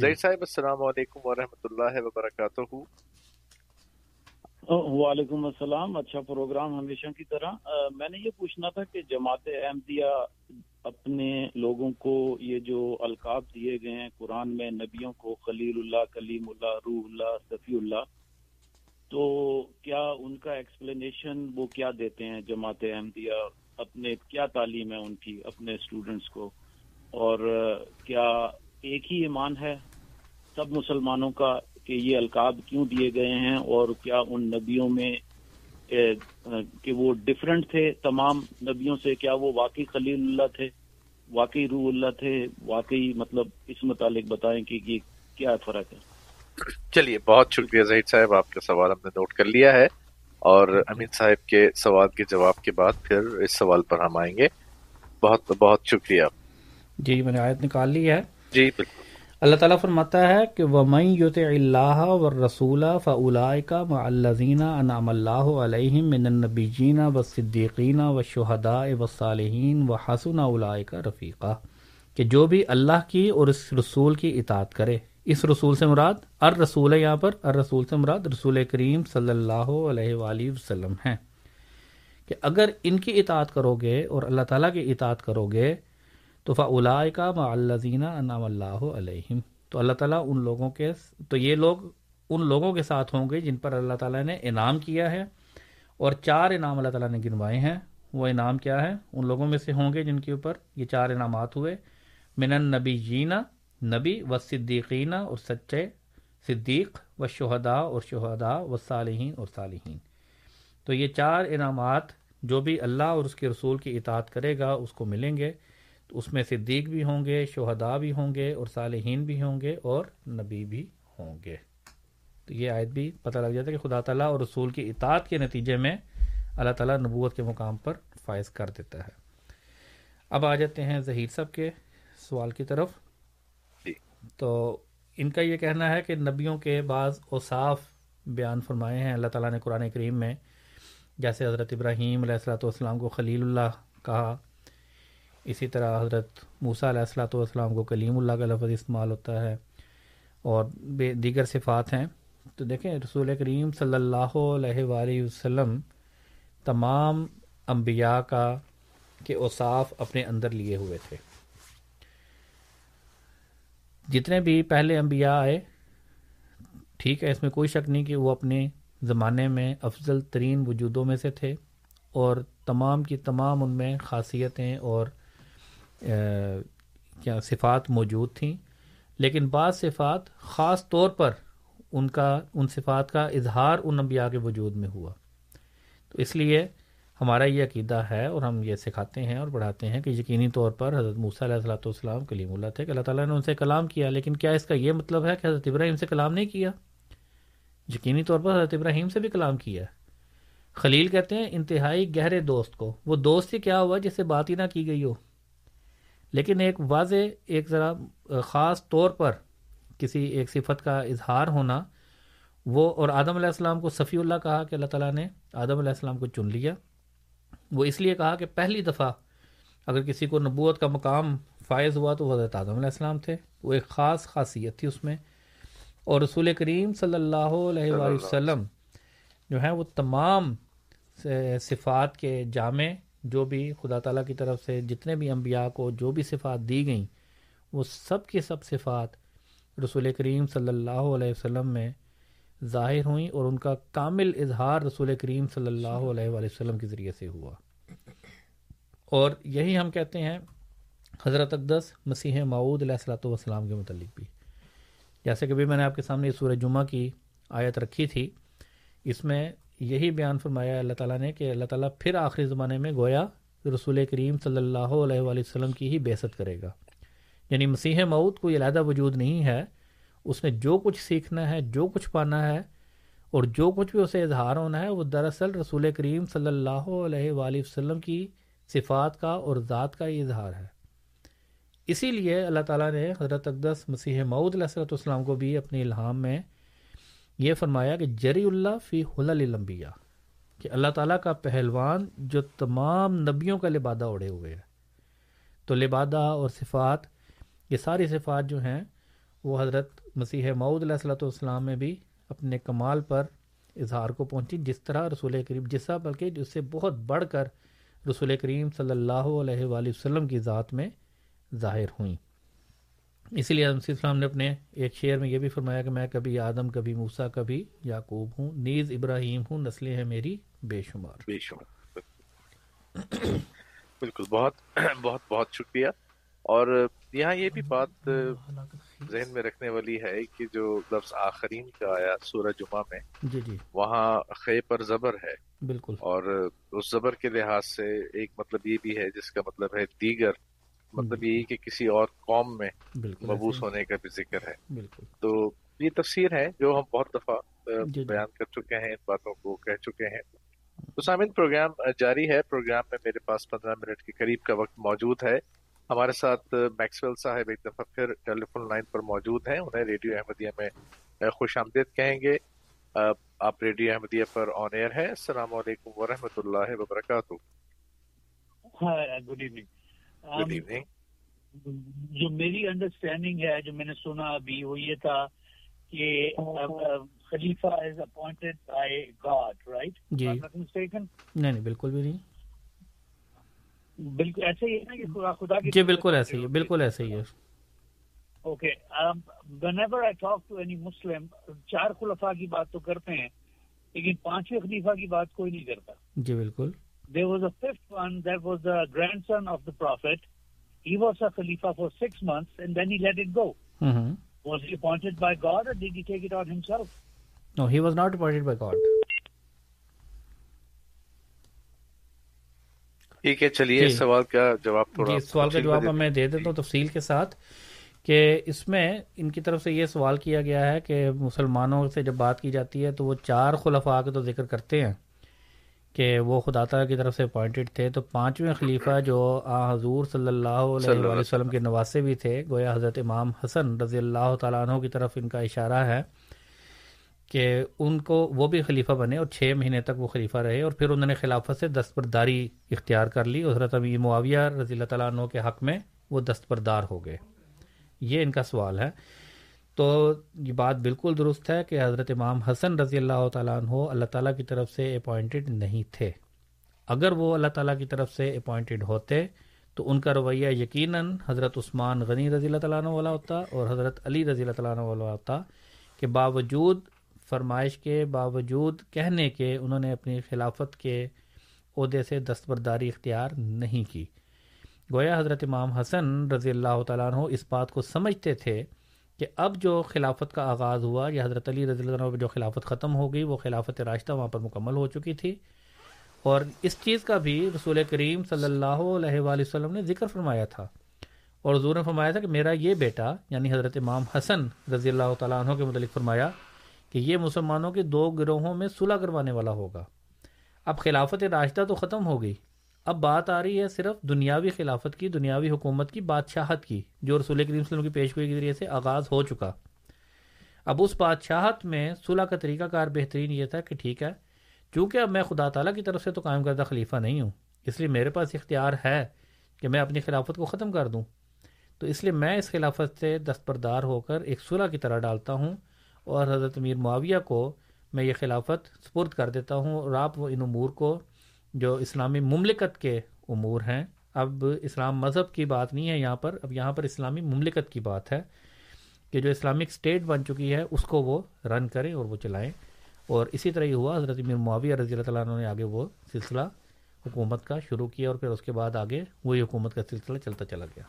ظہیر صاحب السلام علیکم ورحمۃ اللہ وبرکاتہ۔ وعلیکم السلام اچھا پروگرام ہمیشہ کی طرح۔ میں نے یہ پوچھنا تھا کہ جماعت احمدیہ اپنے لوگوں کو یہ جو القاب دیے گئے ہیں قرآن میں نبیوں کو، خلیل اللہ، کلیم اللہ، روح اللہ، صفی اللہ، تو کیا ان کا ایکسپلینیشن وہ کیا دیتے ہیں جماعت احمدیہ اپنے کیا تعلیم ہے ان کی، اپنے اسٹوڈنٹس کو؟ اور کیا ایک ہی ایمان ہے سب مسلمانوں کا کہ یہ القاب کیوں دیے گئے ہیں اور کیا ان نبیوں میں کہ وہ ڈفرنٹ تھے تمام نبیوں سے کیا وہ واقعی خلیل اللہ تھے واقعی روح اللہ تھے واقعی مطلب اس متعلق بتائیں کہ یہ کیا فرق ہے؟ چلیے بہت شکریہ زہید صاحب آپ کا سوال ہم نے نوٹ کر لیا ہے اور امین صاحب کے سوال کے جواب کے بعد پھر اس سوال پر ہم آئیں گے۔ بہت بہت شکریہ۔ جی میں نے آیت نکال لی ہے۔ جی بالکل۔ اللہ تعالیٰ فرماتا ہے کہ ومن یوت اللہ و رسول فلاء و الزینہ انعام اللہ علیہ من النبیجین و صدیقین و شہداء و صالحین و حسن کا رفیقہ کہ جو بھی اللہ کی اور اس رسول کی اطاعت کرے اس رسول سے مراد ار رسول یہاں پر ار رسول سے مراد رسول کریم صلی اللہ علیہ وآلہ وسلم ہیں کہ اگر ان کی اطاعت کرو گے اور اللہ تعالیٰ کی اطاعت کرو گے تو فلا کا معلزینہ انعام اللہ علیہم۔ تو اللہ تعالیٰ ان لوگوں کے تو یہ لوگ ان لوگوں کے ساتھ ہوں گے جن پر اللہ تعالیٰ نے انعام کیا ہے۔ اور چار انعام اللہ تعالیٰ نے گنوائے ہیں۔ وہ انعام کیا ہے؟ ان لوگوں میں سے ہوں گے جن کے اوپر یہ چار انعامات ہوئے۔ من نبی جینا نبی و صدیقینہ اور سچے صدیق و شہدا اور شہدا و صالحین اور صالحین۔ تو یہ چار انعامات جو بھی اللہ اور اس کے رسول کی اطاعت کرے گا، اس کو ملیں گے۔ اس میں صدیق بھی ہوں گے، شہداء بھی ہوں گے اور صالحین بھی ہوں گے اور نبی بھی ہوں گے۔ تو یہ آیت بھی پتہ لگ جاتا ہے کہ خدا تعالیٰ اور رسول کی اطاعت کے نتیجے میں اللہ تعالیٰ نبوت کے مقام پر فائز کر دیتا ہے۔ اب آ جاتے ہیں ظہیر صاحب کے سوال کی طرف۔ تو ان کا یہ کہنا ہے کہ نبیوں کے بعض اوصاف بیان فرمائے ہیں اللہ تعالیٰ نے قرآن کریم میں، جیسے حضرت ابراہیم علیہ السلاۃ والسلام کو خلیل اللہ کہا۔ اسی طرح حضرت موسیٰ علیہ السلاۃ والسلام کو کلیم اللہ کا لفظ استعمال ہوتا ہے اور بے دیگر صفات ہیں۔ تو دیکھیں، رسول کریم صلی اللہ علیہ وآلہ وسلم تمام انبیاء کا کے اوصاف اپنے اندر لیے ہوئے تھے۔ جتنے بھی پہلے انبیاء آئے، ٹھیک ہے، اس میں کوئی شک نہیں کہ وہ اپنے زمانے میں افضل ترین وجودوں میں سے تھے اور تمام کی تمام ان میں خاصیتیں اور کیا صفات موجود تھیں، لیکن بعض صفات خاص طور پر ان کا، ان صفات کا اظہار ان انبیاء کے وجود میں ہوا۔ تو اس لیے ہمارا یہ عقیدہ ہے اور ہم یہ سکھاتے ہیں اور بڑھاتے ہیں کہ یقینی طور پر حضرت موسیٰ علیہ السلاۃ والسلام کلیم اللہ تھے، کہ اللہ تعالیٰ نے ان سے کلام کیا، لیکن کیا اس کا یہ مطلب ہے کہ حضرت ابراہیم سے کلام نہیں کیا؟ یقینی طور پر حضرت ابراہیم سے بھی کلام کیا۔ خلیل کہتے ہیں، انتہائی گہرے دوست کو، وہ دوست ہی کیا ہوا جس سے بات ہی نہ کی گئی ہو؟ لیکن ایک واضح، ایک ذرا خاص طور پر کسی ایک صفت کا اظہار ہونا، وہ اور آدم علیہ السلام کو صفی اللہ کہا کہ اللہ تعالیٰ نے آدم علیہ السلام کو چن لیا۔ وہ اس لیے کہا کہ پہلی دفعہ اگر کسی کو نبوت کا مقام فائز ہوا تو حضرت آدم علیہ السلام تھے۔ وہ ایک خاص خاصیت تھی اس میں۔ اور رسول کریم صلی اللہ علیہ وآلہ وسلم جو ہیں، وہ تمام صفات کے جامع جو بھی خدا تعالیٰ کی طرف سے جتنے بھی انبیاء کو جو بھی صفات دی گئیں، وہ سب کی سب صفات رسول کریم صلی اللہ علیہ وسلم میں ظاہر ہوئیں اور ان کا کامل اظہار رسول کریم صلی اللہ علیہ وآلہ وسلم کے ذریعے سے ہوا۔ اور یہی ہم کہتے ہیں حضرت اقدس مسیح معود علیہ السلاۃ والسلام کے متعلق بھی۔ جیسے کہ بھی میں نے آپ کے سامنے سورہ جمعہ کی آیت رکھی تھی، اس میں یہی بیان فرمایا اللہ تعالیٰ نے کہ اللہ تعالیٰ پھر آخری زمانے میں گویا رسول کریم صلی اللہ علیہ وآلہ وسلم کی ہی بحثت کرے گا۔ یعنی مسیح مود کوئی علیحدہ وجود نہیں ہے۔ اس نے جو کچھ سیکھنا ہے، جو کچھ پانا ہے اور جو کچھ بھی اسے اظہار ہونا ہے، وہ دراصل رسول کریم صلی اللہ علیہ وآلہ وسلم کی صفات کا اور ذات کا ہی اظہار ہے۔ اسی لیے اللہ تعالیٰ نے حضرت اقدس مسیح معود علیہ صلاۃ والسلام کو بھی اپنی الہام میں یہ فرمایا کہ جری اللہ فی حللمبیا کہ اللہ تعالیٰ کا پہلوان جو تمام نبیوں کا لبادہ اڑے ہوئے ہے تو لبادہ اور صفات، یہ ساری صفات جو ہیں، وہ حضرت مسیح معود علیہ السلۃ والسلام میں بھی اپنے کمال پر اظہار کو پہنچی، جس طرح رسول کریم جسا بلکہ جس سے بہت بڑھ کر رسول کریم صلی اللہ علیہ وآلہ وسلم کی ذات میں ظاہر ہوئیں۔ اسی لیے عدم السلام نے اپنے ایک شعر میں یہ بھی فرمایا کہ میں کبھی آدم کبھی موسا کبھی یعقوب ہوں نیز ابراہیم ہوں نسلیں ہیں میری بے شمار۔ بے شمار بالکل۔ بہت بہت بہت شکریہ۔ اور یہاں یہ بھی بات ذہن میں رکھنے والی ہے کہ جو لفظ آخرین کا آیا سورہ جمعہ میں جی جی۔ وہاں خے پر زبر ہے۔ بالکل۔ اور اس زبر کے لحاظ سے ایک مطلب یہ بھی ہے جس کا مطلب ہے دیگر مطلب یہی کہ کسی اور قوم میں مبوس ہونے کا بھی ذکر ہے۔ بالکل۔ تو یہ تفسیر ہے جو ہم بہت دفعہ جی۔ بیان کر چکے ہیں ان باتوں کو کہہ چکے ہیں۔ تو سامن پروگرام جاری ہے۔ پروگرام میں میرے پاس پندرہ منٹ کے قریب کا وقت موجود ہے۔ ہمارے ساتھ میکسویل صاحب ایک دفعہ پھر ٹیلی فون لائن پر موجود ہیں۔ انہیں ریڈیو احمدیہ میں خوش آمدید کہیں گے۔ آپ ریڈیو احمدیہ پر آن ایئر ہے السلام علیکم ورحمۃ اللہ وبرکاتہ۔ Good evening. گڈ ایوننگ جو میری انڈرسٹینڈنگ ہے جو میں نے سنا ابھی وہ یہ تھا کہ خلیفہ is appointed by God right جی۔ نہیں نہیں بالکل بھی نہیں۔ بالکل ایسے ہی ہے نا کہ خدا کی جی بالکل ایسے ہی ہے بالکل ایسے ہی ہے۔ Okay whenever I talk to any Muslim چار خلفاء کی بات تو کرتے ہیں لیکن پانچویں خلیفہ کی بات کوئی نہیں کرتا۔ جی بالکل۔ There was a fifth one that was the grandson of the prophet he was a خلیفہ for six months and then he let it go was he appointed by God or did he take it on himself no he was not appointed by God ٹھیک ہے چلیے اس سوال کا جواب تھوڑا جی سوال کا جواب میں دے دیتا ہوں تفصیل کے ساتھ کہ اس میں ان کی طرف سے یہ سوال کیا گیا ہے کہ مسلمانوں سے جب بات کی جاتی ہے تو وہ چار خلفاء کے تو ذکر کرتے ہیں۔ کہ وہ خدا تعالیٰ کی طرف سے اپوائنٹڈ تھے۔ تو پانچویں خلیفہ جو آ حضور صلی اللہ علیہ وسلم کے نواسے بھی تھے گویا حضرت امام حسن رضی اللہ تعالیٰ عنہ کی طرف ان کا اشارہ ہے کہ ان کو وہ بھی خلیفہ بنے اور چھ مہینے تک وہ خلیفہ رہے اور پھر انہوں نے خلافت سے دستبرداری اختیار کر لی۔ حضرت ابی معاویہ رضی اللہ تعالیٰ عنہ کے حق میں وہ دستبردار ہو گئے۔ یہ ان کا سوال ہے۔ تو یہ بات بالکل درست ہے کہ حضرت امام حسن رضی اللہ تعالیٰ عنہ اللہ تعالیٰ کی طرف سے اپوائنٹڈ نہیں تھے۔ اگر وہ اللہ تعالیٰ کی طرف سے اپوائنٹڈ ہوتے تو ان کا رویہ یقیناً حضرت عثمان غنی رضی اللہ تعالیٰ عنہ والا ہوتا اور حضرت علی رضی اللہ تعالیٰ عنہ والا ہوتا کہ باوجود فرمائش کے، باوجود کہنے کے انہوں نے اپنی خلافت کے عہدے سے دستبرداری اختیار نہیں کی۔ گویا حضرت امام حسن رضی اللہ تعالیٰ عنہ اس بات کو سمجھتے تھے کہ اب جو خلافت کا آغاز ہوا، یا حضرت علی رضی اللہ عنہ جو خلافت ختم ہو گئی، وہ خلافت راشتہ وہاں پر مکمل ہو چکی تھی۔ اور اس چیز کا بھی رسول کریم صلی اللہ علیہ وآلہ وسلم نے ذکر فرمایا تھا۔ اور حضور نے فرمایا تھا کہ میرا یہ بیٹا یعنی حضرت امام حسن رضی اللہ تعالیٰ عنہ کے متعلق فرمایا کہ یہ مسلمانوں کے دو گروہوں میں صلح کروانے والا ہوگا۔ اب خلافت راشدہ تو ختم ہو گئی۔ اب بات آ رہی ہے صرف دنیاوی خلافت کی، دنیاوی حکومت کی، بادشاہت کی، جو رسول کریم وسلم کی پیشگوئی کے ذریعے سے آغاز ہو چکا۔ اب اس بادشاہت میں صلح کا طریقہ کار بہترین یہ تھا کہ ٹھیک ہے، چونکہ اب میں خدا تعالیٰ کی طرف سے تو قائم کردہ خلیفہ نہیں ہوں، اس لیے میرے پاس اختیار ہے کہ میں اپنی خلافت کو ختم کر دوں۔ تو اس لیے میں اس خلافت سے دستبردار ہو کر ایک صلح کی طرح ڈالتا ہوں اور حضرت امیر معاویہ کو میں یہ خلافت سپرد کر دیتا ہوں اور آپ ان امور کو جو اسلامی مملکت کے امور ہیں اب اسلام مذہب کی بات نہیں ہے یہاں پر اب یہاں پر اسلامی مملکت کی بات ہے کہ جو اسلامک اسٹیٹ بن چکی ہے اس کو وہ رن کریں اور وہ چلائیں۔ اور اسی طرح ہی ہوا حضرت امیر معاویہ رضی اللہ تعالیٰ عنہ نے آگے وہ سلسلہ حکومت کا شروع کیا اور پھر اس کے بعد آگے وہی حکومت کا سلسلہ چلتا چلا گیا۔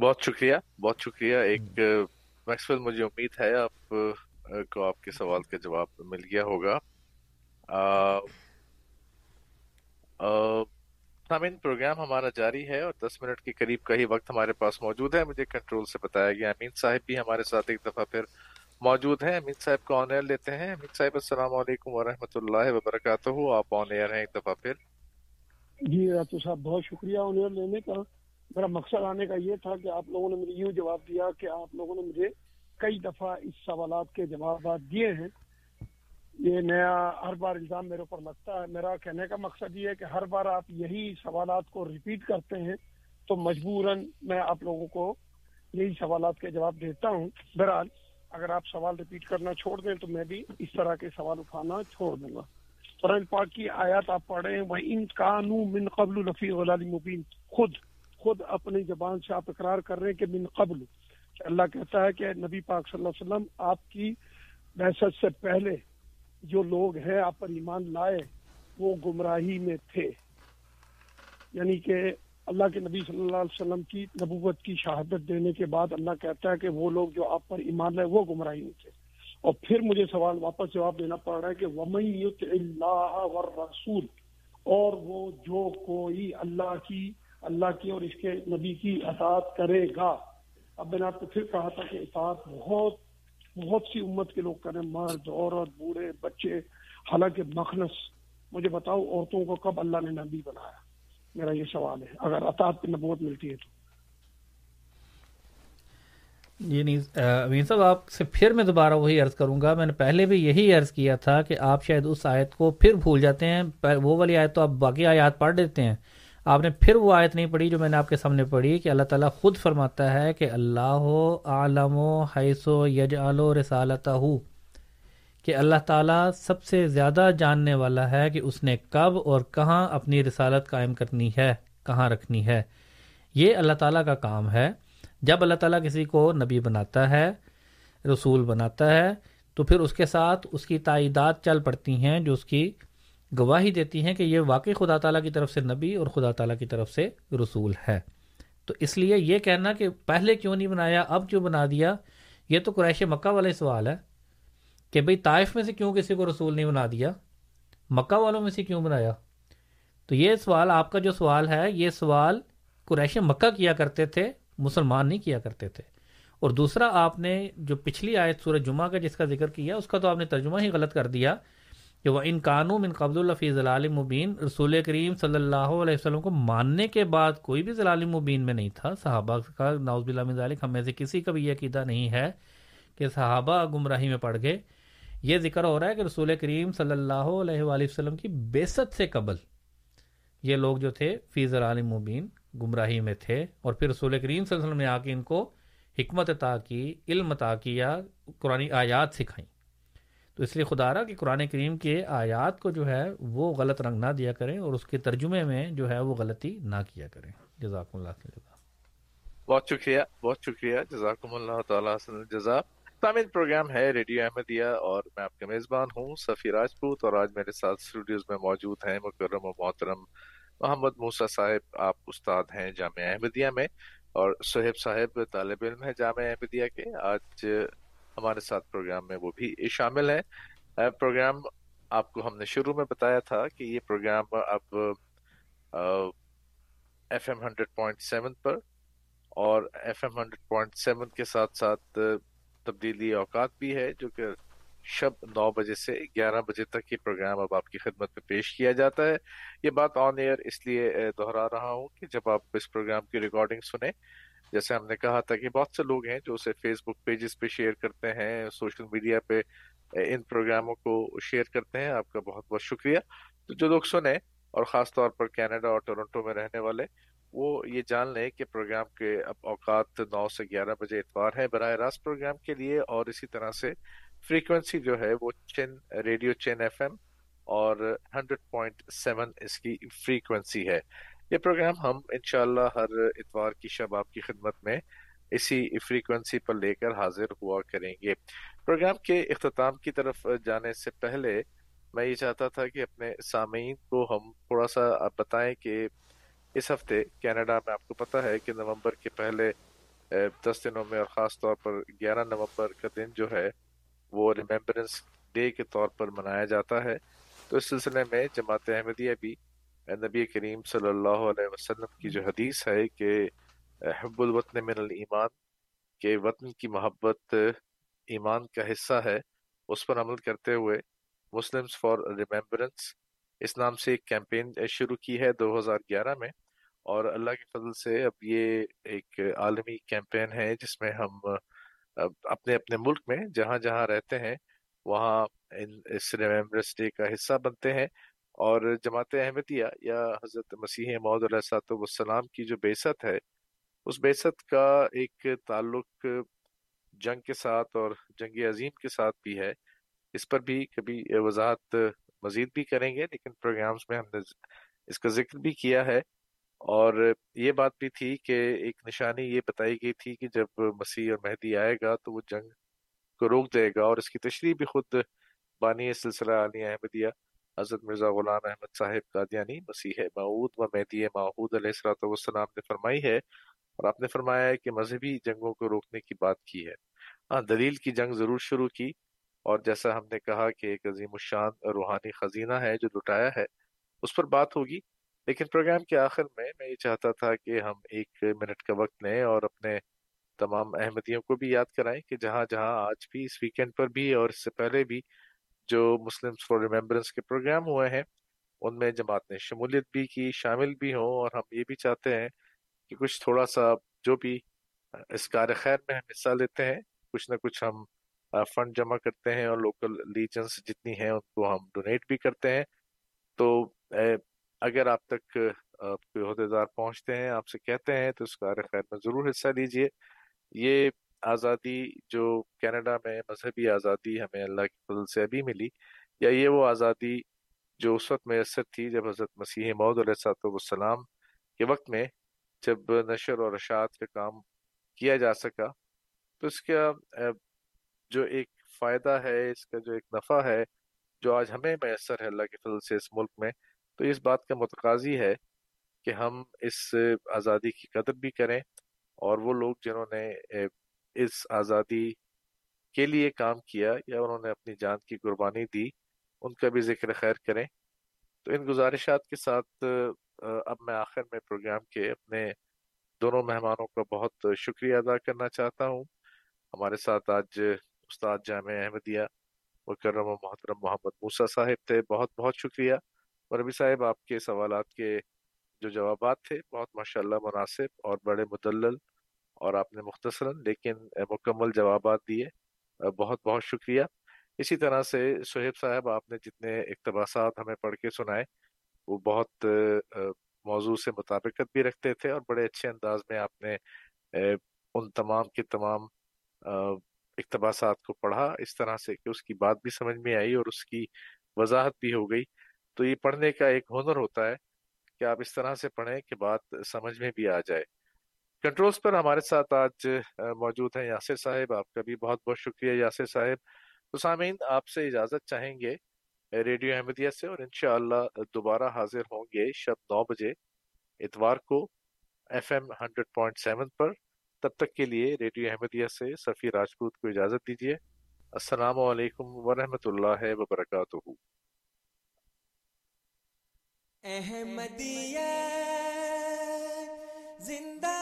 بہت شکریہ بہت شکریہ۔ ایک میکسویل مجھے امید ہے آپ کو آپ کے سوال کا جواب مل گیا ہوگا۔ سامعین، پروگرام ہمارا جاری ہے اور دس منٹ کے قریب کا ہی وقت ہمارے پاس موجود ہے۔ مجھے کنٹرول سے بتایا گیا۔ امین صاحب بھی ہمارے ساتھ ایک دفعہ پھر موجود ہیں۔ امین صاحب کو آن ایئر لیتے ہیں۔ امین صاحب، السلام علیکم ورحمۃ اللہ وبرکاتہ۔ آپ آن ایئر ہیں ایک دفعہ پھر۔ جی راتو صاحب، بہت شکریہ آن ایئر لینے کا۔ میرا مقصد آنے کا یہ تھا کہ آپ لوگوں نے مجھے یوں جواب دیا کہ آپ لوگوں نے مجھے کئی دفعہ اس سوالات کے جوابات دیے ہیں۔ یہ نیا ہر بار الزام میرے اوپر لگتا ہے۔ میرا کہنے کا مقصد یہ ہے کہ ہر بار آپ یہی سوالات کو ریپیٹ کرتے ہیں تو مجبوراً میں آپ لوگوں کو یہی سوالات کے جواب دیتا ہوں۔ بہرحال اگر آپ سوال ریپیٹ کرنا چھوڑ دیں تو میں بھی اس طرح کے سوال اٹھانا چھوڑ دوں گا۔ قرآن پاک کی آیات آپ پڑھے ہیں۔ وہ ان قانو من قبل لفی غلالی مبین خود خود اپنی زبان سے آپ اقرار کر رہے ہیں کہ من قبل۔ اللہ کہتا ہے کہ نبی پاک صلی اللہ علیہ وسلم، آپ کی بحثت سے پہلے جو لوگ ہیں آپ پر ایمان لائے، وہ گمراہی میں تھے۔ یعنی کہ اللہ کے نبی صلی اللہ علیہ وسلم کی نبوت کی شہادت دینے کے بعد اللہ کہتا ہے کہ وہ لوگ جو آپ پر ایمان لائے، وہ گمراہی میں تھے۔ اور پھر مجھے سوال واپس جواب دینا پڑ رہا ہے کہ ومیت اللہ رسول اور وہ جو کوئی اللہ کی اللہ کی اور اس کے نبی کی اطاعت کرے گا۔ اب میں نے آپ کو پھر کہا تھا کہ اطاعت بہت بہت سی امت کے لوگ کریں، مرد، عورت، بوڑھے، بچے، حالانکہ مخلص، مجھے بتاؤ، عورتوں کو کب اللہ نے نبی بنایا؟ میرا یہ سوال ہے۔ اگر اطاعت پہ نبوت ملتی ہے تو۔ جی نہیں امین صاحب، آپ سے پھر میں دوبارہ وہی عرض کروں گا۔ میں نے پہلے بھی یہی عرض کیا تھا کہ آپ شاید اس آیت کو پھر بھول جاتے ہیں وہ والی آیت تو آپ باقی آیات پڑھ دیتے ہیں۔ آپ نے پھر وہ آیت نہیں پڑھی جو میں نے آپ کے سامنے پڑھی کہ اللہ تعالیٰ خود فرماتا ہے کہ اللہ عالم و حیث و یج و رسالت کہ اللہ تعالیٰ سب سے زیادہ جاننے والا ہے کہ اس نے کب اور کہاں اپنی رسالت قائم کرنی ہے، کہاں رکھنی ہے۔ یہ اللہ تعالیٰ کا کام ہے۔ جب اللہ تعالیٰ کسی کو نبی بناتا ہے، رسول بناتا ہے، تو پھر اس کے ساتھ اس کی تائیدات چل پڑتی ہیں جو اس کی گواہی دیتی ہیں کہ یہ واقعی خدا تعالیٰ کی طرف سے نبی اور خدا تعالیٰ کی طرف سے رسول ہے۔ تو اس لیے یہ کہنا کہ پہلے کیوں نہیں بنایا، اب کیوں بنا دیا، یہ تو قریش مکہ والے سوال ہے کہ بھئی طائف میں سے کیوں کسی کو رسول نہیں بنا دیا؟ مکہ والوں میں سے کیوں بنایا؟ تو یہ سوال، آپ کا جو سوال ہے، یہ سوال قریش مکہ کیا کرتے تھے، مسلمان نہیں کیا کرتے تھے۔ اور دوسرا، آپ نے جو پچھلی آیت سورج جمعہ کا جس کا ذکر کیا، اس کا تو آپ نے ترجمہ ہی غلط کر دیا۔ کہ وہ ان قانون ان قبض الفی ضلال مبین، رسول کریم صلی اللہ علیہ وسلم کو ماننے کے بعد کوئی بھی ضلال مبین میں نہیں تھا۔ صحابہ کا ناؤز بلّہ ذالک، ہم میں سے کسی کا بھی یہ عقیدہ نہیں ہے کہ صحابہ گمراہی میں پڑ گئے۔ یہ ذکر ہو رہا ہے کہ رسول کریم صلی اللہ علیہ وآلہ وسلم کی بیست سے قبل یہ لوگ جو تھے فی ضلال مبین، گمراہی میں تھے۔ اور پھر رسول کریم صلی اللہ علیہ وسلم نے آ کے ان کو حکمت عطا کی، علم عطا کیا قرآن آیات سکھائیں۔ تو اس لیے خدا رہا کہ قرآن کریم کے آیات کو جو ہے وہ غلط رنگ نہ دیا کریں اور اس کے ترجمے میں جو ہے وہ غلطی نہ کیا کریں۔ جزاکم اللہ بہت شکریہ بہت شکریہ۔ جزاکم اللہ تعالیٰ جزا تامین پروگرام ہے ریڈیو احمدیہ اور میں آپ کے میزبان ہوں سفی راجپوت اور آج میرے ساتھ اسٹوڈیوز میں موجود ہیں مکرم و محترم محمد موسا صاحب۔ آپ استاد ہیں جامعہ احمدیہ میں اور سہیب صاحب طالب علم ہے جامعہ احمدیہ کے۔ آج ہمارے ساتھ پروگرام میں وہ بھی شامل ہیں۔ پروگرام آپ کو ہم نے شروع میں بتایا تھا کہ یہ پروگرام اب F M hundred point seven پر اور F M hundred point seven کے ساتھ ساتھ تبدیلی اوقات بھی ہے جو کہ شب نو بجے سے گیارہ بجے تک یہ پروگرام اب آپ کی خدمت میں پیش کیا جاتا ہے۔ یہ بات آن ایئر اس لیے دہرا رہا ہوں کہ جب آپ اس پروگرام کی ریکارڈنگ سنیں جیسے ہم نے کہا تھا کہ بہت سے لوگ ہیں جو اسے فیس بک پیجز پہ شیئر کرتے ہیں سوشل میڈیا پہ ان پروگراموں کو شیئر کرتے ہیں۔ آپ کا بہت بہت شکریہ۔ تو جو لوگ سنیں، اور خاص طور پر کینیڈا اور ٹورنٹو میں رہنے والے، وہ یہ جان لیں کہ پروگرام کے اب اوقات نو سے گیارہ بجے اتوار ہے براہ راست پروگرام کے لیے، اور اسی طرح سے فریکوینسی جو ہے وہ چین ریڈیو چین ایف ایم اور ہنڈریڈ پوائنٹ سیون اس کی فریکوینسی ہے۔ یہ پروگرام ہم انشاءاللہ ہر اتوار کی شب آپ کی خدمت میں اسی فریکوینسی پر لے کر حاضر ہوا کریں گے۔ پروگرام کے اختتام کی طرف جانے سے پہلے میں یہ چاہتا تھا کہ اپنے سامعین کو ہم تھوڑا سا بتائیں کہ اس ہفتے کینیڈا میں آپ کو پتہ ہے کہ نومبر کے پہلے دس دنوں میں اور خاص طور پر گیارہ نومبر کا دن جو ہے وہ ریمبرنس ڈے کے طور پر منایا جاتا ہے۔ تو اس سلسلے میں جماعت احمدیہ بھی نبی کریم صلی اللہ علیہ وسلم کی جو حدیث ہے کہ، حب الوطن من الایمان، کہ وطن کی محبت، ایمان کا حصہ ہے، اس پر عمل کرتے ہوئے مسلمز فار ریمبرنس، اس نام سے ایک کیمپین شروع کی ہے دو ہزار گیارہ میں، اور اللہ کے فضل سے اب یہ ایک عالمی کیمپین ہے جس میں ہم اپنے اپنے ملک میں جہاں جہاں رہتے ہیں، وہاں اس ریمبرنس ڈے کا حصہ بنتے ہیں۔ اور جماعت احمدیہ یا حضرت مسیح محدود علیہ والسلام کی جو بیست ہے، اس بیست کا ایک تعلق جنگ کے ساتھ اور جنگ عظیم کے ساتھ بھی ہے۔ اس پر بھی کبھی وضاحت مزید بھی کریں گے، لیکن پروگرامز میں ہم نے اس کا ذکر بھی کیا ہے۔ اور یہ بات بھی تھی کہ ایک نشانی یہ بتائی گئی تھی کہ جب مسیح اور مہدی آئے گا تو وہ جنگ کو روک دے گا اور اس کی تشریح بھی خود بانی سلسلہ علی احمدیہ حضرت مرزا غلام احمد صاحب قادیانی مسیح معود و مہدی معود علیہ السلۃ والسلام نے فرمائی ہے اور آپ نے فرمایا ہے کہ مذہبی جنگوں کو روکنے کی بات کی ہے۔ ہاں دلیل کی جنگ ضرور شروع کی اور جیسا ہم نے کہا کہ ایک عظیم الشان روحانی خزینہ ہے جو لٹایا ہے، اس پر بات ہوگی۔ لیکن پروگرام کے آخر میں میں یہ چاہتا تھا کہ ہم ایک منٹ کا وقت لیں اور اپنے تمام احمدیوں کو بھی یاد کرائیں کہ جہاں جہاں آج بھی اس ویکینڈ پر بھی اور اس سے پہلے بھی جو مسلم فار ریمبرنس کے پروگرام ہوئے ہیں، ان میں جماعت نے شمولیت بھی کی، شامل بھی ہوں اور ہم یہ بھی چاہتے ہیں کہ کچھ تھوڑا سا جو بھی اس کار خیر میں ہم حصہ لیتے ہیں، کچھ نہ کچھ ہم فنڈ جمع کرتے ہیں اور لوکل لیجنس جتنی ہیں ان کو ہم ڈونیٹ بھی کرتے ہیں۔ تو اگر آپ تک کوئی عہدے دار پہنچتے ہیں، آپ سے کہتے ہیں تو اس کار خیر میں ضرور حصہ لیجیے۔ یہ آزادی جو کینیڈا میں مذہبی آزادی ہمیں اللہ کی فضل سے ابھی ملی، یا یہ وہ آزادی جو اس وقت میسر تھی جب حضرت مسیح محدود علیہ السلام کے وقت میں جب نشر اور اشاعت کا کام کیا جا سکا، تو اس کا جو ایک فائدہ ہے، اس کا جو ایک نفع ہے، جو آج ہمیں میسر ہے اللہ کے فضل سے اس ملک میں، تو اس بات کا متقاضی ہے کہ ہم اس آزادی کی قدر بھی کریں اور وہ لوگ جنہوں نے اس آزادی کے لیے کام کیا یا انہوں نے اپنی جان کی قربانی دی، ان کا بھی ذکر خیر کریں۔ تو ان گزارشات کے ساتھ اب میں آخر میں پروگرام کے اپنے دونوں مہمانوں کا بہت شکریہ ادا کرنا چاہتا ہوں۔ ہمارے ساتھ آج استاد جامع احمدیہ، مکرم و محترم محمد موسیٰ صاحب تھے۔ بہت بہت شکریہ۔ اور ابھی صاحب، آپ کے سوالات کے جو جوابات تھے، بہت ماشاءاللہ مناسب اور بڑے مدلل اور آپ نے مختصراً لیکن مکمل جوابات دیے، بہت بہت شکریہ۔ اسی طرح سے سہیب صاحب، آپ نے جتنے اقتباسات ہمیں پڑھ کے سنائے، وہ بہت موضوع سے مطابقت بھی رکھتے تھے اور بڑے اچھے انداز میں آپ نے ان تمام کے تمام اقتباسات کو پڑھا۔ اس طرح سے کہ اس کی بات بھی سمجھ میں آئی اور اس کی وضاحت بھی ہو گئی۔ تو یہ پڑھنے کا ایک ہنر ہوتا ہے کہ آپ اس طرح سے پڑھیں کہ بات سمجھ میں بھی آ جائے۔ کنٹرولز پر ہمارے ساتھ آج موجود ہیں یاسر صاحب، آپ کا بھی بہت بہت شکریہ یاسر صاحب۔ تو سامعین، آپ سے اجازت چاہیں گے ریڈیو احمدیہ سے اور انشاءاللہ دوبارہ حاضر ہوں گے شب نو بجے اتوار کو F M hundred point seven پر۔ تب تک کے لیے ریڈیو احمدیہ سے سفیر راجپوت کو اجازت دیجیے۔ السلام علیکم ورحمۃ اللہ وبرکاتہ۔ احمدیہ زندہ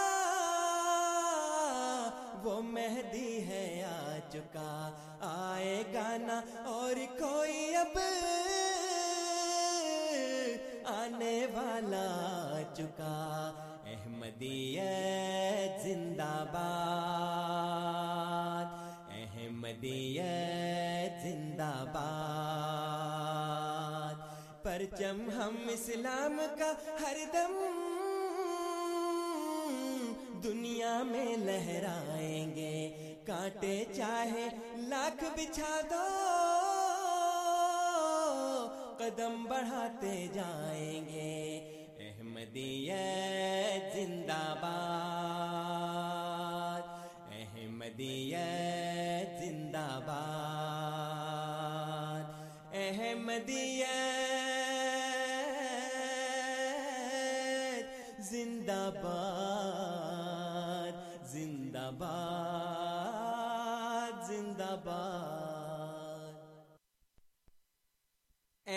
وہ مہدی ہے آ چکا آئے گانا اور کوئی اب آنے والا آ چکا احمدیت زندہ باد۔ احمدیت زندہ باد۔ پرچم ہم اسلام کا ہر دم دنیا میں لہرائیں گے۔ کانٹے چاہے لاکھ بچھا دو۔ قدم بڑھاتے جائیں گے۔ احمدیت زندہ باد۔ احمدیت زندہ باد۔ احمدیت زندہ باد۔